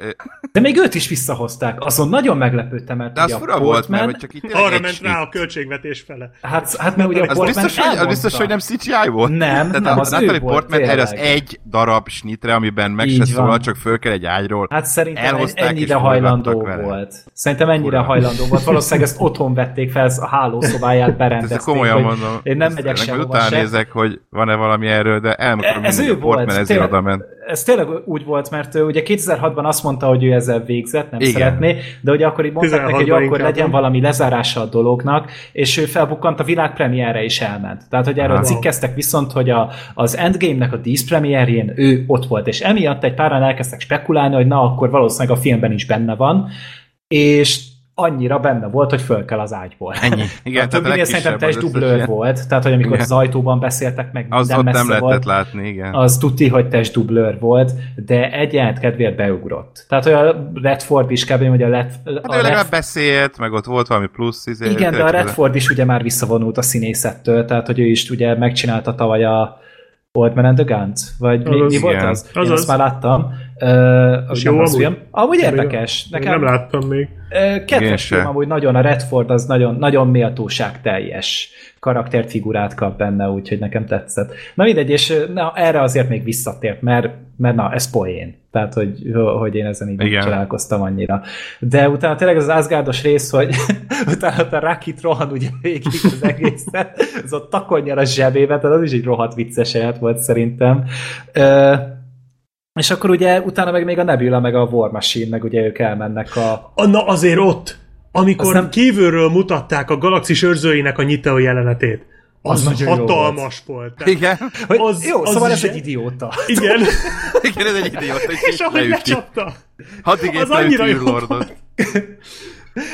Speaker 2: De még őt is visszahozták. Azon nagyon meglepődtem, mert
Speaker 4: De az fura volt, mert hogy csak itt
Speaker 3: Arra ment rá a költségvetés fele.
Speaker 2: Hát, hát mert ugye a
Speaker 4: az biztos, hogy, az biztos, hogy nem CGI volt?
Speaker 2: Nem, Tehát nem, az a Natalie
Speaker 4: Portman erre az egy darab snitre, amiben meg se szólal, csak föl kell egy ágyról.
Speaker 2: Hát szerintem ennyire hajlandó volt. Szerintem ennyire hajlandó volt. Valószínűleg ezt otthon vették fel, a hálószobáját berendezték.
Speaker 4: Ezt komolyan mondom.
Speaker 2: Én nem megyek sehova
Speaker 4: Utána nézek, hogy van-e valami erről, de elmondom, ez ő volt. Ezért oda ment
Speaker 2: ez tényleg úgy volt, mert ő ugye 2006-ban azt mondta, hogy ő ezzel végzett, nem Igen. szeretné, de ugye akkor így mondták neki, hogy akkor legyen valami lezárása a dolognak, és ő felbukkant a világ premierre is elment. Tehát, hogy erről cikkeztek viszont, hogy a, az Endgame-nek a dísz premierjén ő ott volt, és emiatt egy páran elkezdtek spekulálni, hogy na, akkor valószínűleg a filmben is benne van, és annyira benne volt, hogy föl kell az ágyból.
Speaker 4: Ennyi. Igen,
Speaker 2: a többinél szerintem test dublőr volt, tehát hogy amikor igen. az ajtóban beszéltek meg,
Speaker 4: az ott nem lehetett volt, látni, igen.
Speaker 2: Az tuti, hogy test dublőr volt, de egy jelent kedvéért beugrott. Tehát, hogy a Redford is kb. hogy a, Let,
Speaker 4: hát a Red... beszélt, meg ott volt valami plusz.
Speaker 2: Izé, igen, de a Redford is ugye már visszavonult a színészettől, tehát hogy ő is ugye megcsinálta tavaly a Old Man and the Guns? Vagy mi,
Speaker 3: Az
Speaker 2: mi
Speaker 3: az,
Speaker 2: volt
Speaker 4: igen.
Speaker 2: az?
Speaker 3: Az
Speaker 2: Én
Speaker 3: az.
Speaker 2: azt már láttam. Uh, az
Speaker 3: jó amúgy?
Speaker 2: film. Amúgy érdekes.
Speaker 3: Nekem... Nem láttam még.
Speaker 4: Én
Speaker 2: Kedves film, amúgy nagyon, a Redford az nagyon, nagyon méltóság teljes karaktert, figurát kap benne, úgyhogy nekem tetszett. Na mindegy, és na, erre azért még visszatért, mert, mert na, ez poén. Tehát, hogy, hogy én ezen így
Speaker 4: Igen.
Speaker 2: csodálkoztam annyira. De utána tényleg az Asgardos rész, hogy utána a Rakit rohan ugye végig az egészet, az ott takonnyal a zsebébe, tehát az is egy rohadt vicces volt szerintem. Ö, és akkor ugye utána meg még a Nebula, meg a War Machine, meg ugye ők elmennek a...
Speaker 3: Na azért ott, amikor
Speaker 2: Azt nem-
Speaker 3: kívülről mutatták a galaxis őrzőinek a nyitó jelenetét, az,
Speaker 2: Az
Speaker 3: az hatalmas volt. Tehát,
Speaker 4: Igen,
Speaker 2: Hogy,
Speaker 3: Az-
Speaker 2: jó,
Speaker 3: az
Speaker 2: szóval ez egy idióta.
Speaker 3: Igen,
Speaker 4: igen, ez egy idióta, és,
Speaker 3: és ahogy lecsapta.
Speaker 4: Hadd
Speaker 3: az
Speaker 4: igényte
Speaker 3: annyira jó.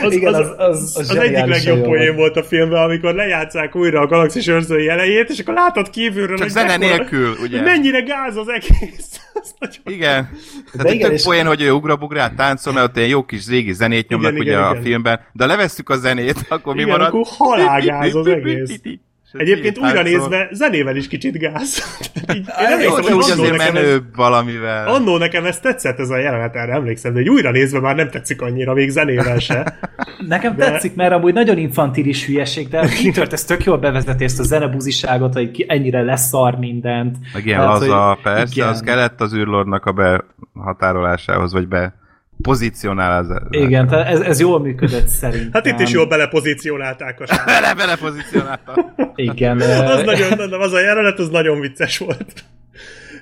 Speaker 3: Az,
Speaker 2: Igen,
Speaker 3: az,
Speaker 2: az- az- az
Speaker 3: az, egyik legjobb poén
Speaker 2: volt.
Speaker 3: a filmben, amikor lejátszák újra a galaxis őrzői elejét, és akkor látod kívülről,
Speaker 4: Csak
Speaker 3: hogy
Speaker 4: zene
Speaker 3: mekkora-
Speaker 4: nélkül, ugye?
Speaker 3: Mennyire gáz az egész. Az nagyon-
Speaker 4: Igen. Tehát egy
Speaker 2: igen,
Speaker 4: tök
Speaker 2: és-
Speaker 4: poén, hogy ő ugrabugrát táncol, mert ott ilyen jó kis régi zenét nyomnak
Speaker 3: Igen,
Speaker 4: ugye
Speaker 3: igen,
Speaker 4: a
Speaker 3: igen.
Speaker 4: filmben, de levesszük a zenét, akkor mi
Speaker 3: Igen,
Speaker 4: marad?
Speaker 3: akkor halálgáz az egész. Egyébként újra
Speaker 4: táncol.
Speaker 3: nézve zenével is kicsit gáz. így, én emlékszem, hogy
Speaker 4: úgy
Speaker 3: annó
Speaker 4: azért
Speaker 3: nekem, ez,
Speaker 4: valamivel.
Speaker 3: annó nekem ez tetszett ez a jelenet, erre emlékszem, de egy újra nézve már nem tetszik annyira, még zenével se.
Speaker 2: Nekem
Speaker 3: De-
Speaker 2: tetszik, mert amúgy nagyon infantilis hülyeség, de kitört ez tök jól bevezeti ezt a zenebuziságot, hogy ennyire leszar mindent.
Speaker 4: Meg ilyen
Speaker 2: Tehát,
Speaker 4: laza,
Speaker 2: hogy
Speaker 4: persze,
Speaker 2: igen.
Speaker 4: az kellett az űrlordnak a behatárolásához, vagy be pozícionálásához.
Speaker 2: Igen, tehát ez, ez jól működött szerintem.
Speaker 3: Hát itt is jól belepozícionálták a sávot.
Speaker 4: Bele, bele pozícionálta.
Speaker 2: Igen.
Speaker 3: Az
Speaker 2: ö,
Speaker 3: nagyon, az a jelenet, az nagyon vicces volt.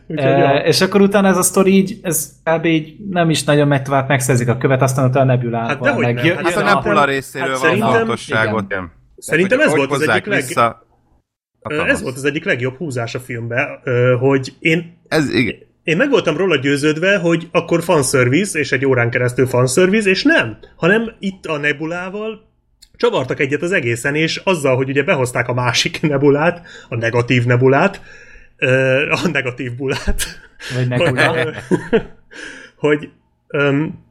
Speaker 3: Ja.
Speaker 2: és akkor utána ez a sztori így, ez kb. így nem is nagyon megy tovább, megszerzik a követ, aztán utána a nebulával.
Speaker 3: Hát dehogy
Speaker 2: meg
Speaker 3: nem,
Speaker 2: jö-
Speaker 3: hát
Speaker 4: Hát
Speaker 2: jön
Speaker 4: a
Speaker 3: szerintem-
Speaker 4: Nebula részéről
Speaker 3: hát
Speaker 4: van
Speaker 3: szerintem-
Speaker 4: fontosságot.
Speaker 2: igen.
Speaker 3: Szerintem
Speaker 4: Hogy
Speaker 3: ez volt az egyik leg...
Speaker 4: vissza.
Speaker 3: Ez volt az egyik legjobb húzás a filmben, hogy én
Speaker 4: Ez, igen.
Speaker 3: Én meg voltam róla győződve, hogy akkor fanservice, és egy órán keresztül fanservice, és nem, hanem itt a nebulával csavartak egyet az egészen, és azzal, hogy ugye behozták a másik nebulát, a negatív nebulát, a negatív bulát,
Speaker 2: Vagy nebula.
Speaker 3: hogy öm,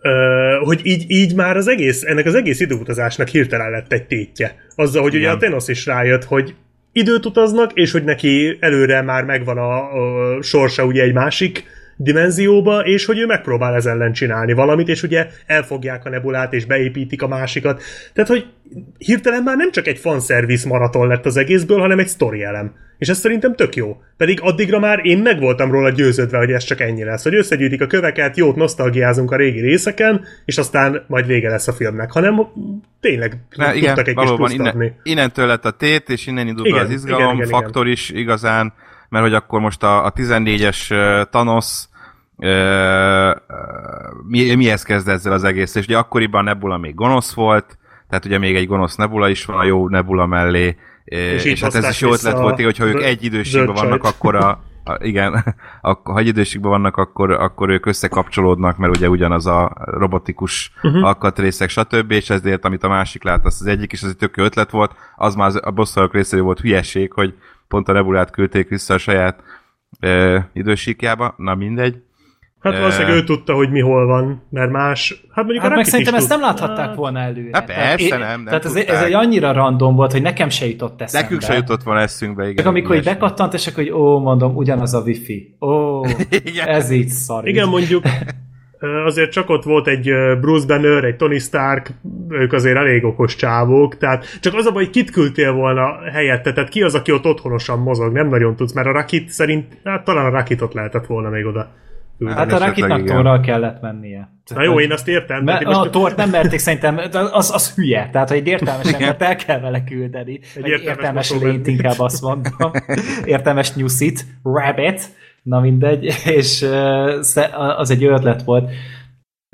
Speaker 3: ö, hogy így, így már az egész, ennek az egész időutazásnak hirtelen lett egy tétje. Azzal, hogy ugye
Speaker 4: Igen.
Speaker 3: a Thanos is rájött, hogy időt utaznak, és hogy neki előre már megvan a, a sorsa ugye egy másik dimenzióba, és hogy ő megpróbál ez ellen csinálni valamit, és ugye elfogják a nebulát, és beépítik a másikat. Tehát, hogy hirtelen már nem csak egy fanservice maraton lett az egészből, hanem egy sztori elem. És ez szerintem tök jó. Pedig addigra már én meg voltam róla győződve, hogy ez csak ennyi lesz. Hogy összegyűjtik a köveket, jót nosztalgiázunk a régi részeken, és aztán majd vége lesz a filmnek. Hanem tényleg
Speaker 4: Na,
Speaker 3: tudtak
Speaker 4: igen,
Speaker 3: egy kis
Speaker 4: valóban innen,
Speaker 3: adni.
Speaker 4: innentől lett a tét, és innen indult
Speaker 3: Igen,
Speaker 4: az izgalom
Speaker 3: igen, igen, igen.
Speaker 4: faktor is igazán, mert hogy akkor most a, a 14-es uh, Thanos mi, mihez kezd ezzel az egész? És ugye akkoriban Nebula még gonosz volt, tehát ugye még egy gonosz Nebula is van a jó Nebula mellé, és, és hát ez is jó ötlet volt, hogyha ők
Speaker 3: a
Speaker 4: egy időségben vannak, akkor a, a, igen, akkor, ha egy időségben vannak, akkor, akkor ők összekapcsolódnak, mert ugye ugyanaz a robotikus uh-huh. alkatrészek, stb. És ezért, amit a másik lát, az az egyik is, az egy tök jó ötlet volt, az már az- a bosszalak részéről volt hülyeség, hogy pont a Nebulát küldték vissza a saját ö, idősíkjába, na mindegy.
Speaker 3: Hát valószínűleg ő tudta, hogy mi hol van, mert más... Hát mondjuk
Speaker 2: Hát
Speaker 3: a
Speaker 2: meg szerintem ezt nem láthatták volna előre.
Speaker 4: Hát
Speaker 2: Tehát
Speaker 4: persze
Speaker 2: én-
Speaker 4: nem, nem
Speaker 2: Tehát ez, ez egy annyira random volt, hogy nekem se jutott eszembe.
Speaker 4: Nekünk se jutott volna eszünkbe, igen.
Speaker 2: Csak amikor így bekattant, és akkor, hogy ó, mondom, ugyanaz a wifi. Ó,
Speaker 4: Igen.
Speaker 2: ez így szar.
Speaker 3: Igen, mondjuk azért csak ott volt egy Bruce Banner, egy Tony Stark, ők azért elég okos csávók, tehát csak az a baj, hogy kit küldtél volna helyette, tehát ki az, aki ott otthonosan mozog, nem nagyon tudsz, mert a Rakit szerint, hát talán a Rakitot lehetett volna még oda küldeni.
Speaker 2: Hát a Rakitnak torral kellett mennie.
Speaker 3: Na jó, én azt értem.
Speaker 2: Mert
Speaker 3: tehát én
Speaker 2: a
Speaker 3: most-
Speaker 2: tort nem merték szerintem, az, az hülye. Tehát, hogy egy értelmes embert el kell vele küldeni. Egy
Speaker 3: értelmes
Speaker 2: értelmes
Speaker 3: motormenni.
Speaker 2: lényt inkább azt mondom. Értelmes nyuszit, rabbit, na mindegy, és az egy ötlet volt.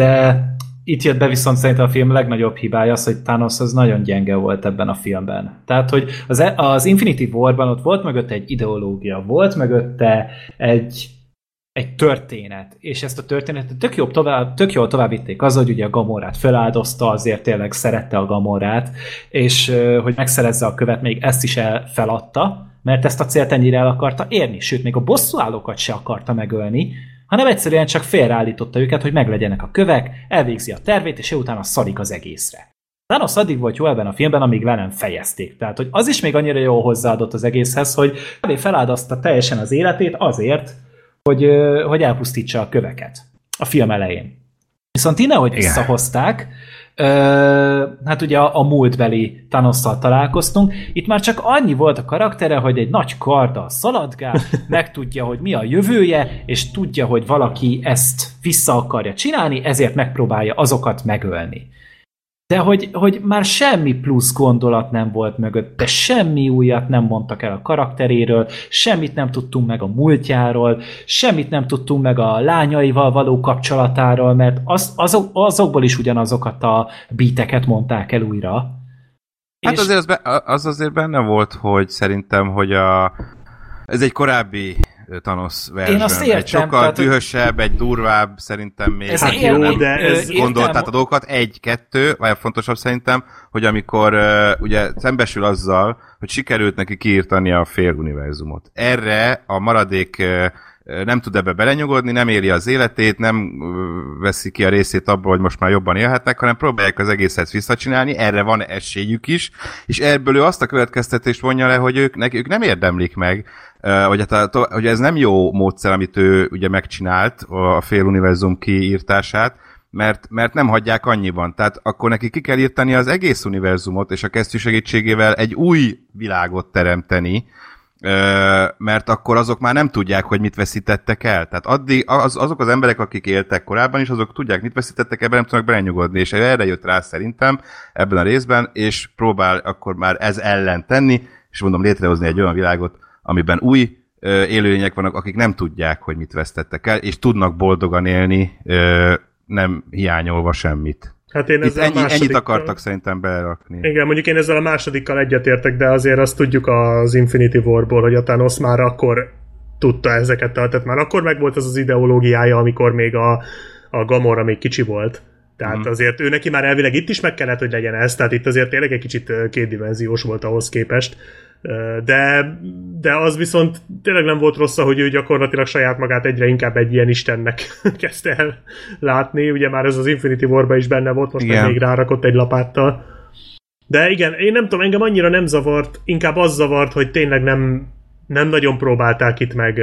Speaker 2: De itt jött be viszont szerintem a film legnagyobb hibája az, hogy Thanos az nagyon gyenge volt ebben a filmben. Tehát, hogy az, e- az Infinity War-ban ott volt mögötte egy ideológia, volt mögötte egy egy történet, és ezt a történetet tök, jobb tovább, tök jól tovább az, hogy ugye a Gamorát feláldozta, azért tényleg szerette a Gamorát, és hogy megszerezze a követ, még ezt is el feladta, mert ezt a célt ennyire el akarta érni, sőt, még a bosszúállókat se akarta megölni, hanem egyszerűen csak félreállította őket, hogy meglegyenek a kövek, elvégzi a tervét, és utána szarik az egészre. Thanos addig volt jó ebben a filmben, amíg le nem fejezték. Tehát, hogy az is még annyira jó hozzáadott az egészhez, hogy feláldozta teljesen az életét azért, hogy, hogy elpusztítsa a köveket a film elején. Viszont innen, hogy visszahozták, hát ugye a, a múltbeli thanos találkoztunk. Itt már csak annyi volt a karaktere, hogy egy nagy karddal szaladgál, megtudja, hogy mi a jövője, és tudja, hogy valaki ezt vissza akarja csinálni, ezért megpróbálja azokat megölni de hogy, hogy már semmi plusz gondolat nem volt mögött, de semmi újat nem mondtak el a karakteréről, semmit nem tudtunk meg a múltjáról, semmit nem tudtunk meg a lányaival való kapcsolatáról, mert az, azok, azokból is ugyanazokat a bíteket mondták el újra.
Speaker 4: Hát és... azért az, be, az azért benne volt, hogy szerintem, hogy a, ez egy korábbi Thanos version. Én azt értem. Egy sokkal tehát, dühösebb, egy durvább, szerintem még. Ez
Speaker 3: hát jó, de ez...
Speaker 4: Gondolt, a dolgokat. Egy, kettő, vagy a fontosabb szerintem, hogy amikor uh, ugye szembesül azzal, hogy sikerült neki kiírtani a fél univerzumot. Erre a maradék uh, nem tud ebbe belenyugodni, nem éli az életét, nem veszi ki a részét abból, hogy most már jobban élhetnek, hanem próbálják az egészet visszacsinálni, erre van esélyük is, és ebből ő azt a következtetést vonja le, hogy ők, ők nem érdemlik meg, hogy, hát, hogy ez nem jó módszer, amit ő ugye megcsinált, a fél univerzum kiírtását, mert, mert nem hagyják annyiban. Tehát akkor neki ki kell írtani az egész univerzumot, és a kesztyű segítségével egy új világot teremteni, mert akkor azok már nem tudják, hogy mit veszítettek el. Tehát addig az, azok az emberek, akik éltek korábban is, azok tudják, mit veszítettek, ebben nem tudnak belenyugodni, és erre jött rá szerintem ebben a részben, és próbál akkor már ez ellen tenni, és mondom létrehozni egy olyan világot, amiben új élőlények vannak, akik nem tudják, hogy mit veszítettek el, és tudnak boldogan élni, nem hiányolva semmit. Hát én ezzel ennyi, ennyit akartak szerintem berakni.
Speaker 3: Igen, mondjuk én ezzel a másodikkal egyetértek, de azért azt tudjuk az Infinity Warból, hogy a Thanos már akkor tudta ezeket, tehát már akkor meg volt az az ideológiája, amikor még a, a Gamora még kicsi volt. Tehát mm. azért ő neki már elvileg itt is meg kellett, hogy legyen ez, tehát itt azért tényleg egy kicsit kétdimenziós volt ahhoz képest. De, de az viszont tényleg nem volt rossz, hogy ő gyakorlatilag saját magát egyre inkább egy ilyen istennek kezdte el látni. Ugye már ez az Infinity war is benne volt, most meg még rárakott egy lapáttal. De igen, én nem tudom, engem annyira nem zavart, inkább az zavart, hogy tényleg nem, nem nagyon próbálták itt meg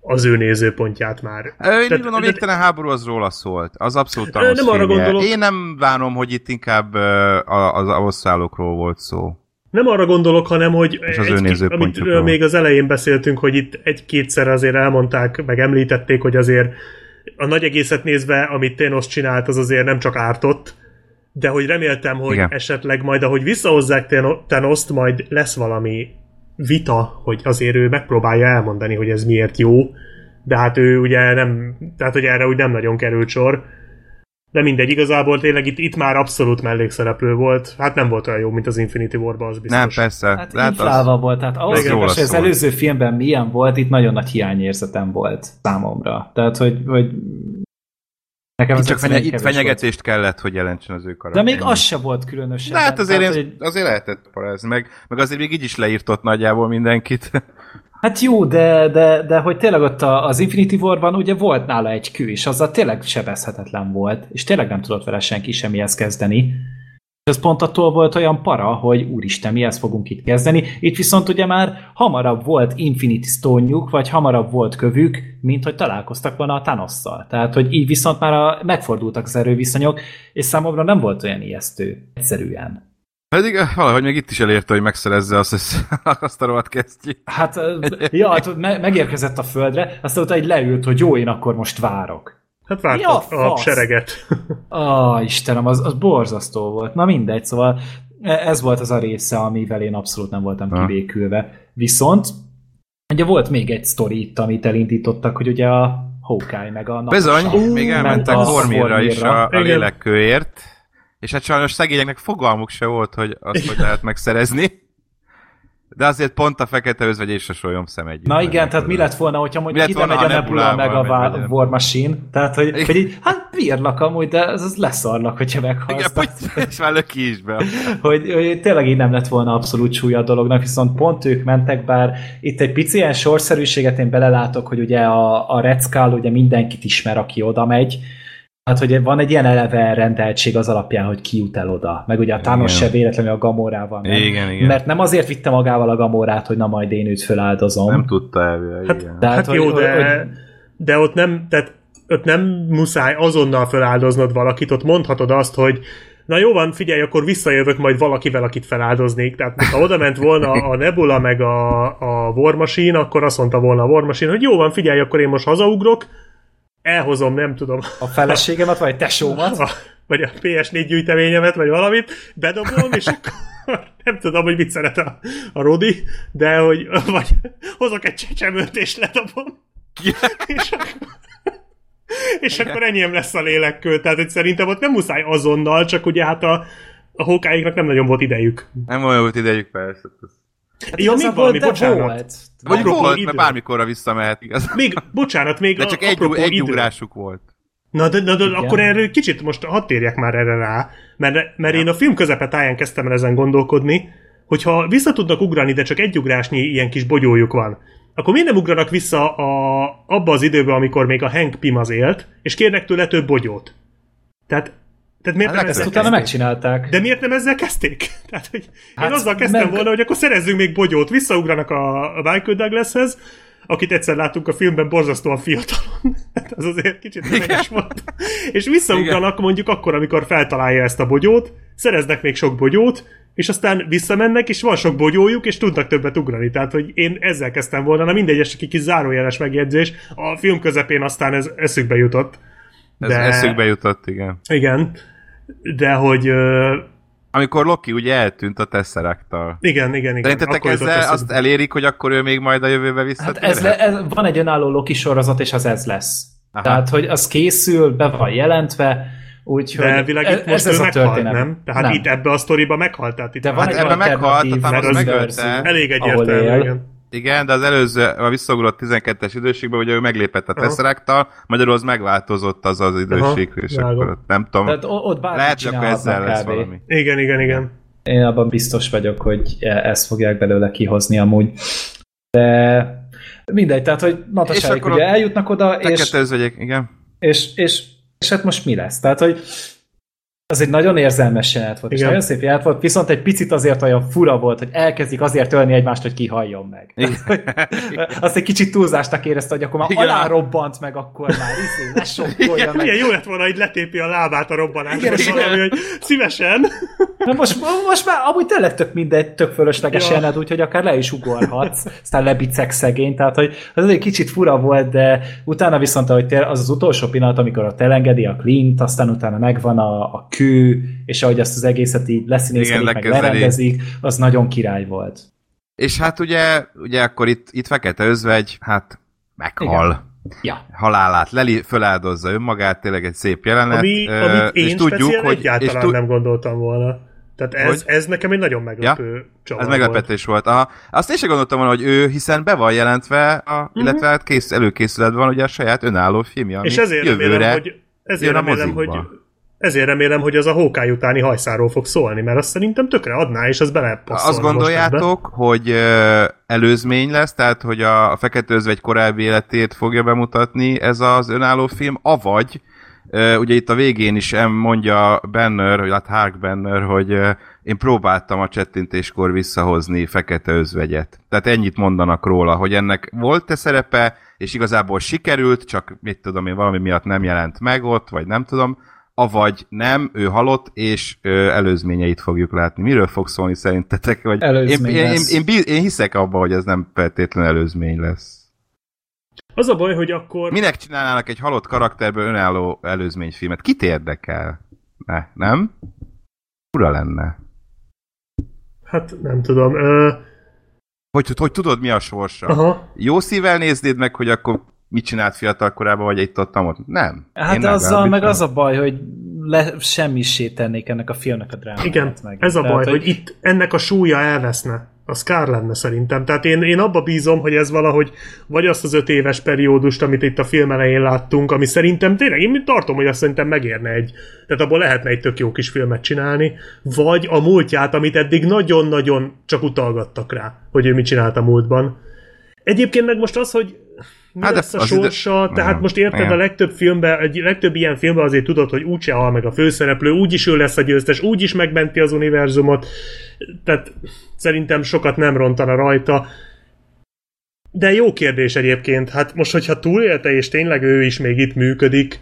Speaker 3: az ő nézőpontját már. Én
Speaker 4: Tehát, gondolom, a végtelen háború az róla szólt. Az abszolút Nem arra gondolok. Én nem várom, hogy itt inkább az avosszállókról volt szó.
Speaker 3: Nem arra gondolok, hanem, hogy és az egy, amit még az elején beszéltünk, hogy itt egy-kétszer azért elmondták, meg említették, hogy azért a nagy egészet nézve, amit Thanos csinált, az azért nem csak ártott, de hogy reméltem, hogy Igen. esetleg majd, ahogy visszahozzák Thanos-t, majd lesz valami vita, hogy azért ő megpróbálja elmondani, hogy ez miért jó, de hát ő ugye nem, tehát hogy erre úgy nem nagyon került sor. De mindegy, igazából tényleg itt, itt már abszolút mellékszereplő volt. Hát nem volt olyan jó, mint az Infinity War-ban, az biztos.
Speaker 4: Nem, persze.
Speaker 2: Hát hát az... volt, tehát ahhoz képest, hogy az előző filmben milyen volt, itt nagyon nagy hiányérzetem volt számomra. Tehát, hogy, hogy
Speaker 4: Nekem itt csak fenye, itt fenyegetést volt. kellett, hogy jelentsen az ő karakter.
Speaker 2: De még az se volt különösen. De
Speaker 4: hát azért, tehát, én, azért lehetett parázni, meg, meg azért még így is leírtott nagyjából mindenkit.
Speaker 2: Hát jó, de, de, de hogy tényleg ott az Infinity War-ban ugye volt nála egy kő, és azzal tényleg sebezhetetlen volt, és tényleg nem tudott vele senki semmihez kezdeni. És ez pont attól volt olyan para, hogy úristen, mi ezt fogunk itt kezdeni. Itt viszont ugye már hamarabb volt Infinity stone vagy hamarabb volt kövük, mint hogy találkoztak volna a thanos -szal. Tehát, hogy így viszont már a, megfordultak az erőviszonyok, és számomra nem volt olyan ijesztő. Egyszerűen.
Speaker 4: Pedig eh, valahogy még itt is elérte, hogy megszerezze azt, azt a rohadt kesztyűt.
Speaker 2: Hát, eh, ja, hát me- megérkezett a földre, aztán utána egy leült, hogy jó, én akkor most várok.
Speaker 3: Hát vártak ja, a sereget.
Speaker 2: Ah, Istenem, az, az borzasztó volt. Na mindegy, szóval e, ez volt az a része, amivel én abszolút nem voltam ha. kibékülve. Viszont ugye volt még egy sztori itt, amit elindítottak, hogy ugye a Hawkeye meg a
Speaker 4: Bizony, még elmentek Vormirra is a, a lélekkőért és hát sajnos szegényeknek fogalmuk se volt, hogy azt hogy lehet megszerezni. De azért pont a fekete özvegy és a solyom szem együtt.
Speaker 2: Na igen, tehát mi lett volna, hogyha mondjuk ide megy a Nebula meg a War Machine, tehát hogy, hogy így, hát bírnak amúgy, de ez, az leszarnak, hogyha meghalsz.
Speaker 4: Igen, és már löki is be.
Speaker 2: hogy, hogy, tényleg így nem lett volna abszolút súlya a dolognak, viszont pont ők mentek, bár itt egy pici ilyen sorszerűséget én belelátok, hogy ugye a, a Red Skull ugye mindenkit ismer, aki oda megy, Hát, hogy van egy ilyen eleve rendeltség az alapján, hogy ki jut el oda. Meg ugye a Thanos se véletlenül a Gamorával
Speaker 4: nem. Igen, igen.
Speaker 2: Mert nem azért vitte magával a Gamorát, hogy na majd én őt föláldozom.
Speaker 4: Nem tudta elvileg,
Speaker 3: hát, igen. hát, hát jó, hogy, de, hogy... de ott nem, tehát ott nem muszáj azonnal feláldoznod valakit, ott mondhatod azt, hogy na jó van, figyelj, akkor visszajövök majd valakivel, akit feláldoznék. Tehát ha oda ment volna a Nebula meg a, a War Machine, akkor azt mondta volna a War Machine, hogy jó van, figyelj, akkor én most hazaugrok, elhozom, nem tudom.
Speaker 2: A feleségemet, vagy tesómat. A,
Speaker 3: vagy a PS4 gyűjteményemet, vagy valamit, bedobom, és akkor nem tudom, hogy mit szeret a, a Rodi, de hogy vagy hozok egy csecsemőt, és ledobom. és akkor, és akkor ennyiem lesz a lélekkő. Tehát, hogy szerintem ott nem muszáj azonnal, csak ugye hát a, a hókáiknak nem nagyon volt idejük.
Speaker 4: Nem olyan volt idejük, persze.
Speaker 3: Hát ja, még valami, bocsánat. Volt.
Speaker 4: Vagy volt, idő. mert bármikorra visszamehet, igaz?
Speaker 3: Még, bocsánat, még
Speaker 4: De csak a, egy, egy ugrásuk volt.
Speaker 3: Na, de, de, de akkor erről kicsit most hadd térjek már erre rá, mert, mert én a film táján kezdtem el ezen gondolkodni, hogyha vissza tudnak ugrani, de csak egy ugrásnyi ilyen kis bogyójuk van, akkor miért nem ugranak vissza a, abba az időbe, amikor még a Hank Pym az élt, és kérnek tőle több bogyót? Tehát tehát miért
Speaker 2: hát nem ezzel utána megcsinálták.
Speaker 3: De miért nem ezzel kezdték? Tehát, hogy hát, én azzal kezdtem meg... volna, hogy akkor szerezzünk még bogyót, visszaugranak a, a Michael Douglashez, akit egyszer láttunk a filmben borzasztóan fiatalon. Hát az azért kicsit nemes volt. És visszaugranak mondjuk akkor, amikor feltalálja ezt a bogyót, szereznek még sok bogyót, és aztán visszamennek, és van sok bogyójuk, és tudnak többet ugrani. Tehát, hogy én ezzel kezdtem volna, na mindegy, ez csak egy kis zárójeles megjegyzés. A film közepén aztán ez eszükbe jutott.
Speaker 4: De... Ez eszükbe jutott, igen.
Speaker 3: Igen de hogy... Uh...
Speaker 4: Amikor Loki ugye eltűnt a Tesseracttal.
Speaker 3: Igen, igen, igen.
Speaker 4: Szerintetek ezzel azt elérik, hogy akkor ő még majd a jövőbe visszatér?
Speaker 2: Hát ez, le, ez, van egy önálló Loki sorozat, és az ez lesz. Aha. Tehát, hogy az készül, be van jelentve, Úgyhogy
Speaker 3: de világ itt most ez, ez a történet. nem? Tehát nem. itt ebbe a sztoriba meghalt. Tehát itt
Speaker 4: de van hát ebbe meghalt, a Thanos megölte.
Speaker 3: Elég egyértelmű, igen.
Speaker 4: Igen, de az előző, a visszaugrott 12-es időségben, ugye ő meglépett a Tesseracttal, magyarul az megváltozott az az időség, Aha, és akkor nem tudom. Tehát
Speaker 2: ott
Speaker 4: lehet, akkor ezzel lesz kb. valami.
Speaker 3: Igen, igen, igen.
Speaker 2: Én abban biztos vagyok, hogy e- ezt fogják belőle kihozni amúgy. De mindegy, tehát, hogy Natasáik ugye eljutnak oda, és,
Speaker 4: igen.
Speaker 2: És, és, és hát most mi lesz? Tehát, hogy az egy nagyon érzelmes jelenet volt, Igen. és nagyon szép jelenet volt, viszont egy picit azért olyan fura volt, hogy elkezdik azért ölni egymást, hogy kihalljon meg. Azt egy kicsit túlzásnak érezte, hogy akkor már Igen. alárobbant meg, akkor már izé, ne sokkolja meg.
Speaker 3: Milyen jó lett volna, hogy letépi a lábát a robbanásra, Igen, és valami, hogy szívesen.
Speaker 2: Na most, most már amúgy tényleg tök mindegy, tök fölösleges ja. jelenet, úgyhogy akár le is ugorhatsz, aztán lebicek szegény, tehát hogy az egy kicsit fura volt, de utána viszont, hogy az az utolsó pillanat, amikor a telengedi a Clint, aztán utána megvan a, a kő, és ahogy azt az egészet így leszínészkedik, meg lerendezik, az nagyon király volt.
Speaker 4: És hát ugye, ugye akkor itt, itt Fekete Özvegy, hát meghal. Igen.
Speaker 2: Ja.
Speaker 4: halálát leli, föláldozza önmagát, tényleg egy szép jelenet.
Speaker 3: Ami, amit én és tudjuk, hogy egyáltalán és tu- nem gondoltam volna. Tehát ez, hogy? ez nekem egy nagyon meglepő ja? csavar
Speaker 4: Ez meglepetés volt. volt. Aha. Azt én sem gondoltam volna, hogy ő, hiszen be van jelentve, a, uh-huh. illetve hát kész, előkészületben van ugye a saját önálló filmje, ami és ezért jövőre remélem, hogy, ezért remélem, hogy
Speaker 3: ezért remélem, hogy az a hókály utáni hajszáról fog szólni, mert azt szerintem tökre adná, és az belepasszol.
Speaker 4: Azt gondoljátok, hogy előzmény lesz, tehát hogy a, a Fekete Özvegy korábbi életét fogja bemutatni ez az önálló film, avagy ugye itt a végén is mondja Banner, vagy hát Hark Banner, hogy én próbáltam a csettintéskor visszahozni Fekete Özvegyet. Tehát ennyit mondanak róla, hogy ennek volt-e szerepe, és igazából sikerült, csak mit tudom én, valami miatt nem jelent meg ott, vagy nem tudom, avagy nem, ő halott, és ö, előzményeit fogjuk látni. Miről fog szólni szerintetek? Vagy én, én, én, én, én, én hiszek abba, hogy ez nem feltétlen előzmény lesz.
Speaker 3: Az a baj, hogy akkor...
Speaker 4: Minek csinálnának egy halott karakterből önálló előzményfilmet? Kit érdekel? Ne, nem? Ura lenne.
Speaker 3: Hát nem tudom. Ö...
Speaker 4: Hogy, hogy tudod, mi a sorsa? Aha. Jó szívvel néznéd meg, hogy akkor mit csinált fiatal korában, vagy itt ott, ott. Nem.
Speaker 2: Hát Én azzal meg az a baj, hogy le, semmisé tennék ennek a filmnek a drámát.
Speaker 3: Igen, meg. ez a Tehát, baj, hogy... hogy itt ennek a súlya elveszne. Az kár lenne szerintem. Tehát én, én abba bízom, hogy ez valahogy vagy azt az öt éves periódust, amit itt a film elején láttunk, ami szerintem tényleg, én tartom, hogy azt szerintem megérne egy, tehát abból lehetne egy tök jó kis filmet csinálni, vagy a múltját, amit eddig nagyon-nagyon csak utalgattak rá, hogy ő mit csinált a múltban. Egyébként meg most az, hogy mi hát lesz a sorsa, ide... tehát most érted, Igen. a legtöbb filmben, egy legtöbb ilyen filmben azért tudod, hogy úgyse hal meg a főszereplő, úgyis ő lesz a győztes, úgyis megmenti az univerzumot, tehát szerintem sokat nem rontana rajta. De jó kérdés egyébként, hát most, hogyha túlélte, és tényleg ő is még itt működik,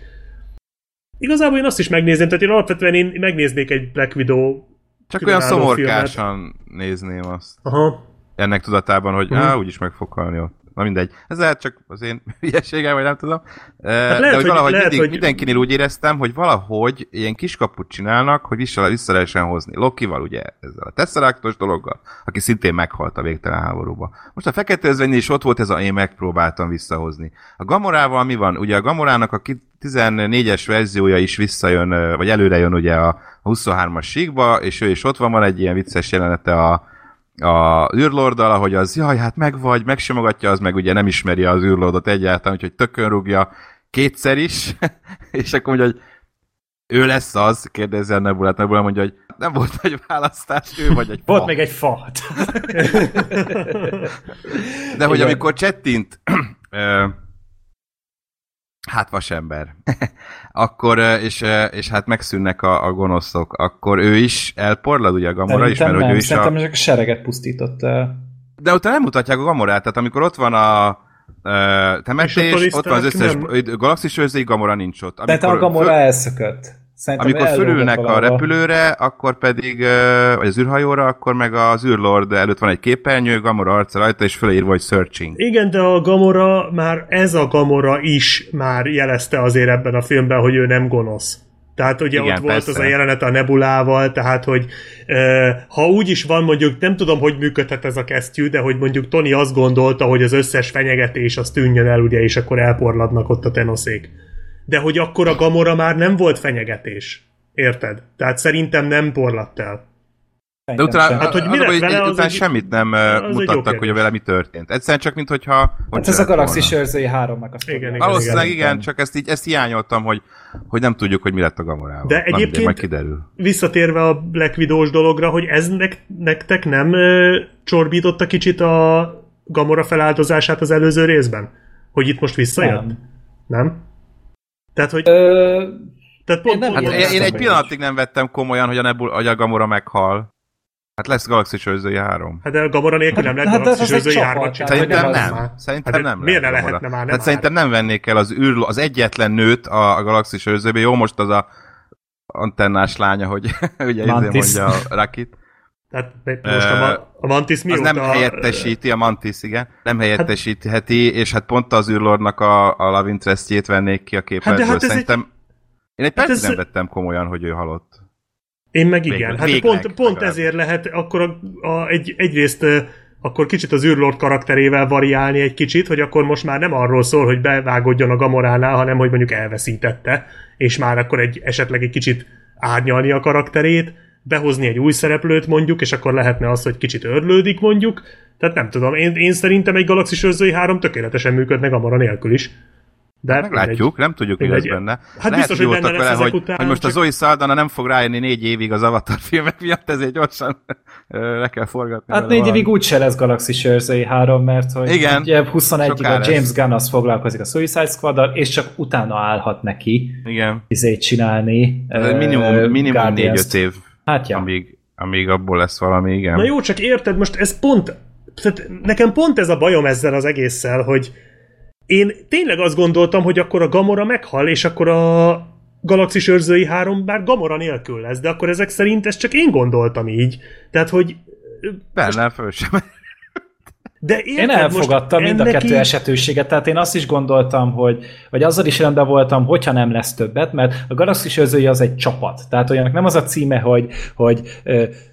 Speaker 3: igazából én azt is megnézném, tehát én alapvetően én megnéznék egy Black Widow
Speaker 4: Csak olyan szomorkásan filmet. nézném azt.
Speaker 3: Aha.
Speaker 4: Ennek tudatában, hogy uh-huh. á, úgyis meg fog halni ott. Na mindegy. Ez lehet csak az én hülyeségem, vagy nem tudom. Hát lehet, De hogy valahogy lehet, mindig, hogy... mindenkinél úgy éreztem, hogy valahogy ilyen kiskaput csinálnak, hogy vissza, vissza lehessen hozni. Lokival ugye ezzel a Tesseractos dologgal, aki szintén meghalt a végtelen háborúba. Most a fekete özvénynél is ott volt ez a én megpróbáltam visszahozni. A Gamorával mi van? Ugye a Gamorának a 14-es verziója is visszajön, vagy előre jön ugye a 23-as síkba, és ő is ott van, van egy ilyen vicces jelenete a, a űrlorddal, ahogy az, jaj, hát meg vagy, megsimogatja, az meg ugye nem ismeri az űrlordot egyáltalán, úgyhogy tökön rúgja kétszer is, és akkor mondja, hogy ő lesz az, kérdezi a Nebulát, Nebula mondja, hogy nem volt egy választás, ő vagy egy
Speaker 2: fa. Volt még egy fa.
Speaker 4: De hogy Igen. amikor csettint hát vasember, akkor, és, és hát megszűnnek a, a gonoszok, akkor ő is elporlad, ugye a Gamora is,
Speaker 2: mert
Speaker 4: nem,
Speaker 2: hogy ő
Speaker 4: is
Speaker 2: szerintem a... a sereget pusztított.
Speaker 4: De utána nem mutatják a Gamorát, tehát amikor ott van a temetés, ott van az összes nem... galaxis őrzői, Gamora nincs ott.
Speaker 2: Amikor tehát a Gamora föl... elszökött.
Speaker 4: Szerintem Amikor fölülnek a repülőre, akkor pedig, vagy az űrhajóra, akkor meg az űrlord előtt van egy képernyő, Gamora arca rajta, és fölírva, hogy searching.
Speaker 3: Igen, de a Gamora, már ez a Gamora is már jelezte azért ebben a filmben, hogy ő nem gonosz. Tehát ugye Igen, ott volt persze. az a jelenet a Nebulával, tehát hogy e, ha úgy is van, mondjuk nem tudom, hogy működhet ez a kesztyű, de hogy mondjuk Tony azt gondolta, hogy az összes fenyegetés az tűnjön el, ugye, és akkor elporladnak ott a tenoszék de hogy akkor a Gamora már nem volt fenyegetés. Érted? Tehát szerintem nem porlatt el.
Speaker 4: De utána, hát, hogy mi lett vele, az utána egy, semmit nem az mutattak, hogy vele mi történt. Egyszerűen csak, mint hogyha...
Speaker 2: Hát ez a Galaxis őrzői három meg
Speaker 4: azt igen, igen, Valószínűleg igen, igen, csak ezt így ezt hiányoltam, hogy, hogy nem tudjuk, hogy mi lett a Gamorával.
Speaker 3: De egyébként majd kiderül. visszatérve a Black widow dolgogra, hogy ez nektek nem ö, csorbította kicsit a Gamora feláldozását az előző részben? Hogy itt most visszajött? Nem. Nem? Tehát, hogy... Ö...
Speaker 4: Tehát pont, én, nem, hát én, én egy pillanatig nem vettem komolyan, hogy a, Nebul, hogy a Gamora meghal. Hát lesz Galaxis őrzői 3.
Speaker 3: Hát de a Gamora nélkül nem lehet hát, Galaxis őrzői 3
Speaker 4: Szerintem nem. nem. Szerintem hát, nem
Speaker 3: Miért ne lehetne már? Nem
Speaker 4: hát szerintem nem vennék el az, űr, az egyetlen nőt a, a Galaxis őrzőbe. Jó, most az a antennás lánya, hogy ugye izé mondja a Rakit.
Speaker 3: Tehát most a, a Mantis mióta...
Speaker 4: Az nem helyettesíti, a Mantis, igen. Nem helyettesítheti, hát, és hát pont az űrlordnak a, a Love Interest-jét vennék ki a képletből. Hát, hát Szerintem... Egy... Én egy hát percig ez... nem vettem komolyan, hogy ő halott.
Speaker 3: Én meg igen. Végleg, hát végleg, pont, pont ezért lehet akkor a, a, egy, egyrészt akkor kicsit az űrlord karakterével variálni egy kicsit, hogy akkor most már nem arról szól, hogy bevágodjon a Gamoránál, hanem hogy mondjuk elveszítette, és már akkor egy esetleg egy kicsit árnyalni a karakterét, behozni egy új szereplőt mondjuk, és akkor lehetne az, hogy kicsit örlődik mondjuk. Tehát nem tudom, én, én szerintem egy Galaxis őrzői 3 tökéletesen működne Gamora nélkül is.
Speaker 4: De hát meglátjuk, nem tudjuk, mi lesz benne. Hát Lehet, biztos, hogy benne vele, hogy, után, hogy most csak... a Zoe Saldana nem fog rájönni négy évig az Avatar filmek miatt, ezért gyorsan le kell forgatni.
Speaker 2: Hát négy évig úgy se lesz Galaxy őrzői 3 mert hogy Igen, ugye 21-ig a James Gunn az foglalkozik a Suicide squad és csak utána állhat neki
Speaker 4: Igen.
Speaker 2: izét csinálni.
Speaker 4: minimum, minimum 4-5 év Hát ja. Amíg, amíg abból lesz valami, igen.
Speaker 3: Na jó, csak érted, most ez pont, tehát nekem pont ez a bajom ezzel az egésszel, hogy én tényleg azt gondoltam, hogy akkor a Gamora meghal, és akkor a Galaxis őrzői három bár Gamora nélkül lesz, de akkor ezek szerint ezt csak én gondoltam így. Tehát, hogy...
Speaker 4: Benne föl sem.
Speaker 2: De érted, én elfogadtam mind a kettő így... esetőséget, tehát én azt is gondoltam, hogy, vagy azzal is rendben voltam, hogyha nem lesz többet, mert a Galaxis őrzői az egy csapat. Tehát olyanak nem az a címe, hogy, hogy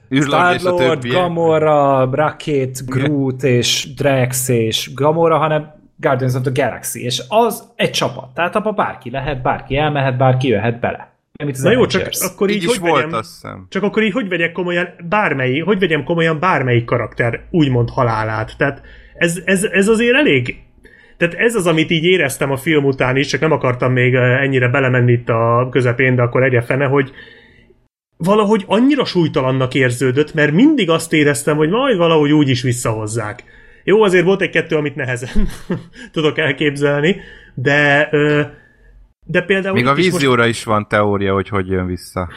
Speaker 2: Star-Lord, Gamora, Rocket, Groot és Drax és Gamora, hanem Guardians of the Galaxy, és az egy csapat. Tehát abban bárki lehet, bárki elmehet, bárki jöhet bele.
Speaker 3: Na jó, csak akkor így, így hogy volt, vegyem, azt hiszem. Csak akkor így hogy vegyek komolyan bármelyik, hogy vegyem komolyan bármelyik karakter úgymond halálát. Tehát ez, ez, ez azért elég tehát ez az, amit így éreztem a film után is, csak nem akartam még ennyire belemenni itt a közepén, de akkor egye fene, hogy valahogy annyira súlytalannak érződött, mert mindig azt éreztem, hogy majd valahogy úgy is visszahozzák. Jó, azért volt egy-kettő, amit nehezen tudok elképzelni, de de például...
Speaker 4: Még a vízióra most... is van teória, hogy hogy jön vissza.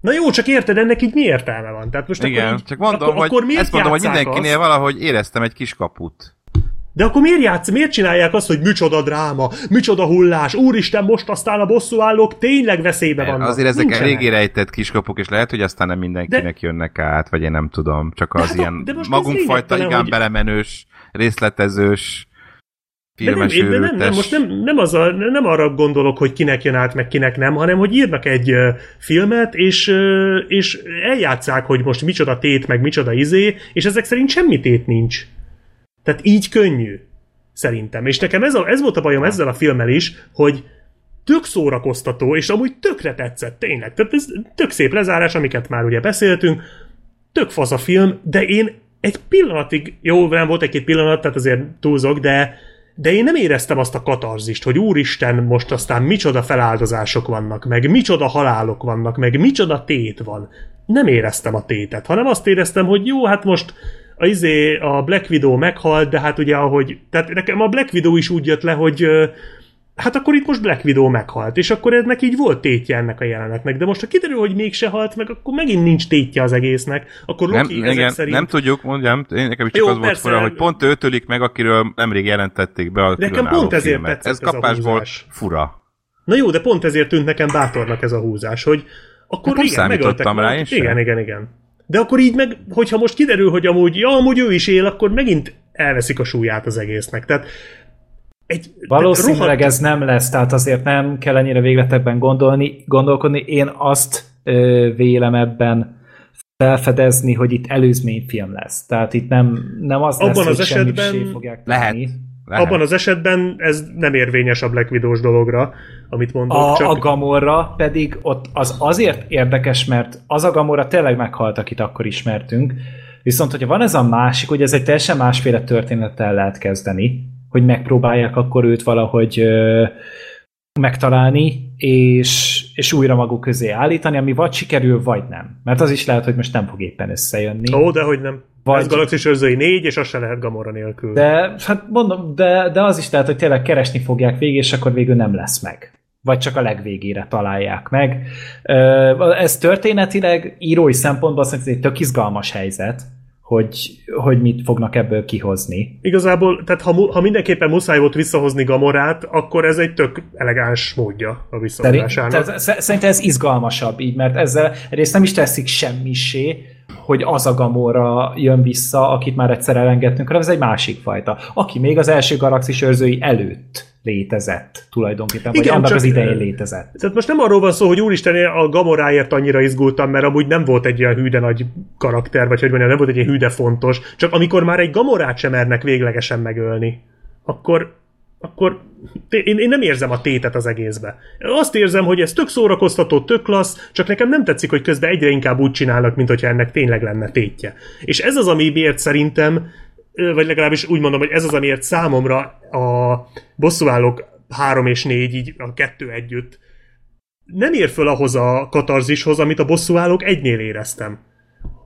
Speaker 3: Na jó, csak érted, ennek így mi értelme van? Tehát most
Speaker 4: Igen,
Speaker 3: akkor
Speaker 4: így, csak mondom, akkor, hogy, akkor ezt mondom, hogy mindenkinél azt? valahogy éreztem egy kis kaput.
Speaker 3: De akkor miért játsz, miért csinálják azt, hogy micsoda dráma, micsoda hullás, úristen, most aztán a bosszúállók tényleg veszélybe vannak.
Speaker 4: Azért ezek Nincsenek. régi rejtett kiskapuk, és lehet, hogy aztán nem mindenkinek de... jönnek át, vagy én nem tudom, csak az de ilyen magunkfajta, igen, hogy... belemenős, részletezős, filmes de nem, de nem,
Speaker 3: nem, most nem, nem, az a, nem arra gondolok, hogy kinek jön át, meg kinek nem, hanem hogy írnak egy uh, filmet, és, uh, és eljátszák, hogy most micsoda tét, meg micsoda izé, és ezek szerint semmi tét nincs. Tehát így könnyű. Szerintem. És nekem ez, a, ez volt a bajom ezzel a filmmel is, hogy tök szórakoztató, és amúgy tökre tetszett, tényleg. Tehát ez tök szép lezárás, amiket már ugye beszéltünk, tök fasz a film, de én egy pillanatig, jó, nem volt egy-két pillanat, tehát azért túlzok, de, de én nem éreztem azt a katarzist, hogy úristen, most aztán micsoda feláldozások vannak, meg micsoda halálok vannak, meg micsoda tét van. Nem éreztem a tétet, hanem azt éreztem, hogy jó, hát most a, izé, a Black Widow meghalt, de hát ugye ahogy, tehát nekem a Black Widow is úgy jött le, hogy hát akkor itt most Black Widow meghalt, és akkor ennek így volt tétje ennek a jelenetnek, de most ha kiderül, hogy mégse halt meg, akkor megint nincs tétje az egésznek, akkor Loki
Speaker 4: nem, igen, szerint... nem tudjuk, mondjam, én nekem is csak Jó, az persze, volt fura, hogy pont ő ötölik meg, akiről nemrég jelentették be a
Speaker 3: Nekem pont ezért filmet. tetszett
Speaker 4: ez, ez kapásból fura.
Speaker 3: Na jó, de pont ezért tűnt nekem bátornak ez a húzás, hogy akkor
Speaker 4: hát igen, megöltek rá,
Speaker 3: én Igen, igen, igen. De akkor így meg, hogyha most kiderül, hogy amúgy, ja, amúgy ő is él, akkor megint elveszik a súlyát az egésznek. Tehát
Speaker 2: egy, Valószínűleg rohadt... ez nem lesz, tehát azért nem kell ennyire végletekben gondolni, gondolkodni. Én azt ö, vélem ebben felfedezni, hogy itt előzményfilm lesz. Tehát itt nem, nem az
Speaker 3: Abban
Speaker 2: lesz,
Speaker 3: az esetben
Speaker 2: fogják
Speaker 4: lehet.
Speaker 3: Lehet. Abban az esetben ez nem érvényes a Black Widows dologra, amit mondok.
Speaker 2: A,
Speaker 3: csak...
Speaker 2: a Gamora pedig ott az azért érdekes, mert az a Gamora tényleg meghalt, akit akkor ismertünk, viszont hogyha van ez a másik, hogy ez egy teljesen másféle történettel lehet kezdeni, hogy megpróbálják akkor őt valahogy ö, megtalálni, és, és újra maguk közé állítani, ami vagy sikerül, vagy nem. Mert az is lehet, hogy most nem fog éppen összejönni.
Speaker 3: Ó, de hogy nem. Vagy... Ez Galaxis őrzői 4, és az se lehet Gamora nélkül.
Speaker 2: De, hát mondom, de, de az is lehet, hogy tényleg keresni fogják végig, és akkor végül nem lesz meg. Vagy csak a legvégére találják meg. Ez történetileg, írói szempontból szerintem egy tök izgalmas helyzet, hogy, hogy mit fognak ebből kihozni.
Speaker 3: Igazából, tehát ha, ha mindenképpen muszáj volt visszahozni Gamorát, akkor ez egy tök elegáns módja a visszahozásának.
Speaker 2: Szerintem ez izgalmasabb így, mert ezzel egyrészt nem is teszik semmisé, hogy az a Gamora jön vissza, akit már egyszer elengedtünk, hanem ez egy másik fajta. Aki még az első galaxis őrzői előtt létezett tulajdonképpen, Igen, vagy annak az idején létezett.
Speaker 3: Tehát most nem arról van szó, hogy úristen, a Gamoráért annyira izgultam, mert amúgy nem volt egy ilyen hűde nagy karakter, vagy hogy mondjam, nem volt egy ilyen hűde fontos, csak amikor már egy Gamorát sem mernek véglegesen megölni, akkor akkor én, én nem érzem a tétet az egészbe. Azt érzem, hogy ez tök szórakoztató, tök klassz, csak nekem nem tetszik, hogy közben egyre inkább úgy csinálnak, mint hogyha ennek tényleg lenne tétje. És ez az, ami miért szerintem, vagy legalábbis úgy mondom, hogy ez az, amiért számomra a bosszúállók három és négy, így a kettő együtt, nem ér föl ahhoz a katarzishoz, amit a bosszúállók egynél éreztem.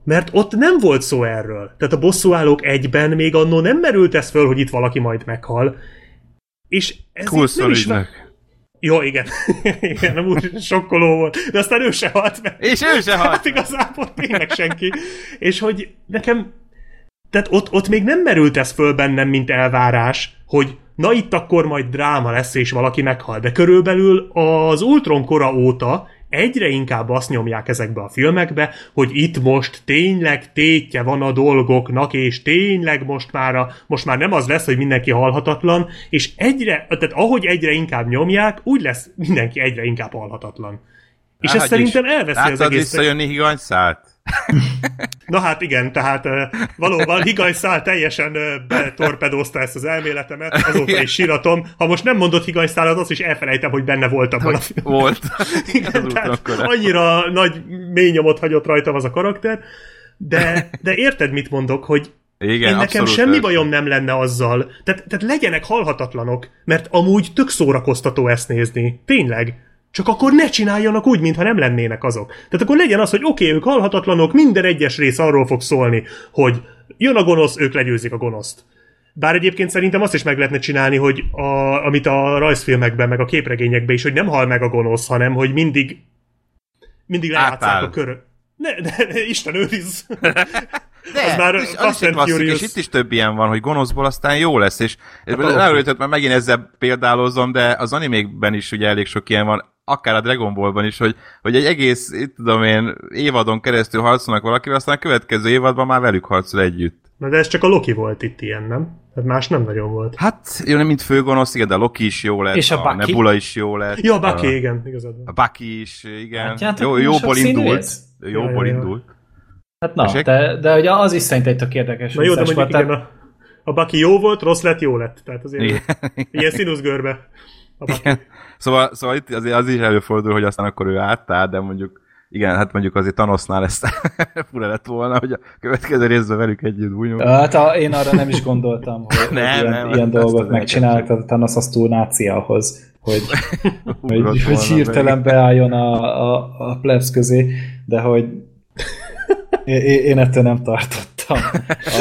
Speaker 3: Mert ott nem volt szó erről. Tehát a bosszúállók egyben még annó nem merült ez föl, hogy itt valaki majd meghal, és ez nem is van... Jó, igen. igen, nem úgy sokkoló volt. De aztán ő se halt meg.
Speaker 4: És ő se halt. Hát
Speaker 3: igazából tényleg senki. És hogy nekem... Tehát ott, ott még nem merült ez föl bennem, mint elvárás, hogy na itt akkor majd dráma lesz, és valaki meghal. De körülbelül az Ultron kora óta egyre inkább azt nyomják ezekbe a filmekbe, hogy itt most tényleg tétje van a dolgoknak, és tényleg most már, a, most már nem az lesz, hogy mindenki halhatatlan, és egyre, tehát ahogy egyre inkább nyomják, úgy lesz mindenki egyre inkább halhatatlan. És Há, ez szerintem elveszi az egész...
Speaker 4: visszajönni higanyszát?
Speaker 3: Na hát igen, tehát valóban higanyszál teljesen betorpedózta ezt az elméletemet, azóta is síratom. Ha most nem mondott higanyszálat, azt is elfelejtem, hogy benne volt abban a.
Speaker 4: Volt.
Speaker 3: igen, tehát annyira nagy mély nyomot hagyott rajtam az a karakter, de, de érted, mit mondok, hogy igen, én nekem semmi értem. bajom nem lenne azzal. Tehát, tehát legyenek halhatatlanok, mert amúgy tök szórakoztató ezt nézni. Tényleg. Csak akkor ne csináljanak úgy, mintha nem lennének azok. Tehát akkor legyen az, hogy oké, okay, ők halhatatlanok, minden egyes rész arról fog szólni, hogy jön a gonosz, ők legyőzik a gonoszt. Bár egyébként szerintem azt is meg lehetne csinálni, hogy a, amit a rajzfilmekben, meg a képregényekben is, hogy nem hal meg a gonosz, hanem hogy mindig mindig lejátszák a körök. Ne, ne, Isten őriz!
Speaker 4: De, az már is, az is klasszik, és itt is több ilyen van, hogy gonoszból aztán jó lesz, és ráülített, mert megint ezzel példálozom, de az animékben is ugye elég sok ilyen van, akár a Dragon Ballban is, hogy, hogy egy egész, itt tudom én, évadon keresztül harcolnak valakivel, aztán a következő évadban már velük harcol együtt.
Speaker 3: Na de ez csak a Loki volt itt ilyen, nem? Hát más nem nagyon volt.
Speaker 4: Hát, jó, nem mint főgonosz, igen, de a Loki is jó lett, és a, a Nebula is jó lett.
Speaker 3: Jó, a Bucky, a, igen, igazad.
Speaker 4: A Bucky is, igen. Hát, jó, jóból indult. Jóból ja, indult.
Speaker 2: Hát na, de, de ugye az is szerintem egy tök érdekes.
Speaker 3: Na jó, de mondjuk igen, a, a Bucky jó volt, rossz lett, jó lett. Tehát azért igen. ilyen színuszgörbe.
Speaker 4: Igen. Szóval, szóval itt azért az is előfordul, hogy aztán akkor ő átáll, de mondjuk igen, hát mondjuk azért Thanosnál ezt fura lett volna, hogy a következő részben velük együtt bújunk.
Speaker 2: Hát a, én arra nem is gondoltam, hogy nem, ilyen, nem, ilyen dolgot megcsinálnak, tehát a Thanos az túl náci ahhoz, hogy, hogy, hogy hirtelen beálljon a, a, a plebs közé, de hogy én, én ettől nem tartottam.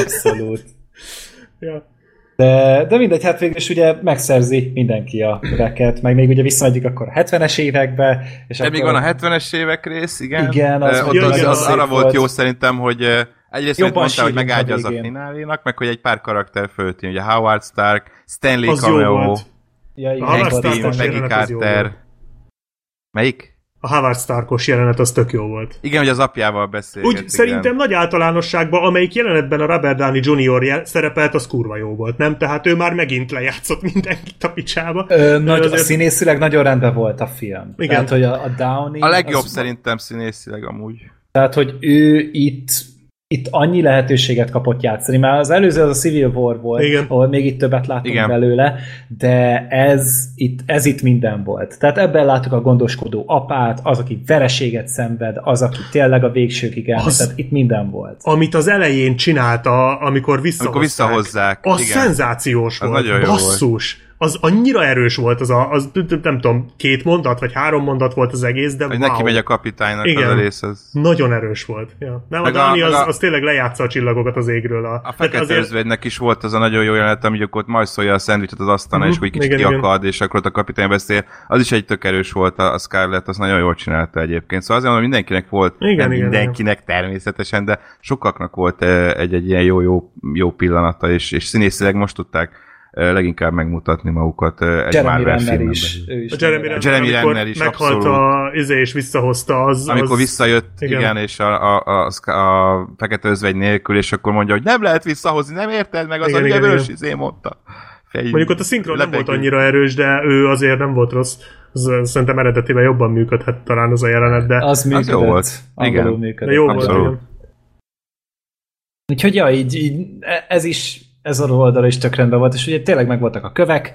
Speaker 2: Abszolút.
Speaker 3: ja.
Speaker 2: De, de mindegy, hát végül is ugye megszerzi mindenki a reket, meg még ugye visszamegyük akkor a 70-es évekbe. És
Speaker 4: de
Speaker 2: akkor...
Speaker 4: még van a 70-es évek rész, igen.
Speaker 2: Igen,
Speaker 4: az, ott az, az, az arra volt jó szerintem, hogy egyrészt hogy mondta, hogy megágyaz a finálénak, meg hogy egy pár karakter föltűn, ugye Howard Stark, Stanley az Cameo,
Speaker 2: ja, igen,
Speaker 4: Peggy Carter. Melyik?
Speaker 3: A Howard Starkos jelenet az tök jó volt.
Speaker 4: Igen, hogy az apjával beszél.
Speaker 3: Úgy igen. szerintem nagy általánosságban, amelyik jelenetben a Robert Downey Jr. szerepelt, az kurva jó volt, nem? Tehát ő már megint lejátszott mindenkit a picsába.
Speaker 2: Ö, nagy, azért... Színészileg nagyon rendben volt a film.
Speaker 3: Igen.
Speaker 2: Tehát, hogy a, a Downey...
Speaker 4: A legjobb az... szerintem színészileg amúgy.
Speaker 2: Tehát, hogy ő itt itt annyi lehetőséget kapott játszani. Már az előző az a Civil War volt, Igen. ahol még itt többet láttunk Igen. belőle, de ez itt, ez itt minden volt. Tehát ebben láttuk a gondoskodó apát, az, aki vereséget szenved, az, aki tényleg a végsőkig el, az, tehát itt minden volt. Amit az elején csinálta, amikor visszahozzák. Amikor visszahozzák. Az Igen. szenzációs az volt. Nagyon Basszus. Volt az annyira erős volt, az, a, az nem tudom, két mondat, vagy három mondat volt az egész, de
Speaker 4: Hogy wow. neki megy a kapitánynak Igen, az a rész. Az...
Speaker 3: Nagyon erős volt. Ja. Nem, meg a Dani az, a, az, tényleg lejátsza a csillagokat az égről. A,
Speaker 4: a fekete azért... özvegynek is volt az a nagyon jó jelenet, amikor ott majszolja a szendvicset az asztalon, uh-huh. és úgy kicsit igen, kiakad, igen. és akkor ott a kapitány beszél. Az is egy tök erős volt a, a Scarlett, az nagyon jól csinálta egyébként. Szóval azért mondom, mindenkinek volt, igen, nem igen, mindenkinek igen. természetesen, de sokaknak volt egy-egy ilyen jó-jó jó pillanata, és, és színészileg most tudták leginkább megmutatni magukat egy
Speaker 2: Jeremy Renner is. is.
Speaker 3: A Jeremy Renner, Jeremy Renner is, meghalt abszolút. a izé és visszahozta az...
Speaker 4: Amikor az... visszajött, igen, igen és a, a, a, a fekete özvegy nélkül, és akkor mondja, hogy nem lehet visszahozni, nem érted meg, az igen, a igen, vörös izé mondta.
Speaker 3: Fejű, Mondjuk ott a szinkron nem volt annyira erős, de ő azért nem volt rossz. Szerintem eredetiben jobban működhet talán az a jelenet, de...
Speaker 2: Az működött. Az jó volt. Igen. Működött. De
Speaker 3: jó Abszolút. volt, igen.
Speaker 2: Úgyhogy ja, így, így, ez is ez a oldal is tök rendben volt, és ugye tényleg megvoltak a kövek,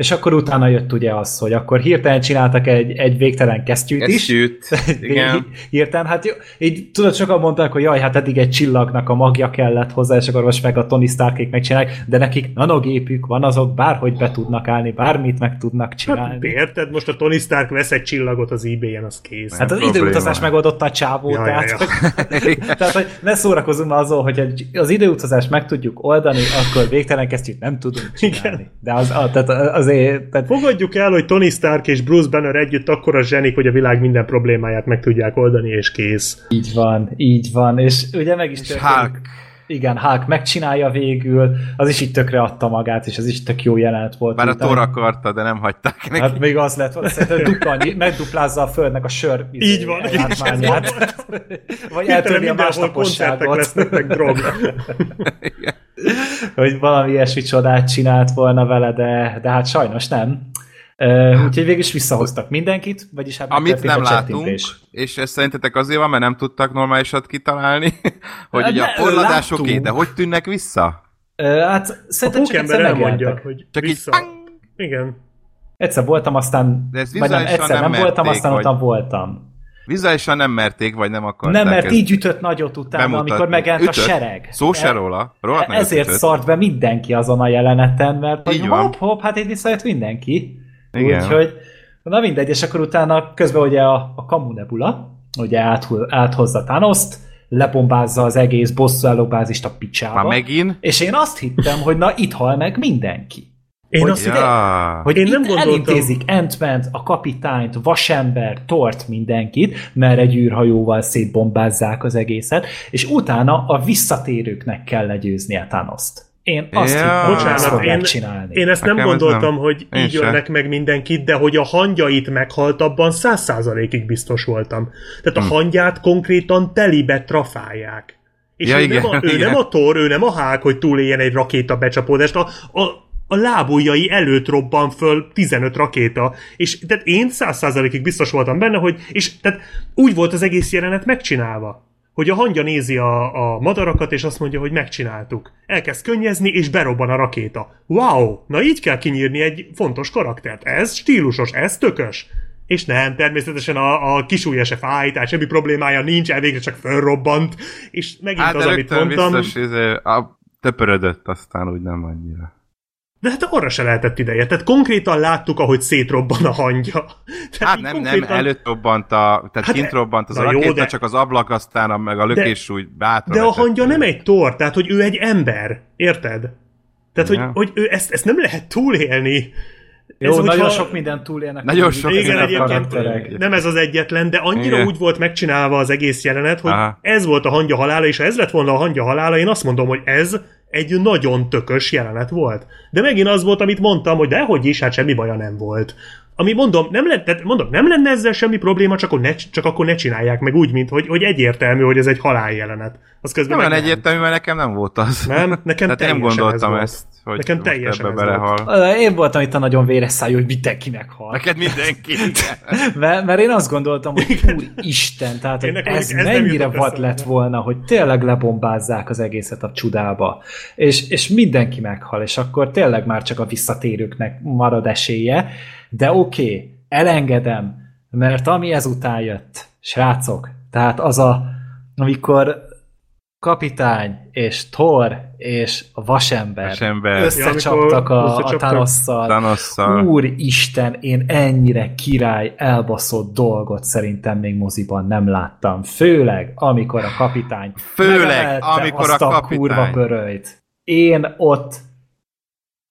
Speaker 2: és akkor utána jött ugye az, hogy akkor hirtelen csináltak egy, egy végtelen kesztyűt,
Speaker 4: kesztyűt is. igen.
Speaker 2: hirtelen, hát jó, így tudod, sokan mondták, hogy jaj, hát eddig egy csillagnak a magja kellett hozzá, és akkor most meg a Tony Starkék megcsinálják, de nekik nanogépük van, azok bárhogy be tudnak állni, bármit meg tudnak csinálni. Hát,
Speaker 3: érted? Most a Tony Stark vesz egy csillagot az eBay-en, az kész.
Speaker 2: Hát az időutazás megoldotta a csávó, ja, tehát, ja, ja. Tehát, hogy ne szórakozunk azon, hogy az időutazás meg tudjuk oldani, akkor végtelen kesztyűt nem tudunk csinálni. Igen. De az, az, tehát az azért...
Speaker 3: Tehát... Fogadjuk el, hogy Tony Stark és Bruce Banner együtt akkor a zsenik, hogy a világ minden problémáját meg tudják oldani, és kész.
Speaker 2: Így van, így van, és ugye meg is
Speaker 4: történik
Speaker 2: igen, Hulk megcsinálja végül, az is itt tökre adta magát, és az is tök jó jelenet volt.
Speaker 4: Már a Thor akarta, de nem hagyták neki.
Speaker 2: Hát még az lett, hogy dupla, megduplázza a földnek a sör
Speaker 3: Így van,
Speaker 2: átmányát. Vagy eltörni a másnaposságot.
Speaker 3: lesznek, meg drog.
Speaker 2: hogy valami ilyesmi csodát csinált volna vele, de, de hát sajnos nem. Uh, úgyhogy végül is visszahoztak mindenkit, vagyis hát
Speaker 4: Amit nem látunk, és ez szerintetek azért van, mert nem tudtak normálisat kitalálni, hogy ugye a forradás oké, de hogy tűnnek vissza?
Speaker 2: Uh, hát szerintem
Speaker 3: a csak elmondja, hogy csak vissza. Így, Igen.
Speaker 2: Egyszer voltam, aztán... De ez vagy nem, egyszer nem, nem merték, voltam, aztán vagy... voltam.
Speaker 4: Vizuálisan nem merték, vagy nem akarták.
Speaker 2: Nem, mert így ütött nagyot utána, bemutatni. amikor megjelent a sereg.
Speaker 4: Szó se róla. róla
Speaker 2: Ezért ütött. szart be mindenki azon a jeleneten, mert így hopp, hopp, hát itt visszajött mindenki. Igen. Úgyhogy, na mindegy, és akkor utána közben ugye a, a Kamu Nebula, ugye áthozza Thanos-t, lebombázza az egész bosszúálló bázist a picsába.
Speaker 4: Már megint?
Speaker 2: És én azt hittem, hogy na itt hal meg mindenki.
Speaker 3: Én
Speaker 2: hogy,
Speaker 3: azt
Speaker 2: ide,
Speaker 4: Ja.
Speaker 2: hogy
Speaker 3: Én nem
Speaker 2: nem
Speaker 3: gondoltam-
Speaker 2: elintézik ant a kapitányt, Vasember, Tort, mindenkit, mert egy űrhajóval szétbombázzák az egészet, és utána a visszatérőknek kell legyőzni a Thanos-t. Én azt
Speaker 4: Ja.
Speaker 2: hittem,
Speaker 3: Bocsánat, én-
Speaker 2: csinálni.
Speaker 3: Én ezt nem
Speaker 4: Nekem
Speaker 3: gondoltam,
Speaker 4: nem.
Speaker 3: hogy
Speaker 4: Én
Speaker 3: így
Speaker 4: se.
Speaker 3: jönnek meg mindenkit, de hogy a hangyait meghalt, abban száz százalékig biztos voltam. Tehát a
Speaker 4: Hm.
Speaker 3: hangyát konkrétan telibe trafálják. És
Speaker 4: Ja,
Speaker 3: ő,
Speaker 4: igen,
Speaker 3: nem a, ő
Speaker 4: igen.
Speaker 3: nem a Thor, ő nem a Hulk, hogy túléljen egy rakéta becsapódást, a, a, a lábujjai előtt robban föl 15 rakéta, és tehát én száz százalékig biztos voltam benne, hogy, és tehát úgy volt az egész jelenet megcsinálva, hogy a hangya nézi a, a madarakat, és azt mondja, hogy megcsináltuk. Elkezd könnyezni, és berobban a rakéta. Wow! Na így kell kinyírni egy fontos karaktert. Ez stílusos, ez tökös. És nem, természetesen a, a kisúlya se fáj, tehát semmi problémája nincs, elvégre csak fölrobbant, és megint
Speaker 4: Hát
Speaker 3: az, amit mondtam.
Speaker 4: biztos, izé, a, töpörödött, aztán úgy nem annyira.
Speaker 3: De hát arra se lehetett ideje. Tehát konkrétan láttuk, ahogy szétrobban a hangja. Tehát
Speaker 4: Hát nem,
Speaker 3: konkrétan-
Speaker 4: nem, előtt robbant a, tehát
Speaker 3: Hát
Speaker 4: kint robbant az a
Speaker 3: jó,
Speaker 4: rakéta,
Speaker 3: de-
Speaker 4: csak az ablak, aztán a, meg a lökés úgy bátra
Speaker 3: De a hangja nem egy tor, tehát hogy ő egy ember. Érted? Tehát,
Speaker 4: Ja.
Speaker 3: hogy, hogy ő ezt, ezt nem lehet túlélni.
Speaker 2: Jó,
Speaker 3: Ez,
Speaker 2: nagyon
Speaker 3: hogyha-
Speaker 2: sok minden túlélnek.
Speaker 4: Nagyon sok
Speaker 3: Igen, egyébként nem ez az egyetlen, de annyira
Speaker 4: Igen.
Speaker 3: úgy volt megcsinálva az egész jelenet, hogy
Speaker 4: Aha.
Speaker 3: ez volt a hangya halála, és ha ez lett volna a hangya halála, én azt mondom, hogy ez egy nagyon tökös jelenet volt. De megint az volt, amit mondtam, hogy dehogy is, hát semmi baja nem volt. Ami mondom, nem lenne, tehát mondom, nem lenne ezzel semmi probléma, csak, akkor ne, csak akkor ne csinálják meg úgy, mint hogy, hogy egyértelmű, hogy ez egy haláljelenet. Az közben
Speaker 4: Nem olyan
Speaker 3: meg
Speaker 4: egyértelmű, mert nekem nem volt az.
Speaker 3: Nem, nekem
Speaker 4: Tehát nem gondoltam
Speaker 3: ez volt.
Speaker 4: ezt, hogy
Speaker 3: Nekem
Speaker 4: most
Speaker 3: teljesen
Speaker 4: ebbe belehal.
Speaker 2: Én voltam itt a nagyon véres szájú, hogy mindenki meghal.
Speaker 4: Neked mindenki.
Speaker 2: Mert, mert én azt gondoltam, hogy úristen, tehát hogy ez,
Speaker 3: ez
Speaker 2: mennyire vad lett volna, hogy tényleg lebombázzák az egészet a csudába, és, és mindenki meghal, és akkor tényleg már csak a visszatérőknek marad esélye, de oké, okay, elengedem, mert ami ezután jött, srácok, tehát az a, amikor kapitány és Thor és a vasember,
Speaker 4: Vasember.
Speaker 2: összecsaptak
Speaker 3: Ja,
Speaker 2: a, a
Speaker 3: összecsaptak.
Speaker 2: Thanosszal,
Speaker 4: Thanosszal.
Speaker 2: Úristen, én ennyire király elbaszott dolgot szerintem még moziban nem láttam. Főleg, amikor a kapitány
Speaker 4: Főleg, amikor
Speaker 2: azt
Speaker 4: a
Speaker 2: a
Speaker 4: kapitány.
Speaker 2: kurva pörölyt. Én ott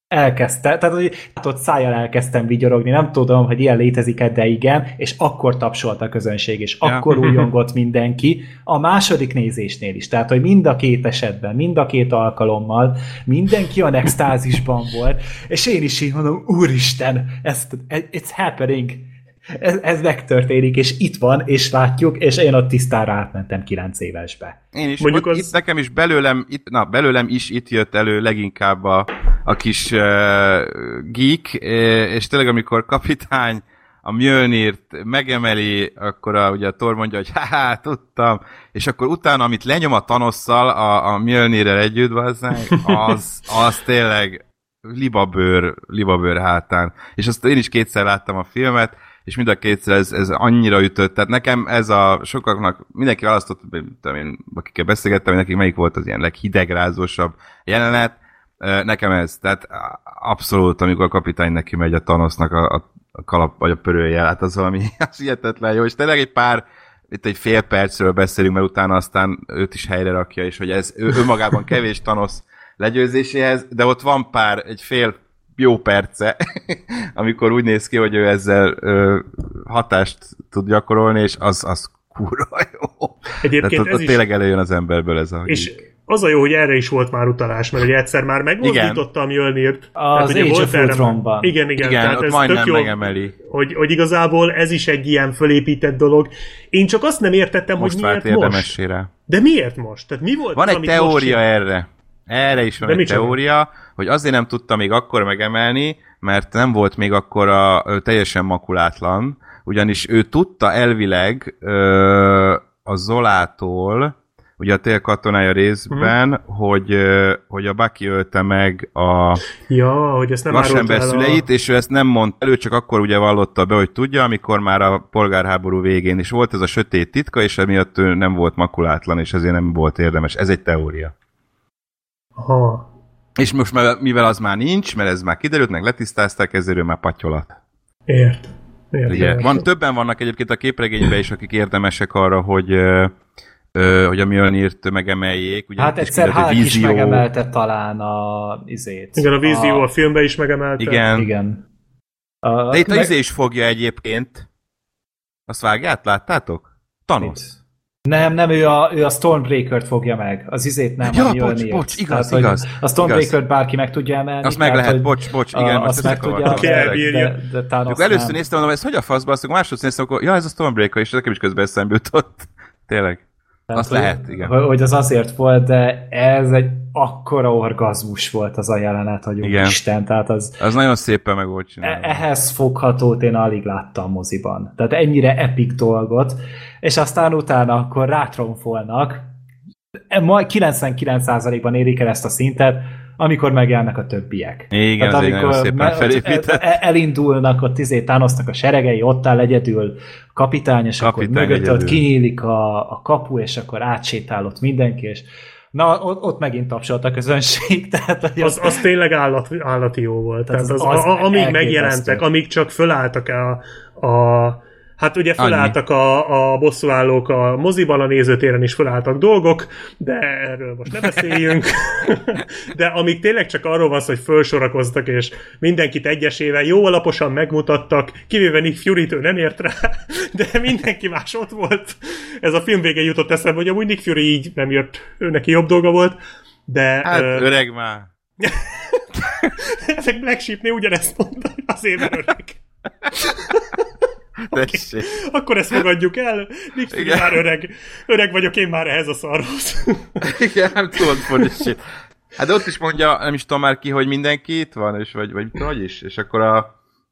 Speaker 2: elkezdte, tehát hogy ott szájjal elkezdtem vigyorogni, nem tudom, hogy ilyen létezik-e, de igen, és akkor tapsolt a közönség, és
Speaker 4: Ja.
Speaker 2: akkor újongott mindenki, a második nézésnél is, tehát hogy mind a két esetben, mind a két alkalommal mindenki a extázisban volt, és én is így mondom, úristen, ez, it's happening, ez, ez megtörténik, és itt van, és látjuk, és én ott tisztára átmentem 9 évesbe.
Speaker 4: Én is,
Speaker 3: Mondjuk az-
Speaker 4: itt nekem is belőlem, itt, na, belőlem is itt jött elő leginkább a, a kis uh, geek, és tényleg amikor kapitány a Mjölnirt megemeli, akkor a, ugye a Thor mondja, hogy haha, tudtam, és akkor utána, amit lenyom a Thanosszal a, a Mjölnirrel együtt, az, az tényleg libabőr, libabőr hátán. És azt én is kétszer láttam a filmet, és mind a kétszer ez, ez annyira ütött. Tehát nekem ez a sokaknak, mindenki választott, tudom én, akikkel beszélgettem, hogy nekik melyik volt az ilyen leghidegrázósabb jelenet, nekem ez. Tehát abszolút, amikor a kapitány neki megy a Thanosnak a, a, kalap, vagy a pörője, hát az valami az hihetetlen jó. És tényleg egy pár itt egy fél percről beszélünk, mert utána aztán őt is helyre rakja, és hogy ez ő, önmagában kevés Thanos legyőzéséhez, de ott van pár, egy fél jó perce, amikor úgy néz ki, hogy ő ezzel ö, hatást tud gyakorolni, és az, az kurva jó.
Speaker 3: Egyébként
Speaker 4: Tehát
Speaker 3: ez is-
Speaker 4: tényleg előjön az emberből ez a...
Speaker 3: És az a jó, hogy erre is volt már utalás, mert ugye egyszer már megmozdította a Mjölnirt.
Speaker 2: Az
Speaker 3: ugye
Speaker 2: Age
Speaker 3: volt
Speaker 2: of
Speaker 3: erre-
Speaker 2: Ultronban.
Speaker 3: Igen, igen,
Speaker 4: igen,
Speaker 3: tehát
Speaker 4: ott
Speaker 3: ez
Speaker 4: majdnem
Speaker 3: tök jó,
Speaker 4: megemeli.
Speaker 3: hogy, hogy igazából ez is egy ilyen fölépített dolog. Én csak azt nem értettem,
Speaker 4: Most
Speaker 3: hogy miért most. De miért most? Tehát mi volt
Speaker 4: Van
Speaker 3: az,
Speaker 4: egy
Speaker 3: most
Speaker 4: teória
Speaker 3: csinál?
Speaker 4: erre. Erre is van
Speaker 3: De
Speaker 4: egy teória, hogy azért nem tudta még akkor megemelni, mert nem volt még akkor a, teljesen makulátlan, ugyanis ő tudta elvileg ö, a Zolától, ugye a tél katonája részben,
Speaker 3: Mhm.
Speaker 4: hogy, hogy a Bucky ölte meg a
Speaker 3: Ja, hogy ezt nem el
Speaker 4: szüleit, és ő ezt nem mondta elő, csak akkor ugye vallotta be, hogy tudja, amikor már a polgárháború végén is volt ez a sötét titka, és emiatt ő nem volt makulátlan, és ezért nem volt érdemes. Ez egy teória.
Speaker 3: Aha.
Speaker 4: És most már, mivel az már nincs, mert ez már kiderült, meg letisztázták, ezért ő már patyolat.
Speaker 3: Ért. Ért.
Speaker 4: Ugye, van, többen vannak egyébként a képregényben is, akik érdemesek arra, hogy ö, ö, hogy a Mjölnirt megemeljék.
Speaker 2: Ugye hát egyszer Hulk vízió... is megemelte talán a izét.
Speaker 3: Igen, a vízió a, a filmben is megemelte.
Speaker 4: Igen.
Speaker 2: Igen.
Speaker 4: A, De itt meg... a izé is fogja egyébként. Azt vágját, láttátok? Thanos. Mit?
Speaker 2: Nem, nem, ő a, ő a Stormbreaker-t fogja meg. Az izét nem,
Speaker 4: ja, bocs, bocs, igaz, tehát, igaz.
Speaker 2: A Stormbreaker-t bárki meg tudja emelni.
Speaker 4: Azt meg lehet, bocs, bocs, igen. A,
Speaker 2: azt meg tudja,
Speaker 3: okay, de, de,
Speaker 2: de, de
Speaker 4: először nem. néztem, mondom, ez hogy a faszba, aztán másodszor néztem, akkor ja, ez a Stormbreaker, és nekem is közben eszembe jutott. Tényleg. Tehát, azt hogy, lehet, igen.
Speaker 2: Hogy az azért volt, de ez egy akkora orgazmus volt az a jelenet, hogy igen. Isten, tehát az...
Speaker 4: Az nagyon szépen meg volt csinálva.
Speaker 2: E- ehhez foghatót én alig láttam moziban. Tehát ennyire epic dolgot, és aztán utána akkor rátronfolnak, 99%-ban érik el ezt a szintet, amikor megjelennek a többiek.
Speaker 4: Igen, Tehát amikor szépen felépített.
Speaker 2: El, elindulnak, ott izé tánosznak a seregei, ott áll egyedül a kapitány, és kapitány akkor mögött ott kinyílik a, a kapu, és akkor átsétál ott mindenki, és Na, ott, ott megint tapsolt a közönség. Tehát,
Speaker 3: az, az, az tényleg állat, állati jó volt. Tehát, tehát az, az, az, amíg megjelentek, amíg csak fölálltak a, a Hát ugye felálltak a, a bosszúállók a moziban, a nézőtéren is felálltak dolgok, de erről most ne beszéljünk. de amíg tényleg csak arról van szó, hogy felsorakoztak, és mindenkit egyesével jó alaposan megmutattak, kivéve Nick fury nem ért rá, de mindenki más ott volt. Ez a film vége jutott eszembe, hogy amúgy Nick Fury így nem jött, ő neki jobb dolga volt, de...
Speaker 4: Hát ö... öreg már.
Speaker 3: Ezek Black Sheep-nél ugyanezt mondta, azért öreg. Okay. Akkor ezt fogadjuk el. Nick Fury már öreg. Öreg vagyok én már ehhez a szarhoz.
Speaker 4: Igen, nem tudod fordítani. Hát de ott is mondja, nem is tudom már ki, hogy mindenki itt van, és vagy, vagy hogy is, és akkor a,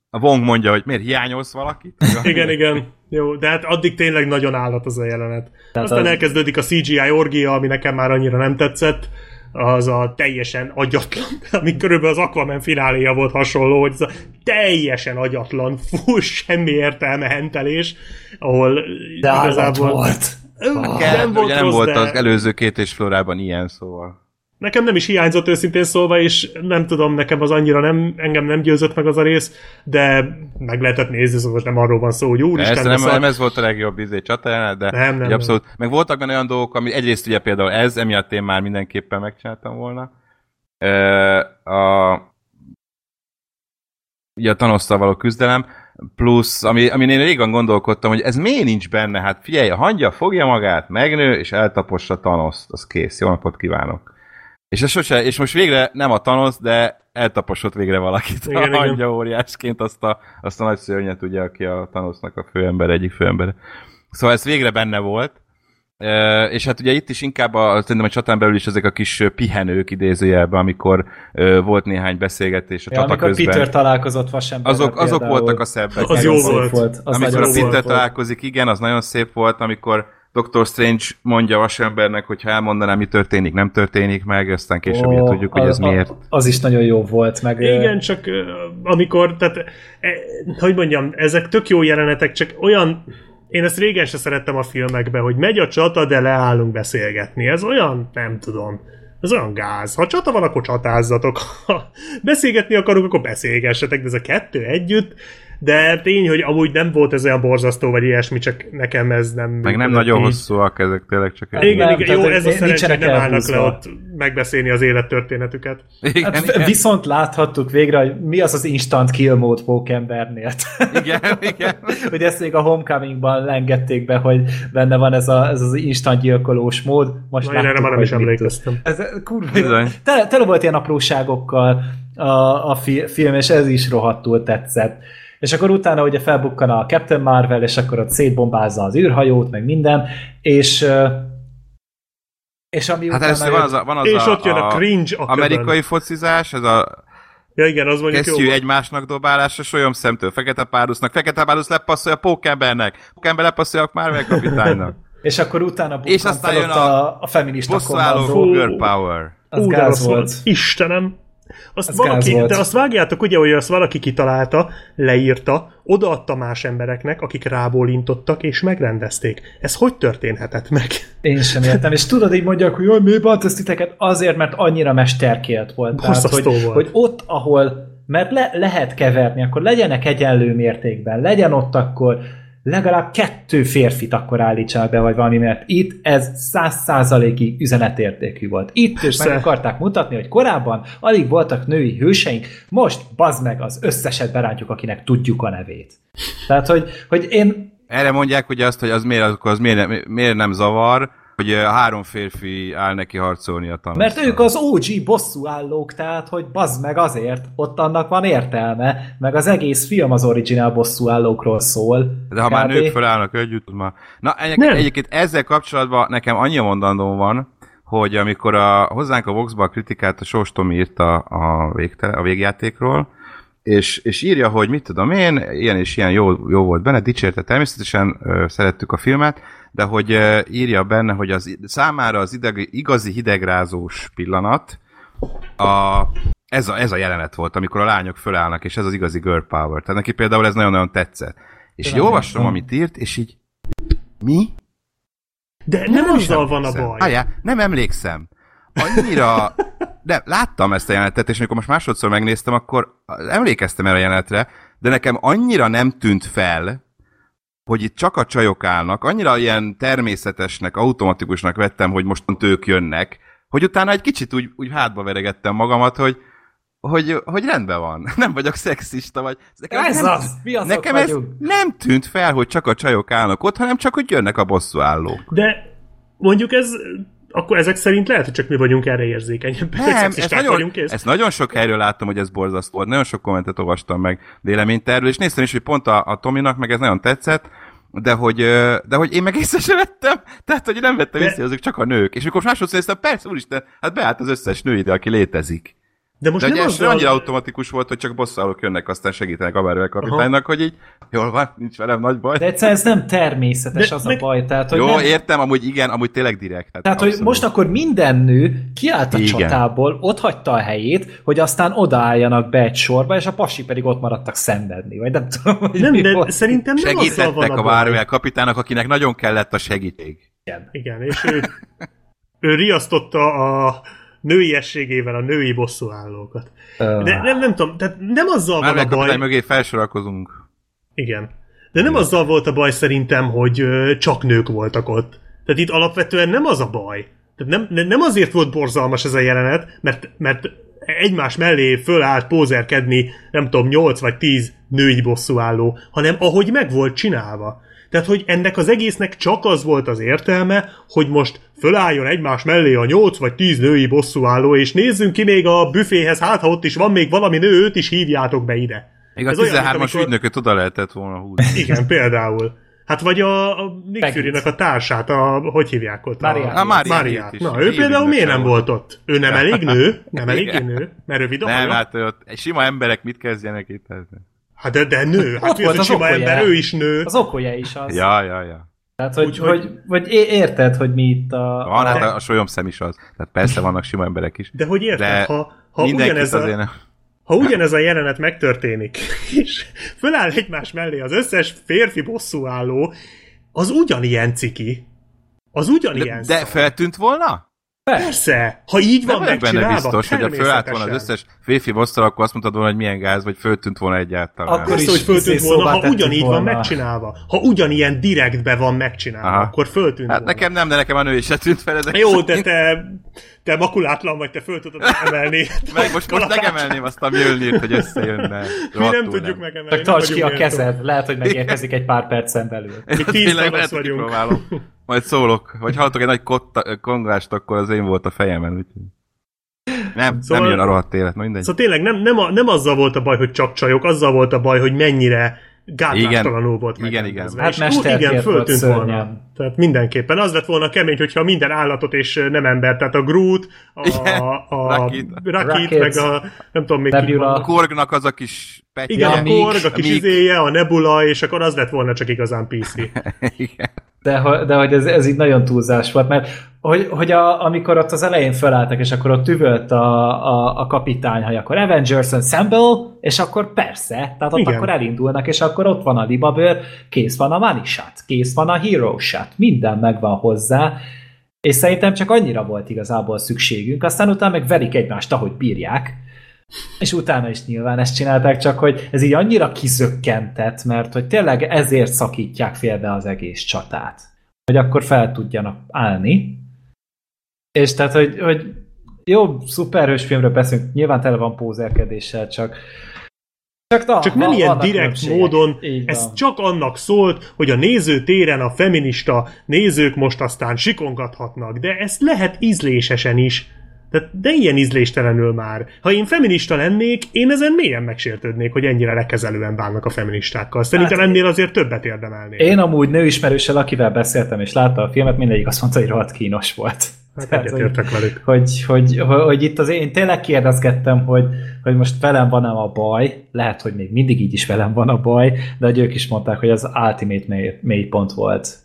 Speaker 4: a Wong mondja, hogy miért hiányolsz valakit?
Speaker 3: igen, igen. Jó, de hát addig tényleg nagyon állat az a jelenet. Tehát Aztán az... elkezdődik a CGI orgia, ami nekem már annyira nem tetszett az a teljesen agyatlan, ami körülbelül az Aquaman fináléja volt hasonló, hogy ez a teljesen agyatlan, fú, semmi értelme hentelés, ahol
Speaker 2: de igazából... volt.
Speaker 4: Nem, volt, ugye nem rossz, volt de... az előző két és flórában ilyen, szóval.
Speaker 3: Nekem nem is hiányzott őszintén szólva, és nem tudom, nekem az annyira nem, engem nem győzött meg az a rész, de meg lehetett nézni, szóval nem arról van szó, hogy úristen.
Speaker 4: nem, nem ez volt a legjobb izé csata, de nem, nem, abszolút. Nem. Meg voltak benne olyan dolgok, ami egyrészt ugye például ez, emiatt én már mindenképpen megcsináltam volna. a, ugye a tanosszal való küzdelem, plusz, ami, amin én régen gondolkodtam, hogy ez miért nincs benne, hát figyelj, a hangya fogja magát, megnő, és eltapossa Tanoszt, az kész, jó napot kívánok. És, ez sose, és most végre nem a Thanos, de eltaposott végre valakit igen, a hangya óriásként azt a, azt a nagy szörnyet, ugye, aki a Thanosnak a főember, egyik főember. Szóval ez végre benne volt. E, és hát ugye itt is inkább a, szerintem a csatán belül is ezek a kis pihenők idézőjelben, amikor e, volt néhány beszélgetés a ja,
Speaker 2: csata közben. Peter találkozott vasember.
Speaker 4: Azok, azok voltak a szebbek.
Speaker 3: Az jó volt. volt.
Speaker 4: Az amikor a Peter találkozik, igen, az nagyon szép volt, amikor Dr. Strange mondja vasembernek, hogy ha elmondaná, mi történik, nem történik meg, aztán később oh, tudjuk, hogy ez a, miért.
Speaker 2: Az is nagyon jó volt. Meg,
Speaker 3: Igen, csak amikor, tehát, e, hogy mondjam, ezek tök jó jelenetek, csak olyan, én ezt régen se szerettem a filmekbe, hogy megy a csata, de leállunk beszélgetni. Ez olyan, nem tudom, ez olyan gáz. Ha csata van, akkor csatázzatok. Ha beszélgetni akarunk, akkor beszélgessetek, de ez a kettő együtt, de tény, hogy amúgy nem volt ez olyan borzasztó, vagy ilyesmi, csak nekem ez nem...
Speaker 4: Meg nem nagyon hosszúak ezek tényleg csak...
Speaker 3: egy. igen, igen, jó, ez a szerencsé, hogy nem állnak le ott megbeszélni az élettörténetüket.
Speaker 2: Igen, hát, igen. Viszont láthattuk végre, hogy mi az az instant kill mód pókembernél.
Speaker 4: Igen, igen.
Speaker 2: hogy ezt még a Homecomingban lengették be, hogy benne van ez, a, ez az instant gyilkolós mód.
Speaker 3: Most Na, én erre már nem is emlékeztem.
Speaker 2: Ez, kurva, tele, tele volt ilyen apróságokkal a, a film, és ez is rohadtul tetszett. És akkor utána ugye felbukkan a Captain Marvel, és akkor ott szétbombázza az űrhajót, meg minden, és és ami
Speaker 4: hát először van az a, van az
Speaker 3: és
Speaker 4: a,
Speaker 3: ott jön a, a cringe a
Speaker 4: amerikai focizás, ez a
Speaker 3: Ja igen, az mondjuk
Speaker 4: Kesztyű jó. egymásnak dobálása, solyom szemtől Fekete Párusznak, Fekete Párusz lepasszolja Pókembernek, Pókember lepasszolja a Marvel kapitánynak.
Speaker 2: és akkor utána és aztán jön a, a feminista
Speaker 4: kommandó. Girl Power.
Speaker 3: Az Ú, gáz volt. volt. Istenem. Azt valaki, de azt vágjátok ugye, hogy azt valaki kitalálta, leírta, odaadta más embereknek, akik rábólintottak és megrendezték. Ez hogy történhetett meg?
Speaker 2: Én sem értem, és tudod, így mondják, hogy jaj, miért bánt titeket? Azért, mert annyira mesterkélt volt. Tehát, hogy, volt. hogy ott, ahol mert le, lehet keverni, akkor legyenek egyenlő mértékben, legyen ott akkor legalább kettő férfit akkor állítsál be, vagy valami, mert itt ez száz százalékig üzenetértékű volt. Itt is meg akarták mutatni, hogy korábban alig voltak női hőseink, most bazd meg az összeset berántjuk, akinek tudjuk a nevét. Tehát, hogy, hogy én...
Speaker 4: Erre mondják, hogy azt, hogy az miért, akkor az miért, miért nem zavar, hogy három férfi áll neki harcolni a tanulszal.
Speaker 2: Mert ők az OG bosszú állók, tehát, hogy bazd meg azért, ott annak van értelme, meg az egész film az originál bosszú állókról szól.
Speaker 4: De ha kb. már nők felállnak együtt, már... Na, egyébként, egyébként ezzel kapcsolatban nekem annyi mondandó van, hogy amikor a, hozzánk a Voxba a kritikát a Sós Tomi írta a, végtele, a végjátékról, és, és írja, hogy mit tudom én, ilyen és ilyen jó, jó volt benne, dicsérte természetesen, ö, szerettük a filmet, de hogy ö, írja benne, hogy az számára az ideg, igazi hidegrázós pillanat a, ez, a, ez a jelenet volt, amikor a lányok fölállnak, és ez az igazi girl power. Tehát neki például ez nagyon-nagyon tetszett. És így olvasom, amit írt, és így mi?
Speaker 3: De nem, nem azzal van a baj.
Speaker 4: Álljá, nem emlékszem. Annyira... De láttam ezt a jelenetet, és amikor most másodszor megnéztem, akkor emlékeztem erre a jelenetre, de nekem annyira nem tűnt fel, hogy itt csak a csajok állnak, annyira ilyen természetesnek, automatikusnak vettem, hogy most ők jönnek, hogy utána egy kicsit úgy, úgy hátba veregettem magamat, hogy hogy, hogy rendben van, nem vagyok szexista, vagy...
Speaker 2: Nekem ez nem, az! Mi
Speaker 4: nekem ez nem tűnt fel, hogy csak a csajok állnak ott, hanem csak, hogy jönnek a bosszú állók.
Speaker 3: De mondjuk ez akkor ezek szerint lehet, hogy csak mi vagyunk erre érzékenyebbek.
Speaker 4: Nem, ezt nagyon, vagyunk, ezt nagyon sok helyről láttam, hogy ez borzasztó. Nagyon sok kommentet olvastam meg véleményt erről, és néztem is, hogy pont a, a Tominak meg ez nagyon tetszett, de hogy, de hogy én meg észre sem vettem, tehát hogy nem vettem de... észre, azok csak a nők. És amikor másodszor néztem, persze, úristen, hát beállt az összes nő ide, aki létezik. De most De nem az annyira automatikus volt, hogy csak bosszálók jönnek, aztán segítenek a Marvel kapitánynak, hogy így jól van, nincs velem nagy baj.
Speaker 2: De egyszerűen ez nem természetes De az meg... a baj. Tehát, hogy
Speaker 4: Jó,
Speaker 2: nem...
Speaker 4: értem, amúgy igen, amúgy tényleg direkt.
Speaker 2: Tehát, tehát hogy most akkor minden nő kiállt a igen. csatából, ott hagyta a helyét, hogy aztán odaálljanak be egy sorba, és a pasi pedig ott maradtak szenvedni, vagy nem tudom, hogy
Speaker 3: Nem, de volt. szerintem nem
Speaker 4: Segítettek a, a Marvel kapitának, akinek nagyon kellett a segítség.
Speaker 3: Igen, igen és ő, ő riasztotta a nőiességével a női bosszúállókat. Uh. De nem, nem tudom, tehát nem azzal Már van a baj...
Speaker 4: mögé felsorakozunk.
Speaker 3: Igen. De nem Igen. azzal volt a baj szerintem, hogy csak nők voltak ott. Tehát itt alapvetően nem az a baj. Tehát nem, nem azért volt borzalmas ez a jelenet, mert, mert egymás mellé fölállt pózerkedni, nem tudom, 8 vagy 10 női bosszúálló, hanem ahogy meg volt csinálva. Tehát, hogy ennek az egésznek csak az volt az értelme, hogy most fölálljon egymás mellé a nyolc vagy tíz női bosszúálló, és nézzünk ki még a büféhez, hát ha ott is van még valami nő, őt is hívjátok be ide.
Speaker 4: Még a 13-as amikor... ügynököt oda lehetett volna húzni.
Speaker 3: Igen, például. Hát vagy a, a Nick Fury-nek a társát, a, hogy hívják ott?
Speaker 2: Máriát.
Speaker 3: A, a Máriát. Na, ő például miért nem volt ott? Ő nem elég nő? Nem elég nő? Mert rövid a
Speaker 4: Nem, hát ott sima emberek mit kezdjenek itt?
Speaker 3: Hát de, de nő, hát Ott volt az sima okolya. ember, ő is nő.
Speaker 2: Az okolja is az.
Speaker 4: Ja, ja, ja.
Speaker 2: Tehát, hogy, Úgy, hogy, hogy, hogy érted, hogy mi itt a...
Speaker 4: Van, a... hát a, a solyomszem is az. Tehát persze vannak sima emberek is.
Speaker 3: De hogy érted, de ha, ha ugyanez a... Azért ha ugyanez a jelenet megtörténik, és föláll egymás mellé az összes férfi bosszúálló, az ugyanilyen ciki. Az ugyanilyen
Speaker 4: De, de feltűnt volna?
Speaker 3: Persze, ha így van
Speaker 4: Nem benne biztos, hogy a fölállt volna az összes férfi bosszal, akkor azt mondtad volna, hogy milyen gáz, vagy föltűnt volna egyáltalán.
Speaker 3: Akkor Persze, is, hogy föltűnt volna, ha ugyanígy volna. van megcsinálva. Ha ugyanilyen direktbe van megcsinálva, Aha. akkor föltűnt
Speaker 4: hát
Speaker 3: volna.
Speaker 4: nekem nem, de nekem a nő is se tűnt fel ezek
Speaker 3: Jó, de te, te makulátlan vagy, te föl tudod emelni.
Speaker 4: Meg most, most megemelném azt a Mjölnirt, hogy összejönne.
Speaker 3: Mi nem tudjuk megemelni. Csak
Speaker 2: tarts ki a kezed, lehet, hogy megérkezik egy pár percen belül.
Speaker 3: Mi tíz vagyunk.
Speaker 4: Majd szólok. Vagy hallottok egy nagy kotta, kongást, akkor az én volt a fejemen. Úgyhogy... Nem, szóval, nem jön a rohadt élet, mindegy.
Speaker 3: Szóval tényleg nem, nem, a, nem azzal volt a baj, hogy csak csajok, azzal volt a baj, hogy mennyire gátlástalanul volt
Speaker 4: Igen, igen.
Speaker 2: Hát igen, föltűnt volna.
Speaker 3: Tehát mindenképpen. Az lett volna kemény, hogyha minden állatot és nem ember, tehát a Groot, a, a, a Rakit, Rakit meg a nem tudom még
Speaker 4: ki A Korgnak az a kis
Speaker 3: petje. Igen, a Korg, a kis izéje, a Nebula, és akkor az lett volna csak igazán PC.
Speaker 2: igen de, de hogy ez, ez így nagyon túlzás volt, mert hogy, hogy a, amikor ott az elején felálltak, és akkor ott üvölt a, a, a kapitány, hogy akkor Avengers Ensemble, és akkor persze, tehát ott Igen. akkor elindulnak, és akkor ott van a libabőr, kész van a money shot, kész van a hero shot, minden megvan hozzá, és szerintem csak annyira volt igazából szükségünk, aztán utána meg verik egymást, ahogy bírják, És utána is nyilván ezt csinálták, csak hogy ez így annyira kizökkentett, mert hogy tényleg ezért szakítják félbe az egész csatát. Hogy akkor fel tudjanak állni. És tehát, hogy, hogy jó, szuperhős filmről beszélünk, nyilván tele van pózerkedéssel, csak
Speaker 3: csak, na, csak nem ilyen direkt módon, ez csak annak szólt, hogy a nézőtéren a feminista nézők most aztán sikongathatnak, de ezt lehet ízlésesen is. De, de ilyen ízléstelenül már. Ha én feminista lennék, én ezen mélyen megsértődnék, hogy ennyire lekezelően bánnak a feministákkal. Szerintem hát ennél azért többet érdemelnék.
Speaker 2: Én amúgy nőismerőssel, akivel beszéltem és látta a filmet, mindegyik azt mondta, hogy rohadt kínos volt.
Speaker 3: Hát Tehát, hogy, velük.
Speaker 2: Hogy, hogy, hogy, hogy, itt az én tényleg kérdezgettem, hogy, hogy most velem van-e a baj, lehet, hogy még mindig így is velem van a baj, de hogy ők is mondták, hogy az ultimate mély, mélypont volt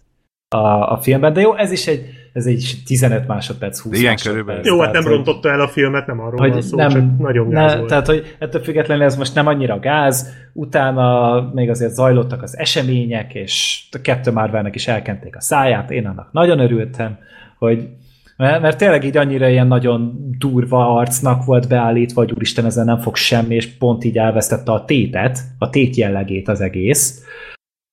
Speaker 2: a, a filmben, de jó, ez is egy, ez egy 15 másodperc, 20
Speaker 4: Igen,
Speaker 2: másodperc.
Speaker 4: körülbelül.
Speaker 3: Jó, hát nem hogy, rontotta el a filmet, nem arról hogy van szó, nem, csak nagyon gáz ne, volt.
Speaker 2: Tehát, hogy ettől függetlenül ez most nem annyira gáz, utána még azért zajlottak az események, és a kettő Marvelnek is elkenték a száját, én annak nagyon örültem, hogy mert, mert tényleg így annyira ilyen nagyon durva arcnak volt beállítva, hogy úristen, ezen nem fog semmi, és pont így elvesztette a tétet, a tét jellegét az egész.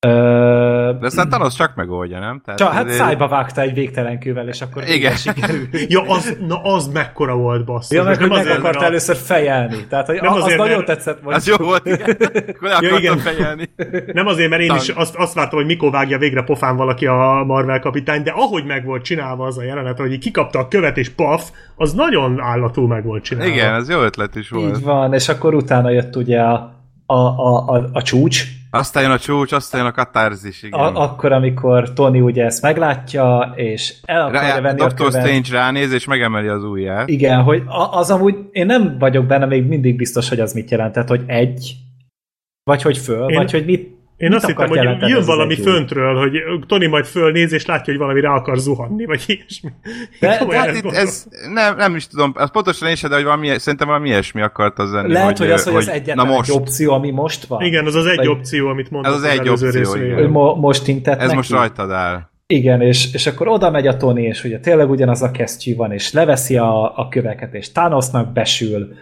Speaker 4: Ö... De aztán Thanos csak megoldja, nem?
Speaker 2: Tehát csak, hát ezért... szájba vágta egy végtelen kővel, és akkor
Speaker 4: Igen.
Speaker 3: ja, az, na az mekkora volt, basszus.
Speaker 2: Ja, meg, meg akart a... először fejelni. Tehát, hogy nem az, azért, az nagyon mert... tetszett.
Speaker 4: Vagy. Az jó volt, igen. ja, igen. fejelni.
Speaker 3: Nem azért, mert én is azt, azt vártam, hogy mikor vágja végre pofán valaki a Marvel kapitány, de ahogy meg volt csinálva az a jelenet, hogy kikapta a követ és paf, az nagyon állatul meg volt csinálva.
Speaker 4: Igen, az jó ötlet is volt.
Speaker 2: Így van, és akkor utána jött ugye a, a, a, a, a csúcs,
Speaker 4: aztán jön a csúcs, aztán jön a katarzis, igen. A-
Speaker 2: akkor, amikor Tony ugye ezt meglátja, és el akarja Rá, venni
Speaker 4: Dr. a követ. Strange ránéz, és megemeli az ujját.
Speaker 2: Igen, hogy az amúgy, én nem vagyok benne még mindig biztos, hogy az mit jelentett, hogy egy, vagy hogy föl, én, vagy hogy mit,
Speaker 3: én azt hittem, hogy jön valami föntről, hogy Tony majd fölnéz, és látja, hogy valami rá akar zuhanni, vagy ilyesmi.
Speaker 4: De, de hát itt ez, nem, nem is tudom, az pontosan én sem, de hogy valami, szerintem valami ilyesmi akart az lenni.
Speaker 2: Lehet, hogy, hogy az, hogy, hogy az egyetlen na most. egy opció, ami most van.
Speaker 3: Igen, az az egy vagy, opció, amit mondtam.
Speaker 4: Ez az, az egy opció,
Speaker 2: Hogy mo- most intett
Speaker 4: Ez neki. most rajtad áll.
Speaker 2: Igen, és, és akkor oda megy a Tony, és ugye tényleg ugyanaz a kesztyű van, és leveszi a, a köveket, és Thanosnak besül,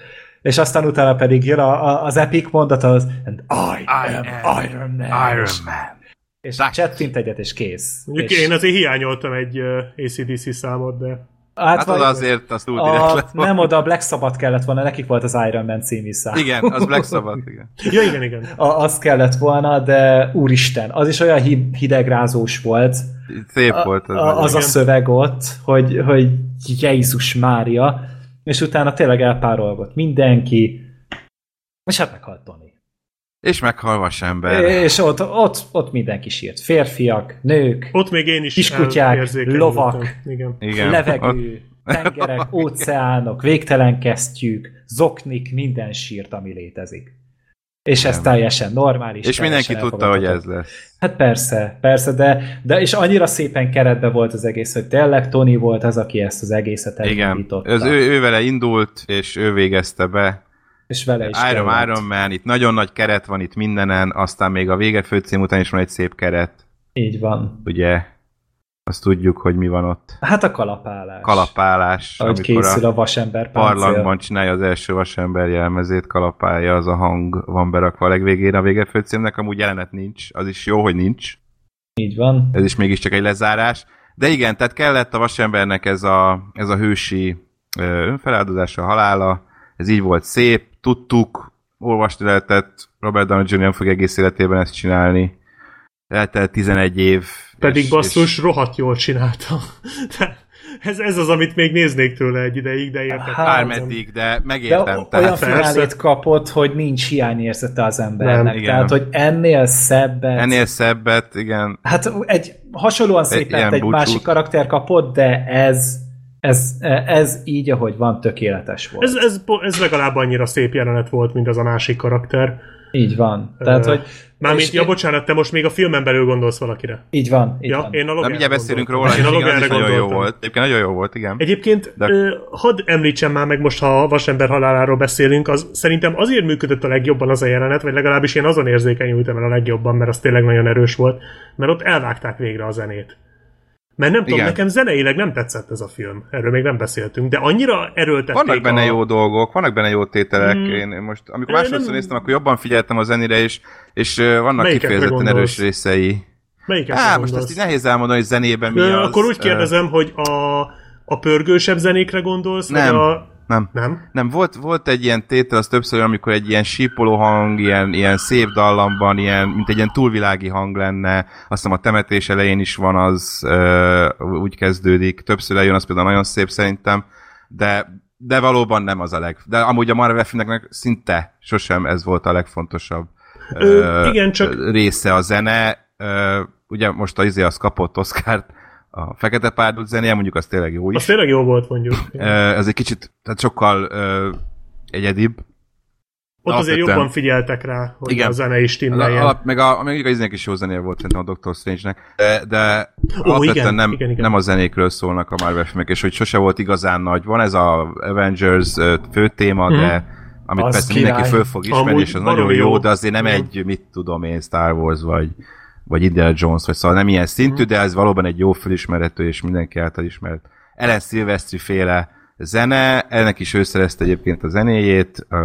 Speaker 2: és aztán utána pedig jön a, a, az epic mondat, az And I, I am, am Iron Man.
Speaker 4: Iron Man.
Speaker 2: És csettint egyet, és kész.
Speaker 3: Mondjuk
Speaker 2: és...
Speaker 3: én azért hiányoltam egy uh, ACDC számot, de...
Speaker 4: Hát, hát oda azért az túl a, lett
Speaker 2: volna. Nem oda, Black Sabbath kellett volna, nekik volt az Iron Man című szám.
Speaker 4: Igen, az Black Sabbath, igen.
Speaker 3: ja, igen, igen.
Speaker 2: A, az kellett volna, de úristen, az is olyan hidegrázós volt.
Speaker 4: Szép volt
Speaker 2: az. A, az a szöveg ott, hogy, hogy Jézus Mária, és utána tényleg elpárolgott mindenki, és hát meghalt Tony.
Speaker 4: És meghal ember.
Speaker 2: És ott, ott, ott mindenki sírt. Férfiak, nők,
Speaker 3: ott még én is
Speaker 2: kiskutyák, lovak,
Speaker 3: Igen.
Speaker 2: Igen. levegő, ott... tengerek, óceánok, végtelen kesztyűk, zoknik, minden sírt, ami létezik. És ez teljesen normális.
Speaker 4: És mindenki tudta, hogy ez lesz.
Speaker 2: Hát persze, persze, de, de és annyira szépen keretbe volt az egész, hogy tényleg Tony volt az, aki ezt az egészet elindította.
Speaker 4: Igen, az ő, ő vele indult, és ő végezte be.
Speaker 2: És vele is
Speaker 4: Iron, Iron Man, itt nagyon nagy keret van itt mindenen, aztán még a vége főcím után is van egy szép keret.
Speaker 2: Így van.
Speaker 4: Ugye? Azt tudjuk, hogy mi van ott.
Speaker 2: Hát a kalapálás.
Speaker 4: Kalapálás.
Speaker 2: Ahogy készül a, a vasember
Speaker 4: páncél. Parlagban csinálja az első vasember jelmezét, kalapálja, az a hang van berakva a legvégén a vége főcímnek, amúgy jelenet nincs, az is jó, hogy nincs.
Speaker 2: Így van.
Speaker 4: Ez is mégiscsak egy lezárás. De igen, tehát kellett a vasembernek ez a, ez a hősi önfeláldozása, halála, ez így volt szép, tudtuk, olvasni lehetett, Robert Downey Jr. nem fog egész életében ezt csinálni. Eltelt 11 év.
Speaker 3: Pedig és, basszus, és... rohadt jól csinálta. ez, ez az, amit még néznék tőle egy ideig, de értek.
Speaker 4: Hát, Bármeddig, de megértem. De
Speaker 2: tehát olyan finálét kapott, hogy nincs hiányérzete az embernek. Nem, igen. Tehát, hogy ennél szebbet...
Speaker 4: Ennél szebbet, igen.
Speaker 2: Hát egy hasonlóan szépen egy, egy másik karakter kapott, de ez ez, ez így, ahogy van, tökéletes volt.
Speaker 3: Ez, ez, ez legalább annyira szép jelenet volt, mint az a másik karakter.
Speaker 2: Így van. Tehát, hogy...
Speaker 3: Mármint, ja, bocsánat, te most még a filmen belül gondolsz valakire.
Speaker 2: Így van. Így
Speaker 3: ja,
Speaker 2: van.
Speaker 3: Én a
Speaker 4: Nem, ugye beszélünk róla, én a is nagyon jó volt. Egyébként nagyon jó volt, igen.
Speaker 3: Egyébként De... uh, hadd említsem már meg most, ha a vasember haláláról beszélünk, az szerintem azért működött a legjobban az a jelenet, vagy legalábbis én azon érzékenyültem el a legjobban, mert az tényleg nagyon erős volt, mert ott elvágták végre a zenét. Mert nem tudom, nekem zeneileg nem tetszett ez a film. Erről még nem beszéltünk, de annyira erőltették
Speaker 4: Vannak benne a... jó dolgok, vannak benne jó tételek. Mm. Én most, amikor másodszor nem... néztem, akkor jobban figyeltem a zenére, és, és vannak Melyiket kifejezetten erős részei.
Speaker 3: Melyiket
Speaker 4: Á, most ezt így nehéz elmondani, hogy zenében mi az.
Speaker 3: Akkor úgy kérdezem, hogy a, a pörgősebb zenékre gondolsz,
Speaker 4: nem.
Speaker 3: vagy a
Speaker 4: nem.
Speaker 3: Nem?
Speaker 4: Nem, volt, volt egy ilyen tétel, az többször, amikor egy ilyen sípoló hang, ilyen, ilyen szép dallamban, ilyen, mint egy ilyen túlvilági hang lenne, azt hiszem a temetés elején is van, az ö, úgy kezdődik, többször eljön, az például nagyon szép szerintem, de, de valóban nem az a leg. De amúgy a Marvel filmeknek szinte sosem ez volt a legfontosabb
Speaker 3: ö, ö, igen, csak...
Speaker 4: része a zene. Ö, ugye most az izé az kapott Oscárt, a Fekete Párdut zenéje, mondjuk az tényleg jó is.
Speaker 3: Az tényleg jó volt, mondjuk.
Speaker 4: Ez egy kicsit, tehát sokkal uh, egyedibb.
Speaker 3: Ott azért jobban figyeltek rá, hogy igen. a zene is timmeljen.
Speaker 4: Alap, meg a, meg a izének is jó zenéje volt szerintem a Doctor Strange-nek, de, de
Speaker 3: Ó, alapvetően igen,
Speaker 4: nem,
Speaker 3: igen, igen.
Speaker 4: nem a zenékről szólnak a Marvel filmek, és hogy sose volt igazán nagy. Van ez a Avengers fő téma, mm-hmm. de amit az persze király. mindenki föl fog ismerni, Amúgy és az nagyon jó, jó, de azért nem egy, mit tudom én, Star Wars, vagy vagy Indiana Jones, vagy szóval nem ilyen szintű, mm. de ez valóban egy jó felismerető és mindenki által ismert Ellen Silvestri féle zene, ennek is ő szerezte egyébként a zenéjét, uh,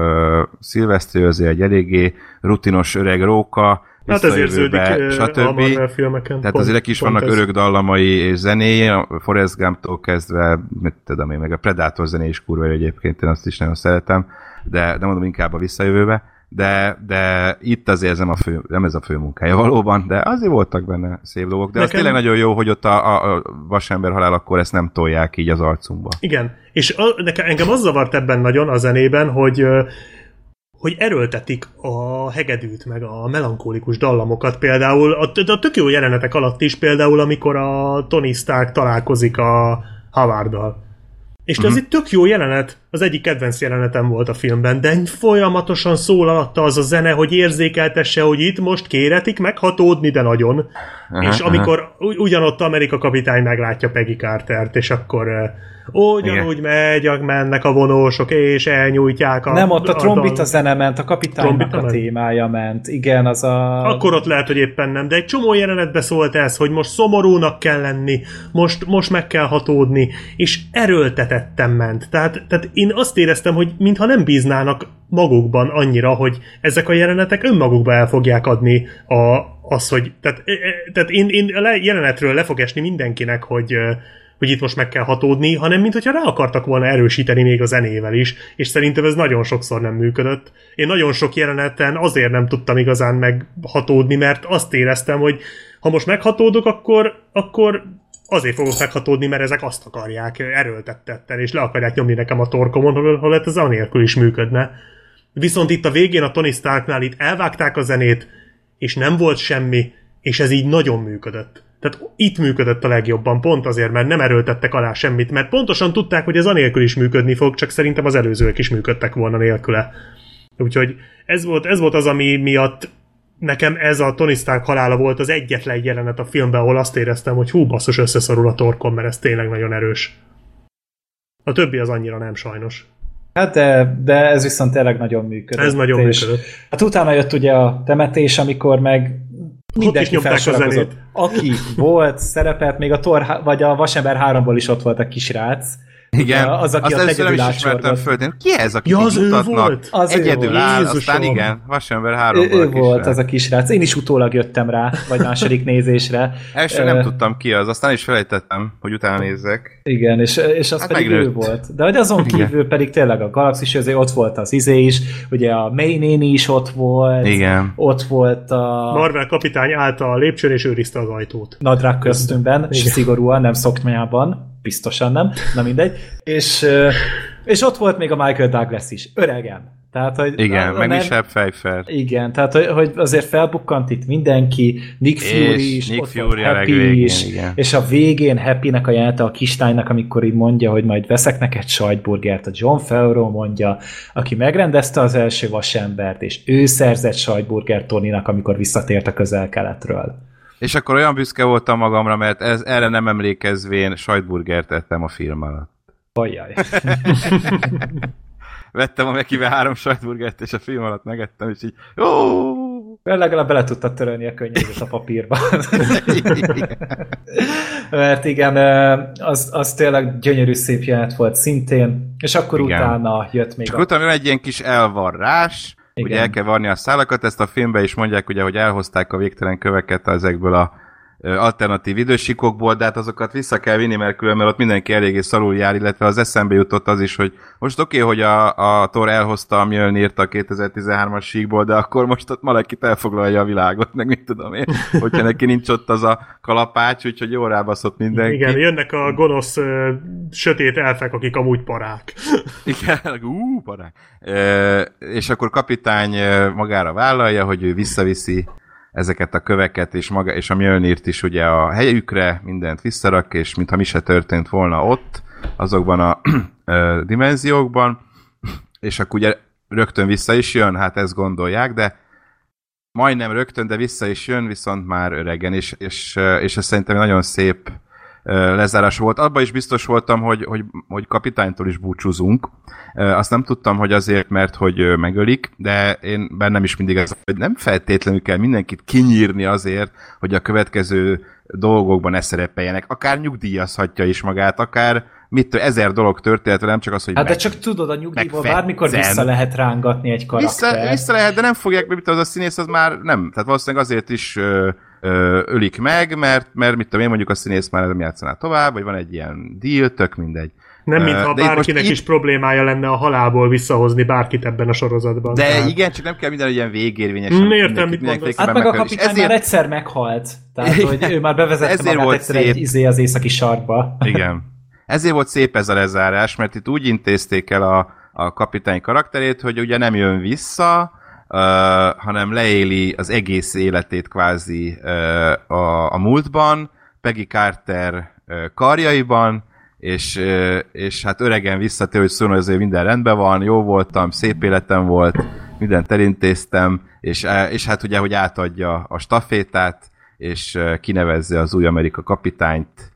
Speaker 4: Silvestri azért egy eléggé rutinos öreg róka,
Speaker 3: Hát ez érződik stb. a filmeken.
Speaker 4: Tehát pont, azért is vannak ez. örök dallamai és zenéje, a Forrest Gump-tól kezdve, mit tudom én, meg a Predator zené is kurva egyébként, én azt is nagyon szeretem, de, de mondom inkább a visszajövőbe de, de itt azért ez nem, a fő, nem ez a fő munkája valóban, de azért voltak benne szép dolgok, de Nekem... az tényleg nagyon jó, hogy ott a, a, a vasember halál akkor ezt nem tolják így az arcunkba.
Speaker 3: Igen, és a, nekem, engem az zavart ebben nagyon a zenében, hogy hogy erőltetik a hegedűt, meg a melankólikus dallamokat például, a, a tök jó jelenetek alatt is például, amikor a Tony Stark találkozik a Havarddal és ez egy tök jó jelenet, az egyik kedvenc jelenetem volt a filmben, de folyamatosan szól alatta az a zene, hogy érzékeltesse, hogy itt most kéretik meghatódni, de nagyon. Uh-huh, és amikor uh-huh. ugyanott Amerika kapitány meglátja Peggy Cartert, és akkor ugyanúgy megy, mennek a vonósok, és elnyújtják a...
Speaker 2: Nem, ott a trombita a zene ment, a kapitánynak a témája ment. Igen, az a...
Speaker 3: Akkor ott lehet, hogy éppen nem, de egy csomó jelenetbe szólt ez, hogy most szomorúnak kell lenni, most, most meg kell hatódni, és erőltetettem ment. Tehát, tehát én azt éreztem, hogy mintha nem bíznának magukban annyira, hogy ezek a jelenetek önmagukba el fogják adni a, az, hogy tehát, e, e, tehát én, én a jelenetről le fog esni mindenkinek, hogy hogy itt most meg kell hatódni, hanem mint hogyha rá akartak volna erősíteni még a zenével is, és szerintem ez nagyon sokszor nem működött. Én nagyon sok jeleneten azért nem tudtam igazán meghatódni, mert azt éreztem, hogy ha most meghatódok, akkor, akkor azért fogok meghatódni, mert ezek azt akarják erőltettetten, és le akarják nyomni nekem a torkomon, hol, hol ez anélkül is működne. Viszont itt a végén a Tony Starknál itt elvágták a zenét, és nem volt semmi, és ez így nagyon működött. Tehát itt működött a legjobban, pont azért, mert nem erőltettek alá semmit, mert pontosan tudták, hogy ez anélkül is működni fog, csak szerintem az előzőek is működtek volna nélküle. Úgyhogy ez volt, ez volt az, ami miatt nekem ez a Tony Stark halála volt az egyetlen jelenet a filmben, ahol azt éreztem, hogy hú, basszus, összeszorul a torkom, mert ez tényleg nagyon erős. A többi az annyira nem sajnos.
Speaker 2: Hát de, de ez viszont tényleg nagyon működött.
Speaker 3: Ez nagyon és működött.
Speaker 2: Hát utána jött ugye a temetés, amikor meg mindenki felsorakozott. Aki volt, szerepelt, még a Thor, vagy a Vasember 3-ból is ott volt a kisrác,
Speaker 4: igen,
Speaker 2: az, aki azt
Speaker 4: egyedül is ismertem föl, ki ez, aki
Speaker 3: ja, az ő volt?
Speaker 4: Az egyedül áll, Jézusom. aztán igen, Vasember 3
Speaker 2: Ő, ő volt az a kisrác. Én is utólag jöttem rá, vagy második nézésre.
Speaker 4: Első nem tudtam ki az, aztán is felejtettem, hogy utána nézzek.
Speaker 2: Igen, és, és az hát pedig megnőtt. ő volt. De hogy azon kívül igen. pedig tényleg a Galaxis azért ott volt az izé is, ugye a May néni is ott volt.
Speaker 4: Igen.
Speaker 2: Ott volt a...
Speaker 3: Marvel kapitány állt a lépcsőn és őrizte az ajtót.
Speaker 2: Nadrág köztünkben, és szigorúan, nem szoknyában biztosan nem, na mindegy. És, és ott volt még a Michael Douglas is, öregem. Tehát, hogy
Speaker 4: igen, meg Michelle Pfeiffer.
Speaker 2: Igen, tehát hogy, hogy azért felbukkant itt mindenki, Nick Fury is,
Speaker 4: Nick
Speaker 2: ott
Speaker 4: Fury
Speaker 2: Happy
Speaker 4: végén,
Speaker 2: is,
Speaker 4: igen.
Speaker 2: és a végén Happy-nek a jelente a kislánynak, amikor így mondja, hogy majd veszek neked sajtburgert, a John Favreau mondja, aki megrendezte az első vasembert, és ő szerzett sajtburgert Tonynak, amikor visszatért a közel-keletről.
Speaker 4: És akkor olyan büszke voltam magamra, mert ez, erre nem emlékezvén sajtburgert ettem a film alatt.
Speaker 2: Ajjaj.
Speaker 4: Vettem a Mekivel három sajtburgert, és a film alatt megettem, és így ó!
Speaker 2: Legalább bele tudtad törölni a könyvet a papírba. Mert igen, az, az tényleg gyönyörű szép jelenet volt szintén, és akkor igen. utána jött még
Speaker 4: Csak a... utána egy ilyen kis elvarrás, igen. ugye el kell varni a szálakat, ezt a filmben is mondják, ugye, hogy elhozták a végtelen köveket ezekből a alternatív idősikokból, de hát azokat vissza kell vinni, mert különben ott mindenki eléggé szarul jár, illetve az eszembe jutott az is, hogy most oké, okay, hogy a, a Thor elhozta a Mjölnirt a 2013-as síkból, de akkor most ott Malekit elfoglalja a világot, meg mit tudom én, hogyha neki nincs ott az a kalapács, úgyhogy jól rábaszott mindenki.
Speaker 3: Igen, jönnek a gonosz uh, sötét elfek, akik amúgy parák.
Speaker 4: Igen, ú, parák. E, és akkor kapitány magára vállalja, hogy ő visszaviszi ezeket a köveket, és, maga, és a Mjölnirt is ugye a helyükre mindent visszarak, és mintha mi se történt volna ott, azokban a dimenziókban, és akkor ugye rögtön vissza is jön, hát ezt gondolják, de majdnem rögtön, de vissza is jön, viszont már öregen, és, és, és ez szerintem nagyon szép lezárás volt. Abban is biztos voltam, hogy, hogy, hogy kapitánytól is búcsúzunk. Azt nem tudtam, hogy azért, mert hogy megölik, de én bennem is mindig az, hogy nem feltétlenül kell mindenkit kinyírni azért, hogy a következő dolgokban ne szerepeljenek. Akár nyugdíjazhatja is magát, akár mit ezer dolog történt, nem csak az, hogy
Speaker 2: Hát meg, de csak tudod, a nyugdíjból bármikor vissza lehet rángatni egy karakter.
Speaker 4: Vissza, vissza lehet, de nem fogják, mert az a színész az már nem. Tehát valószínűleg azért is ölik meg, mert, mert mit tudom én, mondjuk a színész már nem játszaná tovább, vagy van egy ilyen deal, tök mindegy.
Speaker 3: Nem, mintha de bárkinek is itt... problémája lenne a halálból visszahozni bárkit ebben a sorozatban.
Speaker 4: De tehát... igen, csak nem kell minden ilyen végérvényes.
Speaker 3: Értem, mit
Speaker 2: mondasz. Hát meg a kapitány ezért... már egyszer meghalt. Tehát, hogy ő már bevezette ezért magát volt egyszer szép. egy izé az északi sarkba.
Speaker 4: Igen. Ezért volt szép ez a lezárás, mert itt úgy intézték el a, a kapitány karakterét, hogy ugye nem jön vissza, uh, hanem leéli az egész életét kvázi uh, a, a múltban, Peggy Carter uh, karjaiban, és, uh, és hát öregen visszatér, hogy hogy azért minden rendben van, jó voltam, szép életem volt, mindent elintéztem, és, és hát ugye, hogy átadja a stafétát, és kinevezze az új Amerika kapitányt,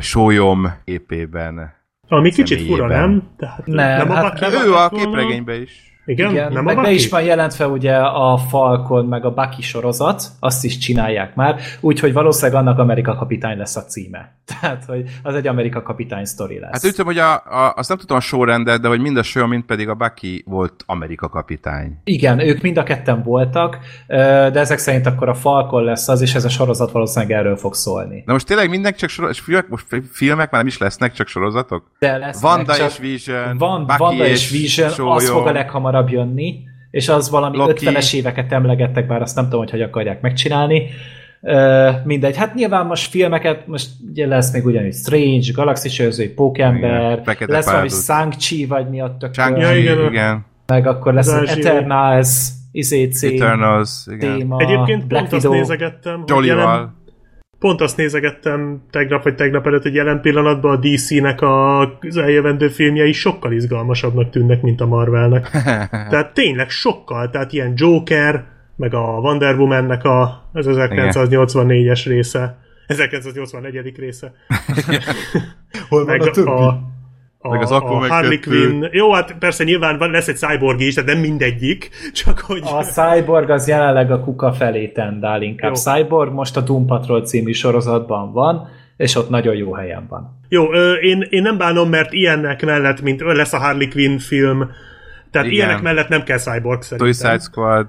Speaker 4: sólyom épében.
Speaker 3: Ami kicsit fura, nem?
Speaker 2: Tehát nem, nem
Speaker 4: hát, a ő a képregényben is.
Speaker 3: Igen, Igen nem
Speaker 2: meg be is van jelentve ugye a Falcon, meg a Bucky sorozat, azt is csinálják már, úgyhogy valószínűleg annak Amerika kapitány lesz a címe. Tehát, hogy az egy Amerika kapitány sztori lesz.
Speaker 4: Hát úgy tudom, hogy a, a, azt nem tudom a sorrendet, de hogy mind a show, mind pedig a Bucky volt Amerika kapitány.
Speaker 2: Igen, ők mind a ketten voltak, de ezek szerint akkor a Falcon lesz az, és ez a sorozat valószínűleg erről fog szólni.
Speaker 4: Na most tényleg mindenki csak sorozat, filmek, most filmek már nem is lesznek, csak sorozatok?
Speaker 2: De lesznek.
Speaker 4: Vanda és Vision,
Speaker 2: Van, Bucky Vanda és Vision, az fog a leghamarabb hamarabb jönni, és az valami Loki. 50-es éveket emlegettek, bár azt nem tudom, hogy hogy akarják megcsinálni. Mindegy, hát nyilván most filmeket, most ugye lesz még ugyanúgy Strange, Galaxy Sőzői, Pókember, lesz valami shang vagy mi a tök.
Speaker 3: Ja, igen, igen.
Speaker 2: Meg akkor lesz az Eternals, ICC,
Speaker 4: Eternals, igen.
Speaker 3: téma, Egyébként Black pont Widow. azt nézegettem,
Speaker 4: hogy jelen,
Speaker 3: pont azt nézegettem tegnap vagy tegnap előtt, hogy jelen pillanatban a DC-nek a, az eljövendő filmjei sokkal izgalmasabbnak tűnnek, mint a Marvelnek. tehát tényleg sokkal, tehát ilyen Joker, meg a Wonder Woman-nek a, az 1984-es része, 1984. része.
Speaker 2: Hol meg a, a
Speaker 3: a, meg az a Harley Quinn. Jó, hát persze nyilván van, lesz egy cyborg is, tehát nem mindegyik, csak hogy...
Speaker 2: A cyborg az jelenleg a kuka felé tendál inkább. Jó. Cyborg most a Doom Patrol című sorozatban van, és ott nagyon jó helyen van.
Speaker 3: Jó, ö, én, én nem bánom, mert ilyenek mellett, mint lesz a Harley Quinn film, tehát Igen. ilyenek mellett nem kell cyborg szerintem.
Speaker 4: Suicide Squad.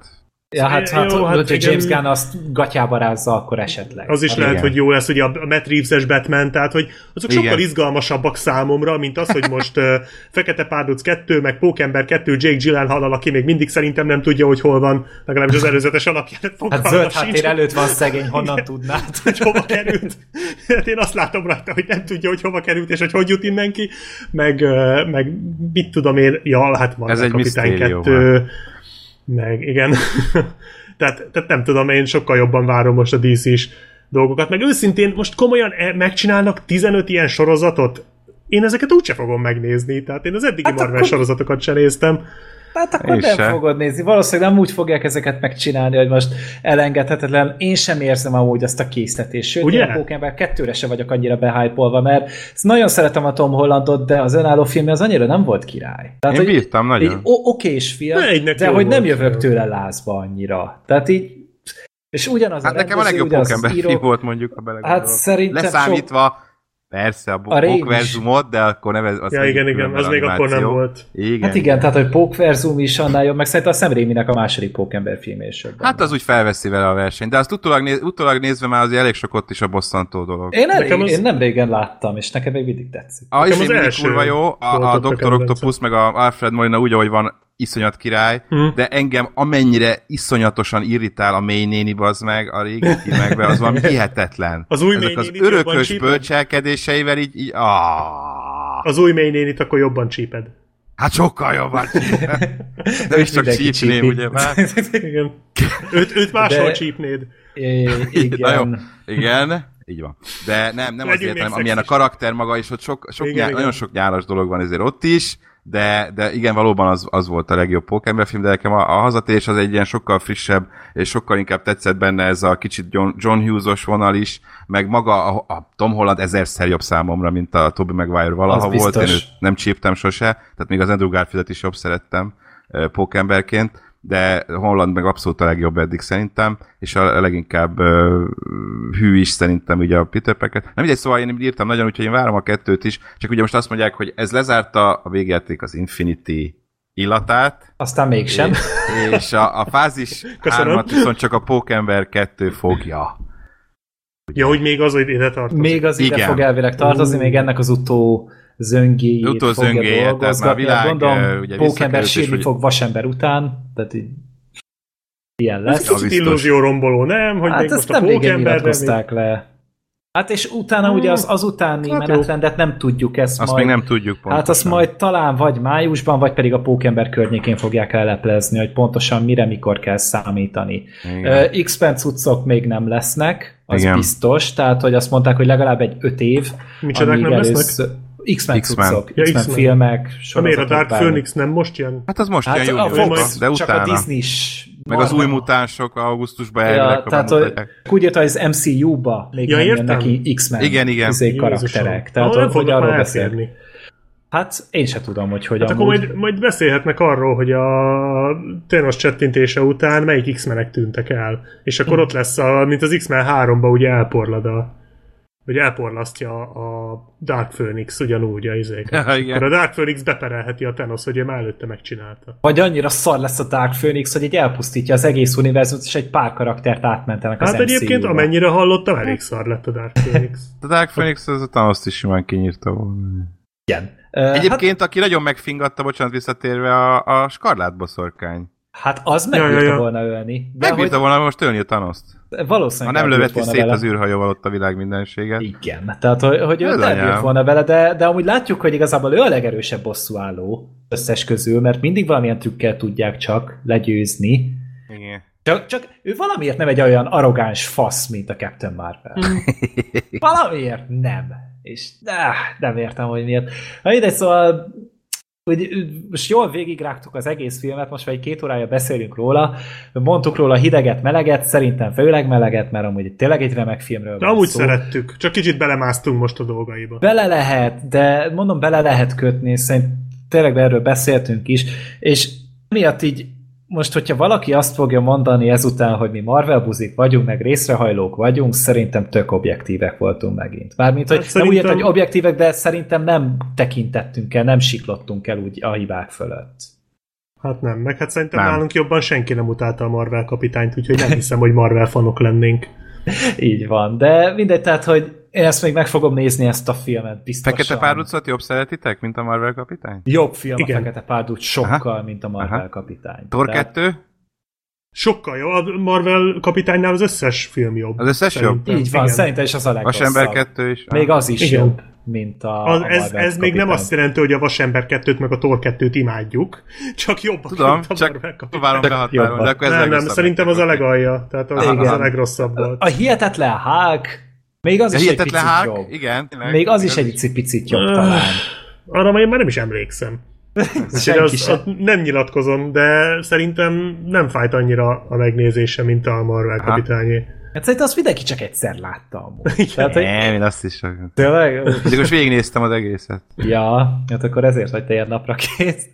Speaker 2: Ja, hát, hát, jó, hát hogyha igen. James Gunn azt gatyába rázza, akkor esetleg.
Speaker 3: Az is hát lehet, igen. hogy jó lesz, ugye a Matt Reeves-es Batman, tehát hogy azok igen. sokkal izgalmasabbak számomra, mint az, hogy most uh, Fekete Párduc 2, meg Pókember 2, Jake Gyllenhaal, aki még mindig szerintem nem tudja, hogy hol van, legalábbis az előzetes alapján.
Speaker 2: Hát zöld háttér előtt van szegény, honnan igen, tudnád?
Speaker 3: Hogy hova került. Hát én azt látom rajta, hogy nem tudja, hogy hova került, és hogy hogy jut innen ki, meg, uh, meg mit tudom én, ja, hát van
Speaker 4: Ez egy Kapitány 2,
Speaker 3: meg igen. tehát, tehát nem tudom, én sokkal jobban várom most a DC is dolgokat, meg őszintén most komolyan e- megcsinálnak 15 ilyen sorozatot, én ezeket úgyse fogom megnézni, tehát én az eddigi hát Marvel akkor... sorozatokat sem néztem.
Speaker 2: Hát akkor Én nem se. fogod nézni. Valószínűleg nem úgy fogják ezeket megcsinálni, hogy most elengedhetetlen. Én sem érzem amúgy azt a készletést. Sőt, Ugye? én a Pokémon kettőre se vagyok annyira behypolva, mert nagyon szeretem a Tom Hollandot, de az önálló film az annyira nem volt király.
Speaker 4: Tehát, én bírtam nagyon.
Speaker 2: Egy okés film, de hogy nem jövök tőle lázba annyira. Tehát így És ugyanaz
Speaker 4: Hát
Speaker 2: a
Speaker 4: nekem a legjobb Pokémon
Speaker 2: író.
Speaker 4: volt mondjuk, ha belegondolok.
Speaker 2: Hát szerintem
Speaker 4: Leszámítva, persze, a,
Speaker 2: A.
Speaker 4: Pókverzumot, de akkor nevez... Az
Speaker 3: Ja, igen, igen, az még akkor nem volt.
Speaker 4: Igen.
Speaker 2: Hát igen, tehát hogy Pókverzum is annál jobb, meg szerintem a Sam Raimi-nek a második Pókember film is jobb.
Speaker 4: Hát az úgy felveszi vele a versenyt, de azt utólag, néz, utólag nézve már azért elég sok ott is a bosszantó dolog.
Speaker 2: Én, elég,
Speaker 3: az-
Speaker 2: én nem régen láttam, és nekem még mindig tetszik.
Speaker 4: A, is
Speaker 3: az
Speaker 4: mindig
Speaker 3: első
Speaker 4: kurva jó, a, a
Speaker 3: a
Speaker 4: Dr. Octopus meg a Alfred Molina úgy, ahogy van, iszonyat király,
Speaker 3: Hm.
Speaker 4: de engem amennyire iszonyatosan irritál a mély néni bazd meg a régi filmekben, az valami hihetetlen.
Speaker 3: Az új
Speaker 4: Ezek az örökös
Speaker 3: csíped?
Speaker 4: bölcselkedéseivel így, így
Speaker 3: Az új mély nénit akkor jobban csíped.
Speaker 4: Hát sokkal jobban De is csak csípném, ugye már?
Speaker 3: Igen. Őt, őt máshol
Speaker 2: De-
Speaker 3: csípnéd.
Speaker 2: É,
Speaker 4: Na jó,
Speaker 2: igen.
Speaker 4: igen, így van. De nem, nem
Speaker 3: Legyünk
Speaker 4: azért,
Speaker 3: még
Speaker 4: hanem amilyen a karakter maga is, hogy sok, sok
Speaker 3: Igen,
Speaker 4: nyá,
Speaker 3: igen.
Speaker 4: nagyon sok nyálas dolog van ezért ott is, de, de igen, valóban az, az volt a legjobb Pokémon film, de nekem a, a hazatérés az egy ilyen sokkal frissebb, és sokkal inkább tetszett benne ez a kicsit John, John Hughes-os vonal is, meg maga a, a Tom Holland ezerszer jobb számomra, mint a Tobey Maguire valaha volt, én őt nem csíptem sose, tehát még az Andrew Garfieldet is jobb szerettem pókemberként, de Holland meg abszolút a legjobb eddig szerintem, és a leginkább uh, hű is szerintem ugye a Peter Packet. Nem mindegy, szóval én írtam nagyon, úgyhogy én várom a kettőt is, csak ugye most azt mondják, hogy ez lezárta a végjáték az Infinity illatát,
Speaker 2: Aztán mégsem.
Speaker 4: és, és a, a fázis hármat viszont csak a Pókember 2 fogja.
Speaker 3: Ja, hogy még az, hogy ide tartozik.
Speaker 2: Még az ide
Speaker 4: Igen.
Speaker 2: fog elvileg tartozni, még ennek az utó zöngéjét
Speaker 4: Utó
Speaker 2: fogja
Speaker 4: zöngéje,
Speaker 2: dolgozgatni.
Speaker 4: világ,
Speaker 2: Gondolom,
Speaker 4: ugye
Speaker 2: Pókember sírni
Speaker 4: hogy-
Speaker 2: fog vasember után, tehát így ilyen
Speaker 3: Ez
Speaker 2: lesz.
Speaker 4: Ja,
Speaker 3: kicsit illúzió romboló, nem? Hogy
Speaker 2: Hát
Speaker 3: még
Speaker 2: ezt
Speaker 3: a
Speaker 2: nem régen nyilatkozták le. Hát és utána ugye az, az utáni
Speaker 3: Hát
Speaker 2: menetrendet nem tudjuk ezt
Speaker 4: Azt
Speaker 2: majd.
Speaker 4: még nem tudjuk pontosan.
Speaker 2: Hát azt majd talán vagy májusban, vagy pedig a Pókember környékén fogják elleplezni, hogy pontosan mire, mikor kell számítani. Uh, X-Men cuccok még nem lesznek, az
Speaker 4: Igen.
Speaker 2: biztos, tehát hogy azt mondták, hogy legalább egy öt év,
Speaker 3: Micsodák nem lesznek?
Speaker 2: X-Men,
Speaker 4: X-Men.
Speaker 2: cuccok,
Speaker 3: Ja,
Speaker 2: X-Men
Speaker 3: X-Men.
Speaker 2: filmek,
Speaker 3: Ha miért a Dark
Speaker 2: bármi.
Speaker 3: Phoenix nem most jön?
Speaker 4: Hát az most
Speaker 2: Hát
Speaker 4: jön
Speaker 2: a Fox,
Speaker 4: de
Speaker 2: csak
Speaker 4: utána.
Speaker 2: a Disney is.
Speaker 4: Meg az új mutánsok augusztusban
Speaker 2: Ja, tehát
Speaker 4: bemutatják.
Speaker 2: úgy hogy az MCU-ba még
Speaker 3: Ja,
Speaker 2: nem
Speaker 3: értem.
Speaker 2: neki X-Men
Speaker 4: Igen, igen.
Speaker 3: Jézusom.
Speaker 2: karakterek. Tehát,
Speaker 3: Ah,
Speaker 2: hogy, arról
Speaker 3: már
Speaker 2: beszél.
Speaker 3: elférni.
Speaker 2: Hát én se tudom, hogy hogy
Speaker 3: Hát akkor
Speaker 2: amúgy.
Speaker 3: majd, majd beszélhetnek arról, hogy a Thanos csettintése után melyik X-menek tűntek el. És akkor
Speaker 2: Hm.
Speaker 3: ott lesz, a, mint az X-Men 3-ba ugye elporlad a vagy elporlasztja a Dark Phoenix ugyanúgy a izéket.
Speaker 4: Ja, igen.
Speaker 3: Akkor a Dark Phoenix beperelheti a Thanos, hogy ő már előtte megcsinálta.
Speaker 2: Vagy annyira szar lesz a Dark Phoenix, hogy egy elpusztítja az egész univerzumot, és egy pár karaktert átmentenek az
Speaker 3: Hát egyébként
Speaker 2: MCU-ba.
Speaker 3: amennyire hallottam, elég szar lett a Dark Phoenix.
Speaker 4: A Dark Phoenix az a Thanos-t is simán kinyírta volna.
Speaker 2: Igen. Uh, hát,
Speaker 4: Egyébként, aki nagyon megfingatta, bocsánat, visszatérve a, a skarlát boszorkány.
Speaker 2: hát az
Speaker 3: Ja,
Speaker 2: megbírta
Speaker 3: ja, ja.
Speaker 2: volna ölni. De
Speaker 4: Megbírta volna most ölni a Thanos-t.
Speaker 2: Hogy
Speaker 4: Ha
Speaker 2: valószínűleg
Speaker 4: nem löveti szét
Speaker 2: vele.
Speaker 4: az űrhajóval ott a világ mindenséget.
Speaker 2: Igen, tehát hogy, hogy ő elbírt
Speaker 4: anyám.
Speaker 2: volna vele, de, de amúgy látjuk, hogy igazából ő a legerősebb bosszúálló összes közül, mert mindig valamilyen trükkel tudják csak legyőzni.
Speaker 4: Igen.
Speaker 2: Csak, csak ő valamiért nem egy olyan arrogáns fasz, mint a Captain Marvel. valamiért nem. És áh, nem értem, hogy miért. Ha ide szóval hogy most jól végigrágtuk az egész filmet, most már egy két órája beszélünk róla, mondtuk róla hideget, meleget, szerintem főleg meleget, mert amúgy tényleg egy remek filmről
Speaker 3: De
Speaker 2: van
Speaker 3: amúgy
Speaker 2: szó.
Speaker 3: szerettük, csak kicsit belemásztunk most a dolgaiba.
Speaker 2: Bele lehet, de mondom, bele lehet kötni, szerint tényleg erről beszéltünk is, és miatt így most, hogyha valaki azt fogja mondani ezután, hogy mi Marvel buzik vagyunk, meg részrehajlók vagyunk, szerintem tök objektívek voltunk megint. Mármint, hogy
Speaker 3: Hát
Speaker 2: hát nem úgy
Speaker 3: szerintem-
Speaker 2: hogy objektívek, de szerintem nem tekintettünk el, nem siklottunk el úgy a hibák fölött.
Speaker 3: Hát nem, meg hát szerintem
Speaker 4: Nem.
Speaker 3: nálunk jobban senki nem utálta a Marvel kapitányt, úgyhogy nem hiszem, hogy Marvel fanok lennénk.
Speaker 2: Így van, de mindegy, tehát, hogy én ezt még meg fogom nézni ezt a filmet, biztosan.
Speaker 4: Fekete párducot jobb szeretitek, mint a Marvel kapitány?
Speaker 2: Jobb film
Speaker 3: Igen.
Speaker 2: a Fekete Párduc sokkal,
Speaker 4: Aha.
Speaker 2: mint a Marvel
Speaker 4: Aha.
Speaker 2: kapitány.
Speaker 4: Thor
Speaker 2: Tehát-
Speaker 4: 2?
Speaker 3: Sokkal jó, a Marvel kapitánynál az összes film jobb.
Speaker 4: Az összes
Speaker 3: Szerintem.
Speaker 2: Így van,
Speaker 3: Igen.
Speaker 2: szerintem is az a legrosszabb.
Speaker 4: Vasember 2 is?
Speaker 2: Még az is
Speaker 3: Igen.
Speaker 2: jobb, mint a,
Speaker 3: Az,
Speaker 2: a
Speaker 3: ez, ez még nem azt jelenti, hogy a Vasember 2-t meg a Thor 2-t imádjuk, csak jobb,
Speaker 4: Tudom,
Speaker 3: mint a
Speaker 4: csak
Speaker 3: Marvel kapitány.
Speaker 4: behatárolni,
Speaker 2: jobban.
Speaker 4: de akkor ez
Speaker 3: Nem, nem, szerintem az a legalja, tehát az,
Speaker 2: Igen.
Speaker 3: az a legrosszabb volt.
Speaker 2: A hihetetlen Hulk, még az
Speaker 4: Ja,
Speaker 2: is egy picit
Speaker 4: Hulk?
Speaker 2: jobb.
Speaker 4: Igen. tényleg.
Speaker 2: Még az is egy picit jobb
Speaker 3: Öh,
Speaker 2: talán.
Speaker 3: Arra már én már nem is emlékszem. Az,
Speaker 2: sem.
Speaker 3: az nem nyilatkozom, de szerintem nem fájt annyira a megnézése, mint a Marvel
Speaker 4: Aha.
Speaker 3: kapitányé.
Speaker 2: Hát szerintem azt mindenki csak egyszer látta amúgy. Tehát, hogy
Speaker 4: Nem, én azt is
Speaker 2: tényleg?
Speaker 4: De most végignéztem az egészet.
Speaker 2: Ja, hát akkor ezért vagy te ilyen napra kész.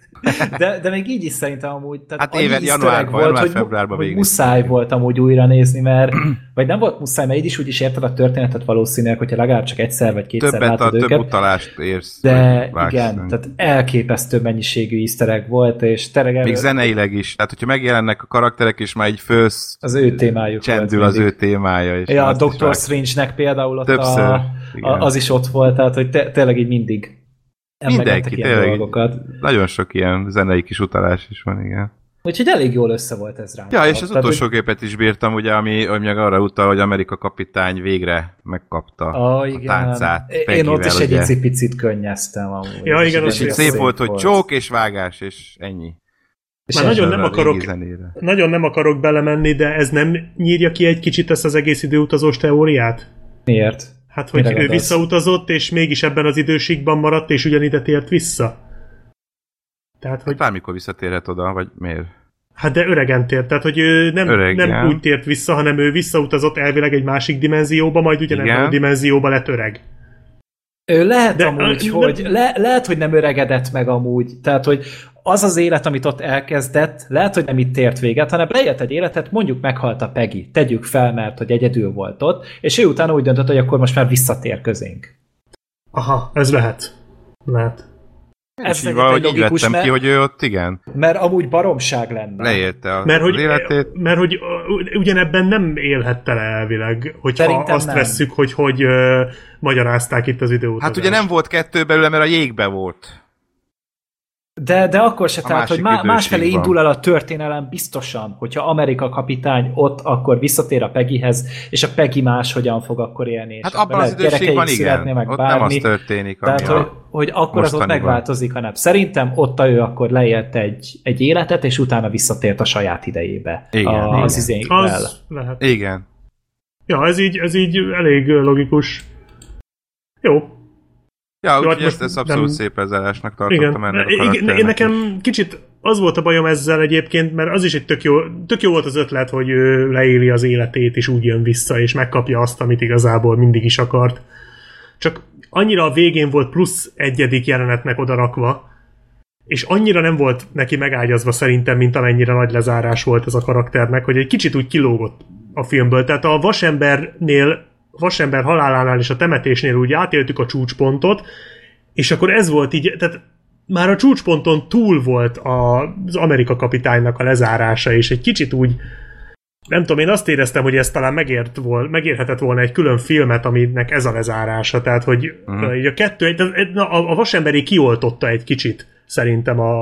Speaker 2: De, de még így is szerintem amúgy, tehát
Speaker 4: Hát éven-
Speaker 2: easter
Speaker 4: január-
Speaker 2: egg volt,
Speaker 4: január,
Speaker 2: hogy,
Speaker 4: februárban
Speaker 2: hogy muszáj volt amúgy újra nézni, mert vagy nem volt muszáj, mert így is úgy is érted a történetet valószínűleg, hogyha legalább csak egyszer vagy kétszer
Speaker 4: Többet a
Speaker 2: látod
Speaker 4: több
Speaker 2: őket.
Speaker 4: utalást érsz.
Speaker 2: De
Speaker 4: vágsz,
Speaker 2: igen,
Speaker 4: nem?
Speaker 2: tehát elképesztő mennyiségű easter egg volt, és tényleg
Speaker 4: Még
Speaker 2: erről-
Speaker 4: zeneileg is. Tehát, hogyha megjelennek a karakterek, és már így fősz,
Speaker 2: az ő témájuk
Speaker 4: csendül az ő témája. És
Speaker 2: Ja, a
Speaker 4: is
Speaker 2: Doctor
Speaker 4: vágsz.
Speaker 2: Strange-nek például ott
Speaker 4: Többször,
Speaker 2: a, a, az is ott volt, tehát hogy te, tényleg így mindig
Speaker 4: Mindenki,
Speaker 2: ilyen
Speaker 4: tényleg.
Speaker 2: dolgokat.
Speaker 4: Nagyon sok ilyen zenei kis utalás is van, igen.
Speaker 2: Úgyhogy elég jól össze volt ez rá.
Speaker 4: Ja, és az
Speaker 2: Tehát,
Speaker 4: utolsó
Speaker 2: hogy-
Speaker 4: képet is bírtam, ugye, ami, ami meg arra utal, hogy Amerika kapitány végre megkapta a
Speaker 2: igen.
Speaker 4: táncát.
Speaker 2: Én
Speaker 4: Peggyvel,
Speaker 2: ott is egy picit könnyeztem amúgy.
Speaker 3: Ja, igen,
Speaker 2: És
Speaker 3: az
Speaker 4: És
Speaker 3: is
Speaker 4: szép volt, hogy csók és vágás, és ennyi.
Speaker 2: És
Speaker 3: Már nagyon nem
Speaker 4: a
Speaker 3: akarok-. Nagyon nem akarok belemenni, de ez nem nyírja ki egy kicsit ezt az egész időutazós teóriát?
Speaker 2: Miért?
Speaker 3: Hát, hogy
Speaker 2: Mire
Speaker 3: ő
Speaker 2: gondolsz?
Speaker 3: visszautazott, és mégis ebben az időségben maradt, és ugyanide tért vissza. Tehát,
Speaker 4: Hogy
Speaker 3: hogy
Speaker 4: bármikor visszatérhet oda, vagy miért?
Speaker 3: Hát de öregen tért, tehát hogy ő nem,
Speaker 4: Öregen.
Speaker 3: nem úgy tért vissza, hanem ő visszautazott elvileg egy másik dimenzióba, majd ugyanebben a dimenzióba lett öreg.
Speaker 2: Ő lehet
Speaker 3: De,
Speaker 2: amúgy,
Speaker 3: ö,
Speaker 2: hogy
Speaker 3: nem-
Speaker 2: le, lehet, hogy nem öregedett meg amúgy. Tehát, hogy az az élet, amit ott elkezdett, lehet, hogy nem itt tért véget, hanem leélt egy életet, mondjuk meghalt a Peggy. Tegyük fel, mert hogy egyedül volt ott, és ő utána úgy döntött, hogy akkor most már visszatér közénk.
Speaker 3: Aha, ez lehet. Lehet.
Speaker 4: Ez így valahogy így vettem
Speaker 2: mert,
Speaker 4: ki, hogy ő ott igen,
Speaker 2: mert amúgy baromság lenne.
Speaker 4: leélte a,
Speaker 3: Mert hogy,
Speaker 4: az életét.
Speaker 3: mert hogy ugyanebben nem élhette le elvileg, hogyha
Speaker 2: Szerintem
Speaker 3: azt
Speaker 2: nem.
Speaker 3: vesszük, hogy hogy uh, magyarázták itt az időutazást.
Speaker 4: Hát ugye nem volt kettő belőle, mert a jégbe volt.
Speaker 2: De, de akkor se,
Speaker 4: A
Speaker 2: tehát, hogy má, másfelé
Speaker 4: időségben.
Speaker 2: indul el a történelem biztosan, hogyha Amerika kapitány ott, akkor visszatér a Peggyhez, és a Peggy más hogyan fog akkor élni.
Speaker 4: Hát abban az időségben igen.
Speaker 2: meg
Speaker 4: Ott
Speaker 2: bármi.
Speaker 4: nem az történik, ami
Speaker 2: Tehát, hogy,
Speaker 4: a...
Speaker 2: hogy akkor az ott megváltozik a nap. Szerintem ott a ő akkor leélt egy, egy életet, és utána visszatért a saját idejébe.
Speaker 4: Igen,
Speaker 2: a,
Speaker 4: igen.
Speaker 2: Az izénkvel.
Speaker 3: Az lehet.
Speaker 4: Igen.
Speaker 3: Ja, ez így, ez így elég logikus. Jó,
Speaker 4: Ja,
Speaker 3: Jó,
Speaker 4: úgyhogy
Speaker 3: hát
Speaker 4: ezt, ezt abszolút
Speaker 3: nem-
Speaker 4: szép
Speaker 3: Igen.
Speaker 4: tartottam ennek a
Speaker 3: igen, én
Speaker 4: is.
Speaker 3: nekem kicsit az volt a bajom ezzel egyébként, mert az is egy tök jó, tök jó volt az ötlet, hogy ő leéli az életét, és úgy jön vissza, és megkapja azt, amit igazából mindig is akart. Csak annyira a végén volt plusz egyedik jelenetnek odarakva, és annyira nem volt neki megágyazva szerintem, mint amennyire nagy lezárás volt ez a karakternek, hogy egy kicsit úgy kilógott a filmből. Tehát a vasembernél, vasember halálánál és a temetésnél úgy átéltük a csúcspontot, és akkor ez volt így, tehát már a csúcsponton túl volt a, az Amerika kapitánynak a lezárása, és egy kicsit úgy nem tudom, én azt éreztem, hogy ez talán megért vol, megérhetett volna egy külön filmet, aminek ez a lezárása, tehát hogy
Speaker 4: Mhm.
Speaker 3: uh-huh. így a kettő, egy- na, a, a vasemberi kioltotta egy kicsit szerintem a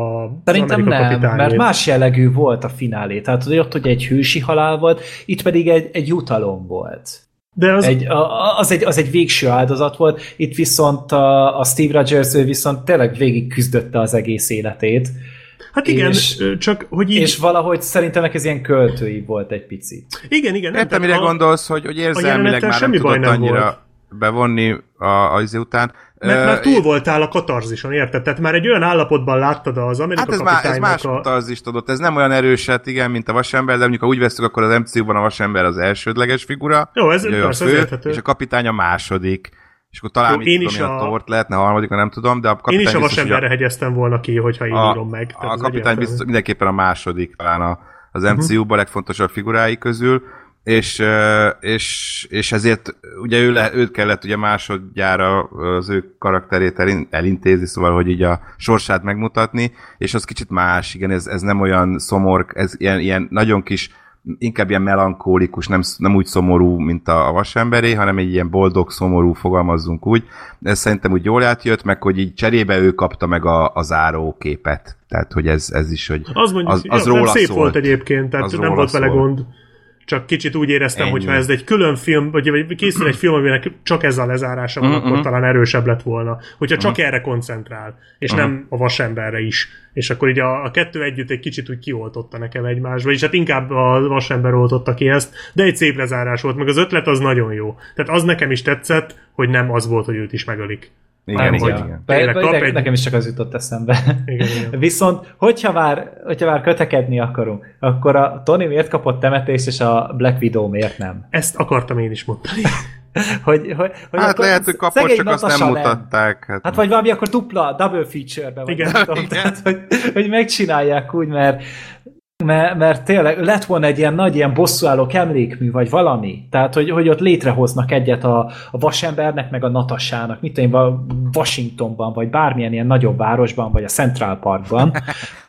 Speaker 2: Szerintem
Speaker 3: Amerika
Speaker 2: nem,
Speaker 3: kapitányét.
Speaker 2: mert más jellegű volt a finálé. Tehát hogy ott ugye egy hősi halál volt, itt pedig egy, egy jutalom volt.
Speaker 3: De az,
Speaker 2: Egy, a- az, egy, az egy végső áldozat volt, itt viszont a, a Steve Rogers ő viszont tényleg végig küzdötte az egész életét,
Speaker 3: hát igen,
Speaker 2: és-
Speaker 3: csak hogy így,
Speaker 2: és valahogy szerintem ez ilyen költői volt egy picit.
Speaker 3: igen, igen. nem,
Speaker 4: Értem, mire
Speaker 3: a-
Speaker 4: gondolsz, hogy, hogy érzelmileg már nem
Speaker 3: semmi
Speaker 4: tudott
Speaker 3: nem
Speaker 4: annyira
Speaker 3: volt.
Speaker 4: bevonni a, az izé után.
Speaker 3: Mert már túl voltál a katarzison, érted? Tehát már egy olyan állapotban láttad az Amerika
Speaker 4: Hát ez, má, ez más
Speaker 3: a...
Speaker 4: az is tudott, ez nem olyan erőset, igen, mint a vasember, de mondjuk ha úgy veszük, akkor az MCU-ban a vasember az elsődleges figura,
Speaker 3: Jó, ez
Speaker 4: ugye a
Speaker 3: persze, ez
Speaker 4: fő,
Speaker 3: érthető.
Speaker 4: és a kapitány a második, és akkor talán
Speaker 3: Jó, én
Speaker 4: tudom
Speaker 3: is
Speaker 4: én, a,
Speaker 3: a-
Speaker 4: tort lehetne, a harmadik, nem tudom, de a
Speaker 3: Én
Speaker 4: kapitány
Speaker 3: is a vasemberre hegyeztem volna ki, hogyha én
Speaker 4: a,
Speaker 3: írom meg. Tehát
Speaker 4: a
Speaker 3: ez
Speaker 4: kapitány biztos, mindenképpen a második talán a, az
Speaker 3: Mhm.
Speaker 4: MCU-ban legfontosabb figurái közül, és, és, és ezért ugye ő le, őt kellett ugye másodjára az ő karakterét elin- elintézni, szóval, hogy így a sorsát megmutatni, és az kicsit más, igen, ez, ez nem olyan szomor, ez ilyen, ilyen nagyon kis inkább ilyen melankólikus, nem, nem úgy szomorú, mint a, a vasemberé, hanem egy ilyen boldog, szomorú, fogalmazzunk úgy. Ez szerintem úgy jól átjött, meg hogy így cserébe ő kapta meg a, a záró képet. Tehát, hogy ez, ez is, hogy
Speaker 3: Az mondjuk,
Speaker 4: az, az
Speaker 3: ja,
Speaker 4: róla
Speaker 3: szép
Speaker 4: szólt.
Speaker 3: volt egyébként, tehát
Speaker 4: Az
Speaker 3: nem volt vele
Speaker 4: szólt.
Speaker 3: gond. Csak kicsit úgy éreztem, hogy ha ez egy külön film, vagy, készül egy film, aminek csak ez a lezárása van,
Speaker 4: Mhm,
Speaker 3: akkor
Speaker 4: mhm.
Speaker 3: talán erősebb lett volna. Hogyha csak erre koncentrál, és
Speaker 4: Mhm.
Speaker 3: nem a vasemberre is. És akkor így a, a kettő együtt egy kicsit úgy kioltotta nekem egymást, vagyis hát inkább a vasember oltotta ki ezt, de egy szép lezárás volt, meg az ötlet az nagyon jó. Tehát az nekem is tetszett, hogy nem az volt, hogy őt is megölik.
Speaker 4: Igen,
Speaker 3: Nem,
Speaker 4: igen,
Speaker 3: hogy-
Speaker 4: igen.
Speaker 2: Be,
Speaker 3: Tényleg
Speaker 2: be,
Speaker 3: kap
Speaker 2: ne,
Speaker 3: egy-
Speaker 2: Nekem is csak az jutott eszembe.
Speaker 3: Igen, igen.
Speaker 2: Viszont, hogyha már, hogyha már kötekedni akarunk, akkor a Tony miért kapott temetést, és a Black Widow miért nem?
Speaker 3: Ezt akartam én is mondani.
Speaker 2: hogy, hogy, hogy
Speaker 4: hát lehet, hogy kapott, csak azt nem mutatták.
Speaker 2: Hát, hát vagy valami akkor dupla, double feature-be. Vagy igen. tudom, igen. Tehát, hogy, hogy megcsinálják úgy, mert mert, mert tényleg lett volna egy ilyen nagy ilyen bosszúállók emlékmű, vagy valami. Tehát, hogy, hogy ott létrehoznak egyet a, a vasembernek, meg a Natassának, mit tudom Washingtonban, vagy bármilyen ilyen nagyobb városban, vagy a Central Parkban.
Speaker 4: a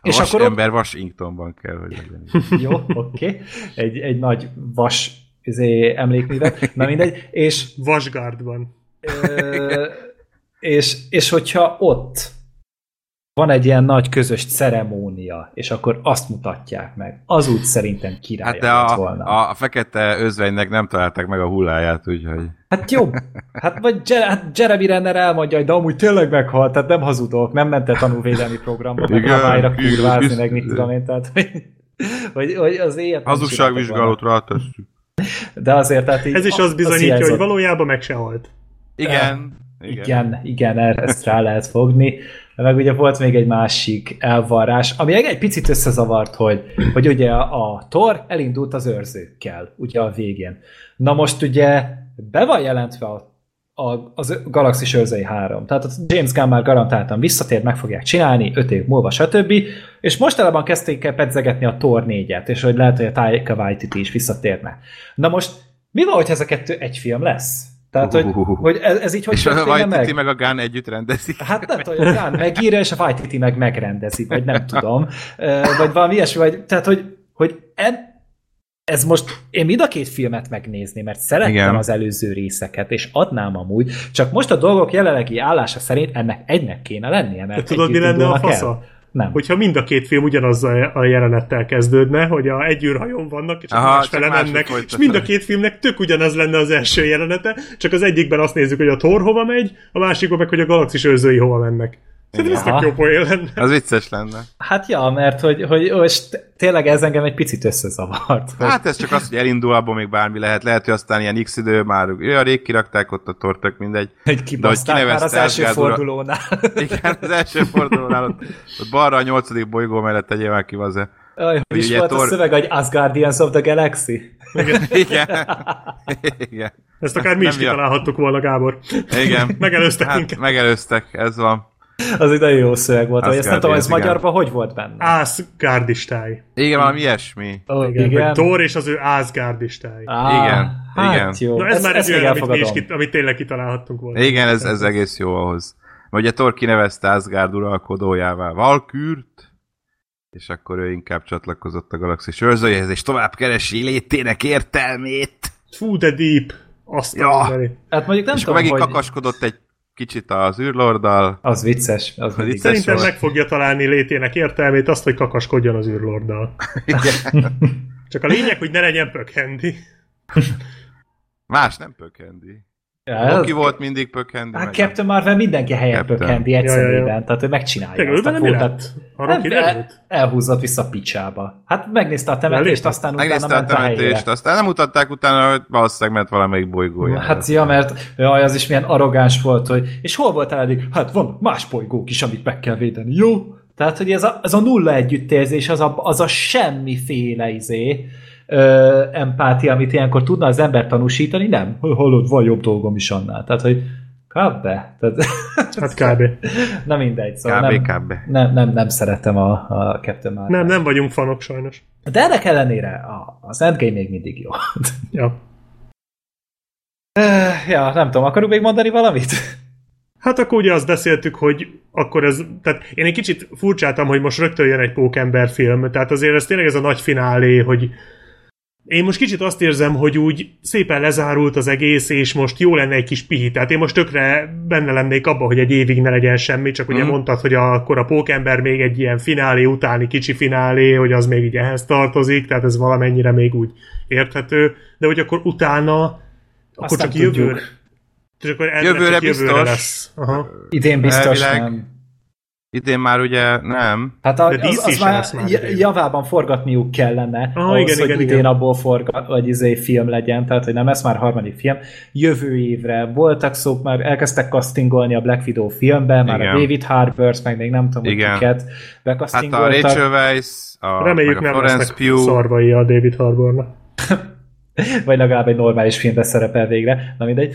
Speaker 4: és vas akkor ember ott... Washingtonban kell, hogy legyen.
Speaker 2: Jó, oké. Okay. Egy, egy nagy vas izé, emlékművet. Na mindegy. És...
Speaker 3: Vasgardban.
Speaker 2: és, és hogyha ott van egy ilyen nagy közös ceremónia, és akkor azt mutatják meg. Az úgy szerintem király
Speaker 4: hát de a, volna. A, a fekete özvegynek nem találták meg a hulláját, úgyhogy...
Speaker 2: Hát jobb. Hát vagy Jer- hát Jeremy Renner elmondja, de amúgy tényleg meghalt, tehát nem hazudok, nem ment el tanulvédelmi programba, meg Hawaii-ra kurvázni, meg mit tudom én, tehát hogy, hogy az éjjel...
Speaker 4: Hazugságvizsgálót rátesszük.
Speaker 2: De azért, tehát
Speaker 3: így Ez is az bizonyítja, hogy valójában meg se halt.
Speaker 4: Igen.
Speaker 2: Igen, igen, igen ezt rá lehet fogni meg ugye volt még egy másik elvarrás, ami egy picit összezavart, hogy, hogy ugye a Thor elindult az őrzőkkel, ugye a végén. Na most ugye be van jelentve a, a, az Galaxis őrzői 3. Tehát a James Gunn már garantáltan visszatér, meg fogják csinálni, 5 év múlva, stb. És mostanában kezdték el pedzegetni a Thor 4-et, és hogy lehet, hogy a Taika Waititi is visszatérne. Na most mi van, hogy ez a kettő egy film lesz? Tehát, hogy, hogy ez, ez így hogy
Speaker 4: És a Waititi meg? meg a Gun együtt rendezi.
Speaker 2: Hát nem tudom, hogy a Gun megírja, és a Waititi meg megrendezi, vagy nem tudom. Vagy valami ilyesmi, vagy, tehát, hogy, hogy en, ez most, én mind a két filmet megnézni, mert szerettem Igen. az előző részeket, és adnám amúgy, csak most a dolgok jelenlegi állása szerint ennek egynek kéne lennie, mert
Speaker 3: tudod, mi lenne a fasza? El.
Speaker 2: Nem.
Speaker 3: Hogyha mind a két film ugyanazzal a jelenettel kezdődne, hogy a egy űrhajón vannak, és Aha, másfele mennek, és mind a két filmnek tök ugyanaz lenne az első jelenete, csak az egyikben azt nézzük, hogy a Thor hova megy, a másikban meg, hogy a galaxis őrzői hova mennek. Ez jó poén lenne.
Speaker 4: Az vicces lenne.
Speaker 2: Hát ja, mert hogy, hogy most tényleg ez engem egy picit összezavart.
Speaker 4: Hát ez csak az, hogy elindul, abból még bármi lehet. Lehet, hogy aztán ilyen x idő már olyan rég kirakták ott a tortök, mindegy.
Speaker 2: Egy kibaszták már az első fordulónál.
Speaker 4: Igen, az első fordulónál. Ott, ott balra a nyolcadik bolygó mellett tegyél már ki, az
Speaker 2: Aj, hogy is volt tor... a szöveg, hogy Asgardians of the Galaxy?
Speaker 4: Igen. Igen.
Speaker 3: Igen. Ezt akár mi Nem is kitalálhattuk volna, Gábor.
Speaker 4: Igen.
Speaker 3: megelőztek
Speaker 4: hát, minket. Megelőztek, ez van.
Speaker 2: Az egy nagyon jó szöveg volt, hogy ezt nem tudom, ez magyarban hogy volt benne?
Speaker 3: Ásgárdistály.
Speaker 4: Igen, valami ilyesmi.
Speaker 3: Oh, igen. igen. Thor és az ő ásgárdistály.
Speaker 4: Ah, igen, hát igen.
Speaker 2: Jó.
Speaker 3: Na ez, ez már egy olyan, amit, mi is amit tényleg kitalálhattunk volna.
Speaker 4: Igen, ez, ez egész jó ahhoz. Ugye Thor kinevezte Asgard uralkodójává Valkürt, és akkor ő inkább csatlakozott a galaxis őrzőjehez, és tovább keresi létének értelmét.
Speaker 3: Fú, de deep. Azt
Speaker 4: ja. Hát mondjuk nem és tudom, megint hogy... kakaskodott egy kicsit az űrlorddal.
Speaker 2: Az vicces. Az
Speaker 3: az vicces Szerintem volt. meg fogja találni létének értelmét azt, hogy kakaskodjon az űrlorddal. Csak a lényeg, hogy ne legyen pökhendi.
Speaker 4: Más nem pökhendi. Ja, Loki volt mindig pökhendi.
Speaker 2: Hát Captain Marvel mindenki helyett pökhendi egy ja, ja, ja. tehát ő megcsinálja.
Speaker 3: Tényleg, azt. Nem lett?
Speaker 2: nem, el, elhúzott vissza a picsába. Hát megnézte a temetést, aztán
Speaker 4: megnézte utána a temetést, a aztán nem mutatták utána, hogy valószínűleg ment valamelyik bolygója.
Speaker 2: Hát ja, mert jaj, az is milyen arrogáns volt, hogy és hol volt eddig? Hát van más bolygók is, amit meg kell védeni. Jó? Tehát, hogy ez a, ez a nulla együttérzés, az a, az a semmiféle izé, ö, empátia, amit ilyenkor tudna az ember tanúsítani, nem. Hallod, van jobb dolgom is annál. Tehát, hogy kb. Tehát,
Speaker 3: hát kb.
Speaker 2: Na mindegy. Szóval
Speaker 4: kb,
Speaker 2: nem,
Speaker 4: kb.
Speaker 2: Nem, nem, nem szeretem a, a Captain Marvel.
Speaker 3: Nem, nem vagyunk fanok sajnos.
Speaker 2: De ennek ellenére a, az Endgame még mindig jó.
Speaker 3: ja.
Speaker 2: Ja, nem tudom, akarunk még mondani valamit?
Speaker 3: Hát akkor ugye azt beszéltük, hogy akkor ez, tehát én egy kicsit furcsáltam, hogy most rögtön jön egy pókember film, tehát azért ez tényleg ez a nagy finálé, hogy én most kicsit azt érzem, hogy úgy szépen lezárult az egész, és most jó lenne egy kis pihi. Tehát én most tökre benne lennék abban, hogy egy évig ne legyen semmi, csak ugye mm. mondtad, hogy akkor a pókember még egy ilyen finálé utáni kicsi finálé, hogy az még így ehhez tartozik, tehát ez valamennyire még úgy érthető, de hogy akkor utána, akkor Aztán csak jövőre.
Speaker 4: Csak akkor jövőre csak biztos. Jövőre lesz.
Speaker 2: Aha. Idén biztos Elvileg. nem.
Speaker 4: Idén már ugye nem.
Speaker 2: Hát a, az, az már, már javában forgatniuk kellene, ah, ahhoz, igen, hogy igen, idén igen. abból forgat, vagy izé film legyen, tehát hogy nem ez már harmadik film. Jövő évre voltak szók, már elkezdtek castingolni a Black Widow filmben, már igen. a David Harbour, meg még nem tudom, hogy kiket
Speaker 4: Hát a Rachel Weisz, a,
Speaker 3: Reméljük
Speaker 4: a
Speaker 3: nem
Speaker 4: Florence
Speaker 3: Pugh. szarvai a David Harbournak.
Speaker 2: Vagy legalább egy normális filmbe szerepel végre. Na mindegy.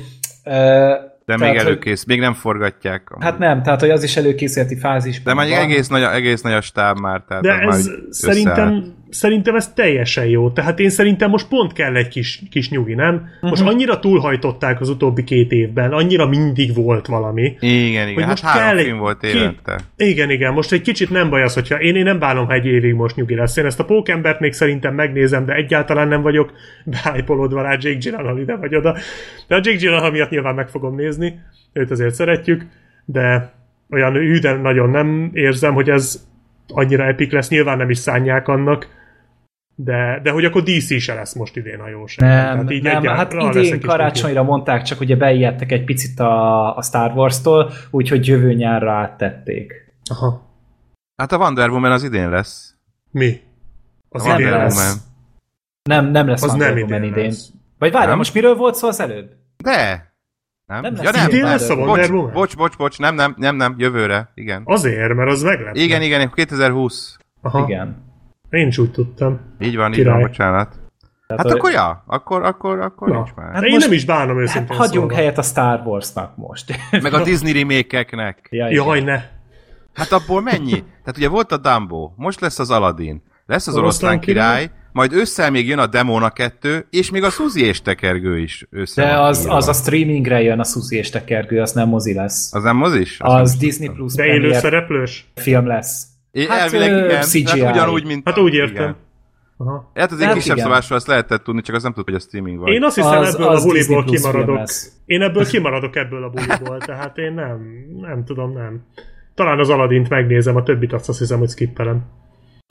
Speaker 4: De tehát, még előkész, még nem forgatják.
Speaker 2: Amúgy. Hát nem, tehát hogy az is előkészületi fázisban
Speaker 4: De már egész nagy, egész nagy a stáb már. Tehát
Speaker 3: De ez szerintem, szerintem ez teljesen jó. Tehát én szerintem most pont kell egy kis, kis nyugi, nem? Most uh-huh. annyira túlhajtották az utóbbi két évben, annyira mindig volt valami.
Speaker 4: Igen, igen, hát most hát három kell film volt évente.
Speaker 3: Két... Igen, igen, most egy kicsit nem baj az, hogyha én, én nem bánom, ha egy évig most nyugi lesz. Én ezt a pókembert még szerintem megnézem, de egyáltalán nem vagyok beájpolódva rá Jake Gyllenhaal ide vagy oda. De a Jake Gyllenhaal miatt nyilván meg fogom nézni, őt azért szeretjük, de olyan üden nagyon nem érzem, hogy ez annyira epik lesz, nyilván nem is szánják annak, de, de hogy akkor DC se lesz most idén a jóság.
Speaker 2: Nem, Tehát így nem hát idén karácsonyra mondták, csak ugye beijedtek egy picit a, a Star Wars-tól, úgyhogy jövő nyárra áttették.
Speaker 3: Aha.
Speaker 4: Hát a Wonder Woman az idén lesz.
Speaker 3: Mi?
Speaker 2: Az nem idén lesz. Woman. Nem, nem lesz
Speaker 3: az
Speaker 2: Wonder
Speaker 3: nem
Speaker 2: Woman
Speaker 3: idén. idén.
Speaker 2: Vagy várj, most miről volt szó az előbb?
Speaker 4: De! Nem?
Speaker 2: Nem lesz
Speaker 4: ja,
Speaker 3: nem, idén lesz a Wonder
Speaker 4: bocs,
Speaker 3: Woman?
Speaker 4: Bocs, bocs, bocs, nem, nem, nem, nem, jövőre, igen.
Speaker 3: Azért, mert az meglep.
Speaker 4: Igen, igen, 2020.
Speaker 2: Aha. Igen.
Speaker 3: Én is úgy tudtam.
Speaker 4: Így van, Király. így van, bocsánat. Tehát, hát akkor ja, akkor, akkor, akkor Na. nincs már.
Speaker 3: Hát én most, nem is bánom őszintén hát
Speaker 2: Hagyjunk szóval. helyet a Star Warsnak most.
Speaker 4: Meg a Disney remake-eknek.
Speaker 3: Ja, Jaj, ne.
Speaker 4: Hát abból mennyi? Tehát ugye volt a Dumbo, most lesz az Aladdin, lesz az Oroszlán király, király, majd ősszel még jön a Demona 2, és még a Suzy és tekergő is össze
Speaker 2: De az, az a streamingre jön a Suzy és tekergő, az nem mozi lesz.
Speaker 4: Az nem mozis?
Speaker 2: Az, az Disney Plus
Speaker 3: De élő szereplős?
Speaker 2: Film lesz.
Speaker 4: É, hát, elvileg igen, CGI. hát ugyanúgy, mint...
Speaker 3: Hát úgy értem. Igen.
Speaker 4: Aha. Hát az egy hát kisebb szavásról azt lehetett tudni, csak az nem tudta, hogy a streaming van.
Speaker 3: Én azt hiszem az, ebből az a buliból kimaradok. Én ebből kimaradok ebből a buliból, tehát én nem, nem tudom, nem. Talán az Aladint megnézem, a többit azt, azt hiszem, hogy skippelem.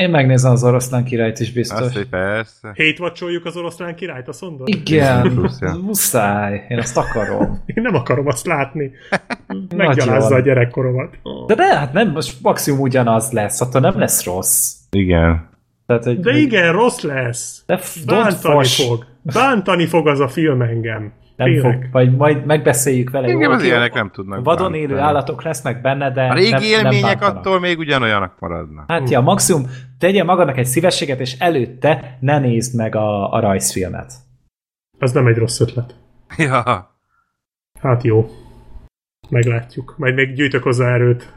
Speaker 2: Én megnézem az oroszlán királyt is biztos.
Speaker 4: Azt, hogy persze.
Speaker 3: Hate az oroszlán királyt, azt mondod?
Speaker 2: Igen, muszáj. Én azt akarom.
Speaker 3: Én nem akarom azt látni. Meggyalázza a gyerekkoromat.
Speaker 2: De de, hát nem, most maximum ugyanaz lesz, attól nem lesz rossz.
Speaker 4: Igen.
Speaker 2: Tehát, hogy
Speaker 3: de igen, rossz lesz.
Speaker 2: De f- Bántani
Speaker 3: fog. Bántani fog az a film engem.
Speaker 2: Nem fog, vagy majd megbeszéljük vele.
Speaker 4: Igen, az ilyenek nem tudnak.
Speaker 2: Vadon élő állatok lesznek benne, de
Speaker 4: A régi nem, élmények nem attól még ugyanolyanak maradnak.
Speaker 2: Hát ja, maximum tegye magadnak egy szívességet, és előtte ne nézd meg a, a rajzfilmet.
Speaker 3: Az nem egy rossz ötlet.
Speaker 4: Ja.
Speaker 3: Hát jó. Meglátjuk. Majd még gyűjtök hozzá erőt.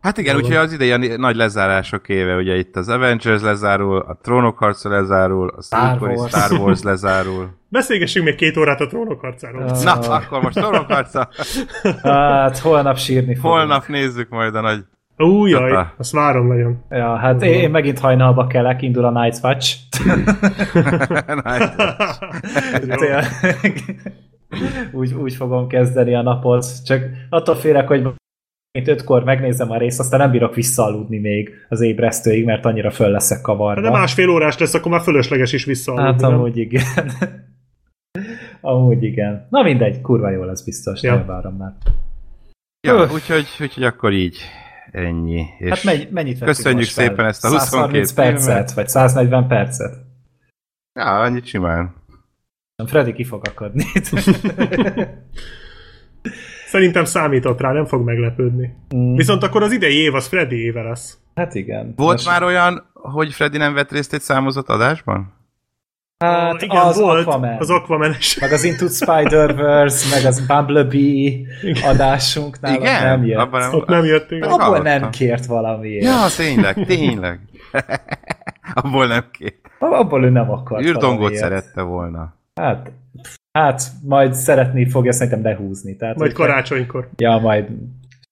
Speaker 4: Hát igen, úgyhogy az idei nagy lezárások éve, ugye itt az Avengers lezárul, a Trónok harca lezárul, a Star Wars, Star Wars lezárul.
Speaker 3: Beszélgessünk még két órát a Trónok harcáról. Uh,
Speaker 4: Na, akkor most Trónok harca.
Speaker 2: hát holnap sírni fogunk.
Speaker 4: Holnap nézzük majd a nagy
Speaker 3: Ú, jaj, azt várom nagyon.
Speaker 2: Ja, hát uh-huh. én, én megint hajnalba kelek, indul a Night's Watch.
Speaker 4: Night's Watch.
Speaker 2: úgy, úgy fogom kezdeni a napot, csak attól félek, hogy mint ötkor megnézem a részt, aztán nem bírok visszaaludni még az ébresztőig, mert annyira föl leszek kavarva.
Speaker 3: De másfél órás lesz, akkor már fölösleges is visszaaludni.
Speaker 2: Hát amúgy nem? igen. amúgy igen. Na mindegy, kurva jó lesz biztos, ja. nem várom már.
Speaker 4: Ja, úgyhogy, úgyhogy akkor így ennyi.
Speaker 2: És hát mennyit, mennyit
Speaker 4: Köszönjük szépen fel? ezt a 22
Speaker 2: percet, filmet. vagy 140 percet?
Speaker 4: Ja, annyit simán.
Speaker 2: Freddy ki fog akadni.
Speaker 3: Szerintem számított rá, nem fog meglepődni. Mm. Viszont akkor az idei év az Freddy éve lesz.
Speaker 2: Hát igen.
Speaker 4: Volt Most... már olyan, hogy Freddy nem vett részt egy számozott adásban?
Speaker 2: Hát igen, az volt, Aquaman.
Speaker 3: Az Aquaman is.
Speaker 2: Meg az Into Spider-Verse, meg az Bumblebee adásunknál
Speaker 4: igen?
Speaker 2: nem jött.
Speaker 3: Abban nem, Ott nem jött,
Speaker 2: igen. Abból nem kért valamiért.
Speaker 4: Ja, tényleg, tényleg. Abból nem kért.
Speaker 2: Abból ő nem akart
Speaker 4: Űrdongot szerette volna.
Speaker 2: Hát, Hát, majd szeretni fogja szerintem lehúzni. Tehát,
Speaker 3: majd karácsonykor.
Speaker 2: Ja, majd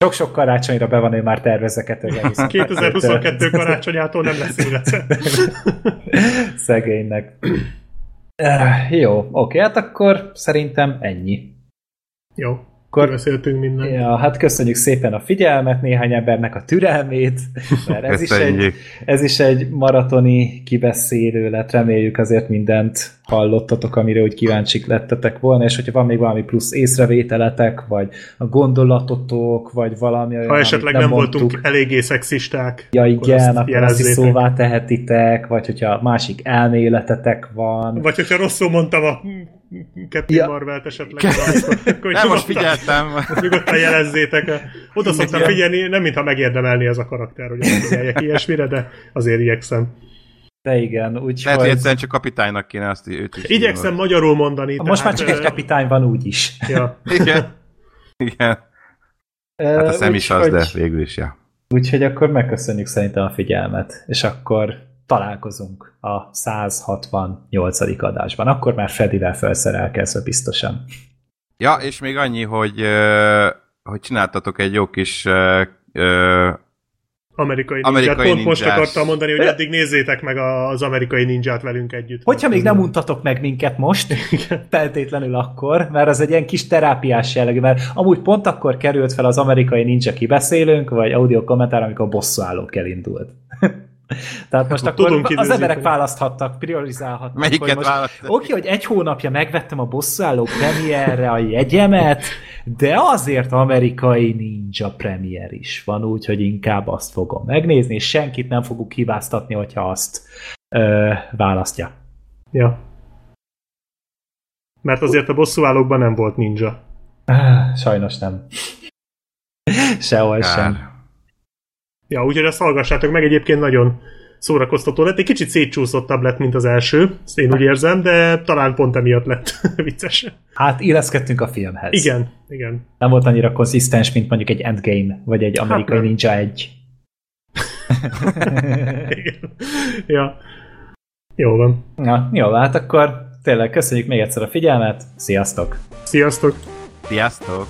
Speaker 2: sok-sok karácsonyra be van ő már tervezeket.
Speaker 3: 2022 karácsonyától nem lesz élete.
Speaker 2: Szegénynek. Uh, jó, oké, hát akkor szerintem ennyi.
Speaker 3: Jó. Akkor beszéltünk minden.
Speaker 2: Ja, hát köszönjük szépen a figyelmet, néhány embernek a türelmét, mert ez, is egy, ez is egy maratoni kibeszélő lett, reméljük azért mindent hallottatok, amire úgy kíváncsik lettetek volna, és hogyha van még valami plusz észrevételetek, vagy a gondolatotok, vagy valami
Speaker 3: olyan, Ha esetleg nem, nem voltunk eléggé szexisták,
Speaker 2: ja igen, akkor, akkor azt is szóvá tehetitek, vagy hogyha másik elméletetek van.
Speaker 3: Vagy hogyha rosszul mondtam a Captain ja. Marvel-t esetleg. Akkor,
Speaker 4: akkor nem, most figyeltem.
Speaker 3: Nyugodtan jelezzétek. Oda szoktam figyelni, nem mintha megérdemelni ez a karakter, hogy figyeljek ilyesmire, de azért igyekszem.
Speaker 2: De igen, úgyhogy...
Speaker 4: Lehet, hogy egyszerűen csak kapitánynak kéne azt őt is.
Speaker 3: Igyekszem
Speaker 4: hívni.
Speaker 3: magyarul mondani.
Speaker 2: Most már csak egy kapitány van úgy is.
Speaker 3: Ja.
Speaker 4: Igen. Igen. Hát a szem is az, de végül is, ja.
Speaker 2: Úgyhogy akkor megköszönjük szerintem a figyelmet, és akkor találkozunk a 168. adásban. Akkor már Fredivel felszerelkezve biztosan.
Speaker 4: Ja, és még annyi, hogy, hogy csináltatok egy jó kis
Speaker 3: Amerikai,
Speaker 4: Amerikai
Speaker 3: ninját. Pont most akartam mondani, hogy addig nézzétek meg az amerikai ninját velünk együtt.
Speaker 2: Hogyha még nem untatok meg minket most, feltétlenül akkor, mert az egy ilyen kis terápiás jellegű, mert amúgy pont akkor került fel az amerikai ninja kibeszélünk, vagy audio kommentár, amikor bosszúállók elindult. Tehát most
Speaker 3: Akkor
Speaker 2: akkor,
Speaker 3: tudunk
Speaker 2: az emberek választhattak, priorizálhattak.
Speaker 4: Melyiket
Speaker 2: most,
Speaker 4: választani?
Speaker 2: Oké, hogy egy hónapja megvettem a bosszúálló premierre a jegyemet, de azért amerikai ninja premier is van, úgyhogy inkább azt fogom megnézni, és senkit nem fogok hibáztatni, hogyha azt ö, választja.
Speaker 3: Ja. Mert azért a bosszúállókban nem volt ninja.
Speaker 2: Sajnos nem. Sehol
Speaker 4: Kár.
Speaker 2: sem.
Speaker 3: Ja, úgyhogy ezt hallgassátok meg, egyébként nagyon szórakoztató lett. Egy kicsit szétcsúszottabb lett, mint az első, ezt én úgy érzem, de talán pont emiatt lett vicces.
Speaker 2: Hát illeszkedtünk a filmhez.
Speaker 3: Igen, igen.
Speaker 2: Nem volt annyira konzisztens, mint mondjuk egy Endgame, vagy egy amerikai
Speaker 3: nem.
Speaker 2: Ninja 1.
Speaker 3: igen. ja. Jó van.
Speaker 2: Na, jó, hát akkor tényleg köszönjük még egyszer a figyelmet. Sziasztok!
Speaker 3: Sziasztok!
Speaker 4: Sziasztok!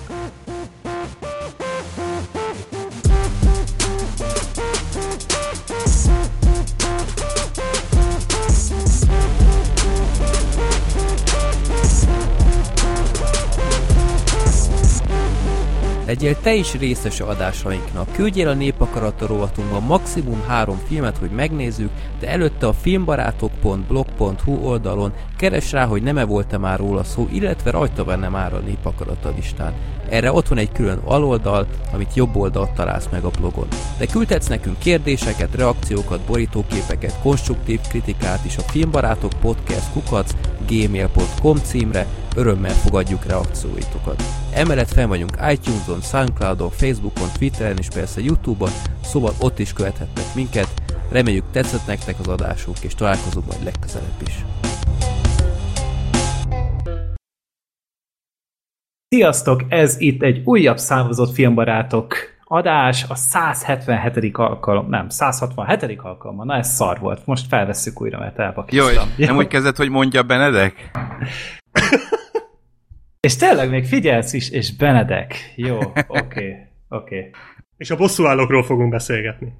Speaker 1: Legyél te is részes adásainknak. Küldjél a Népakarata rovatunkban maximum három filmet, hogy megnézzük, de előtte a filmbarátok.blog.hu oldalon keres rá, hogy nem-e volt-e már róla szó, illetve rajta benne már a Népakarata listán. Erre ott van egy külön aloldal, amit jobb oldalt találsz meg a blogon. De küldhetsz nekünk kérdéseket, reakciókat, borítóképeket, konstruktív kritikát is a filmbarátok podcast kukac gmail.com címre, örömmel fogadjuk reakcióitokat. Emellett fel vagyunk iTunes-on, Soundcloud-on, Facebookon, Twitteren és persze Youtube-on, szóval ott is követhettek minket. Reméljük tetszett nektek az adásunk, és találkozunk majd legközelebb is.
Speaker 2: Sziasztok! Ez itt egy újabb számozott filmbarátok adás, a 177. alkalom, nem, 167. alkalommal, na ez szar volt, most felvesszük újra, mert
Speaker 4: Jó,
Speaker 2: elpakiztam.
Speaker 4: és nem úgy kezdett, hogy mondja Benedek?
Speaker 2: És tényleg még figyelsz is, és Benedek. Jó, oké, okay, oké. Okay.
Speaker 3: És a bosszúállókról fogunk beszélgetni.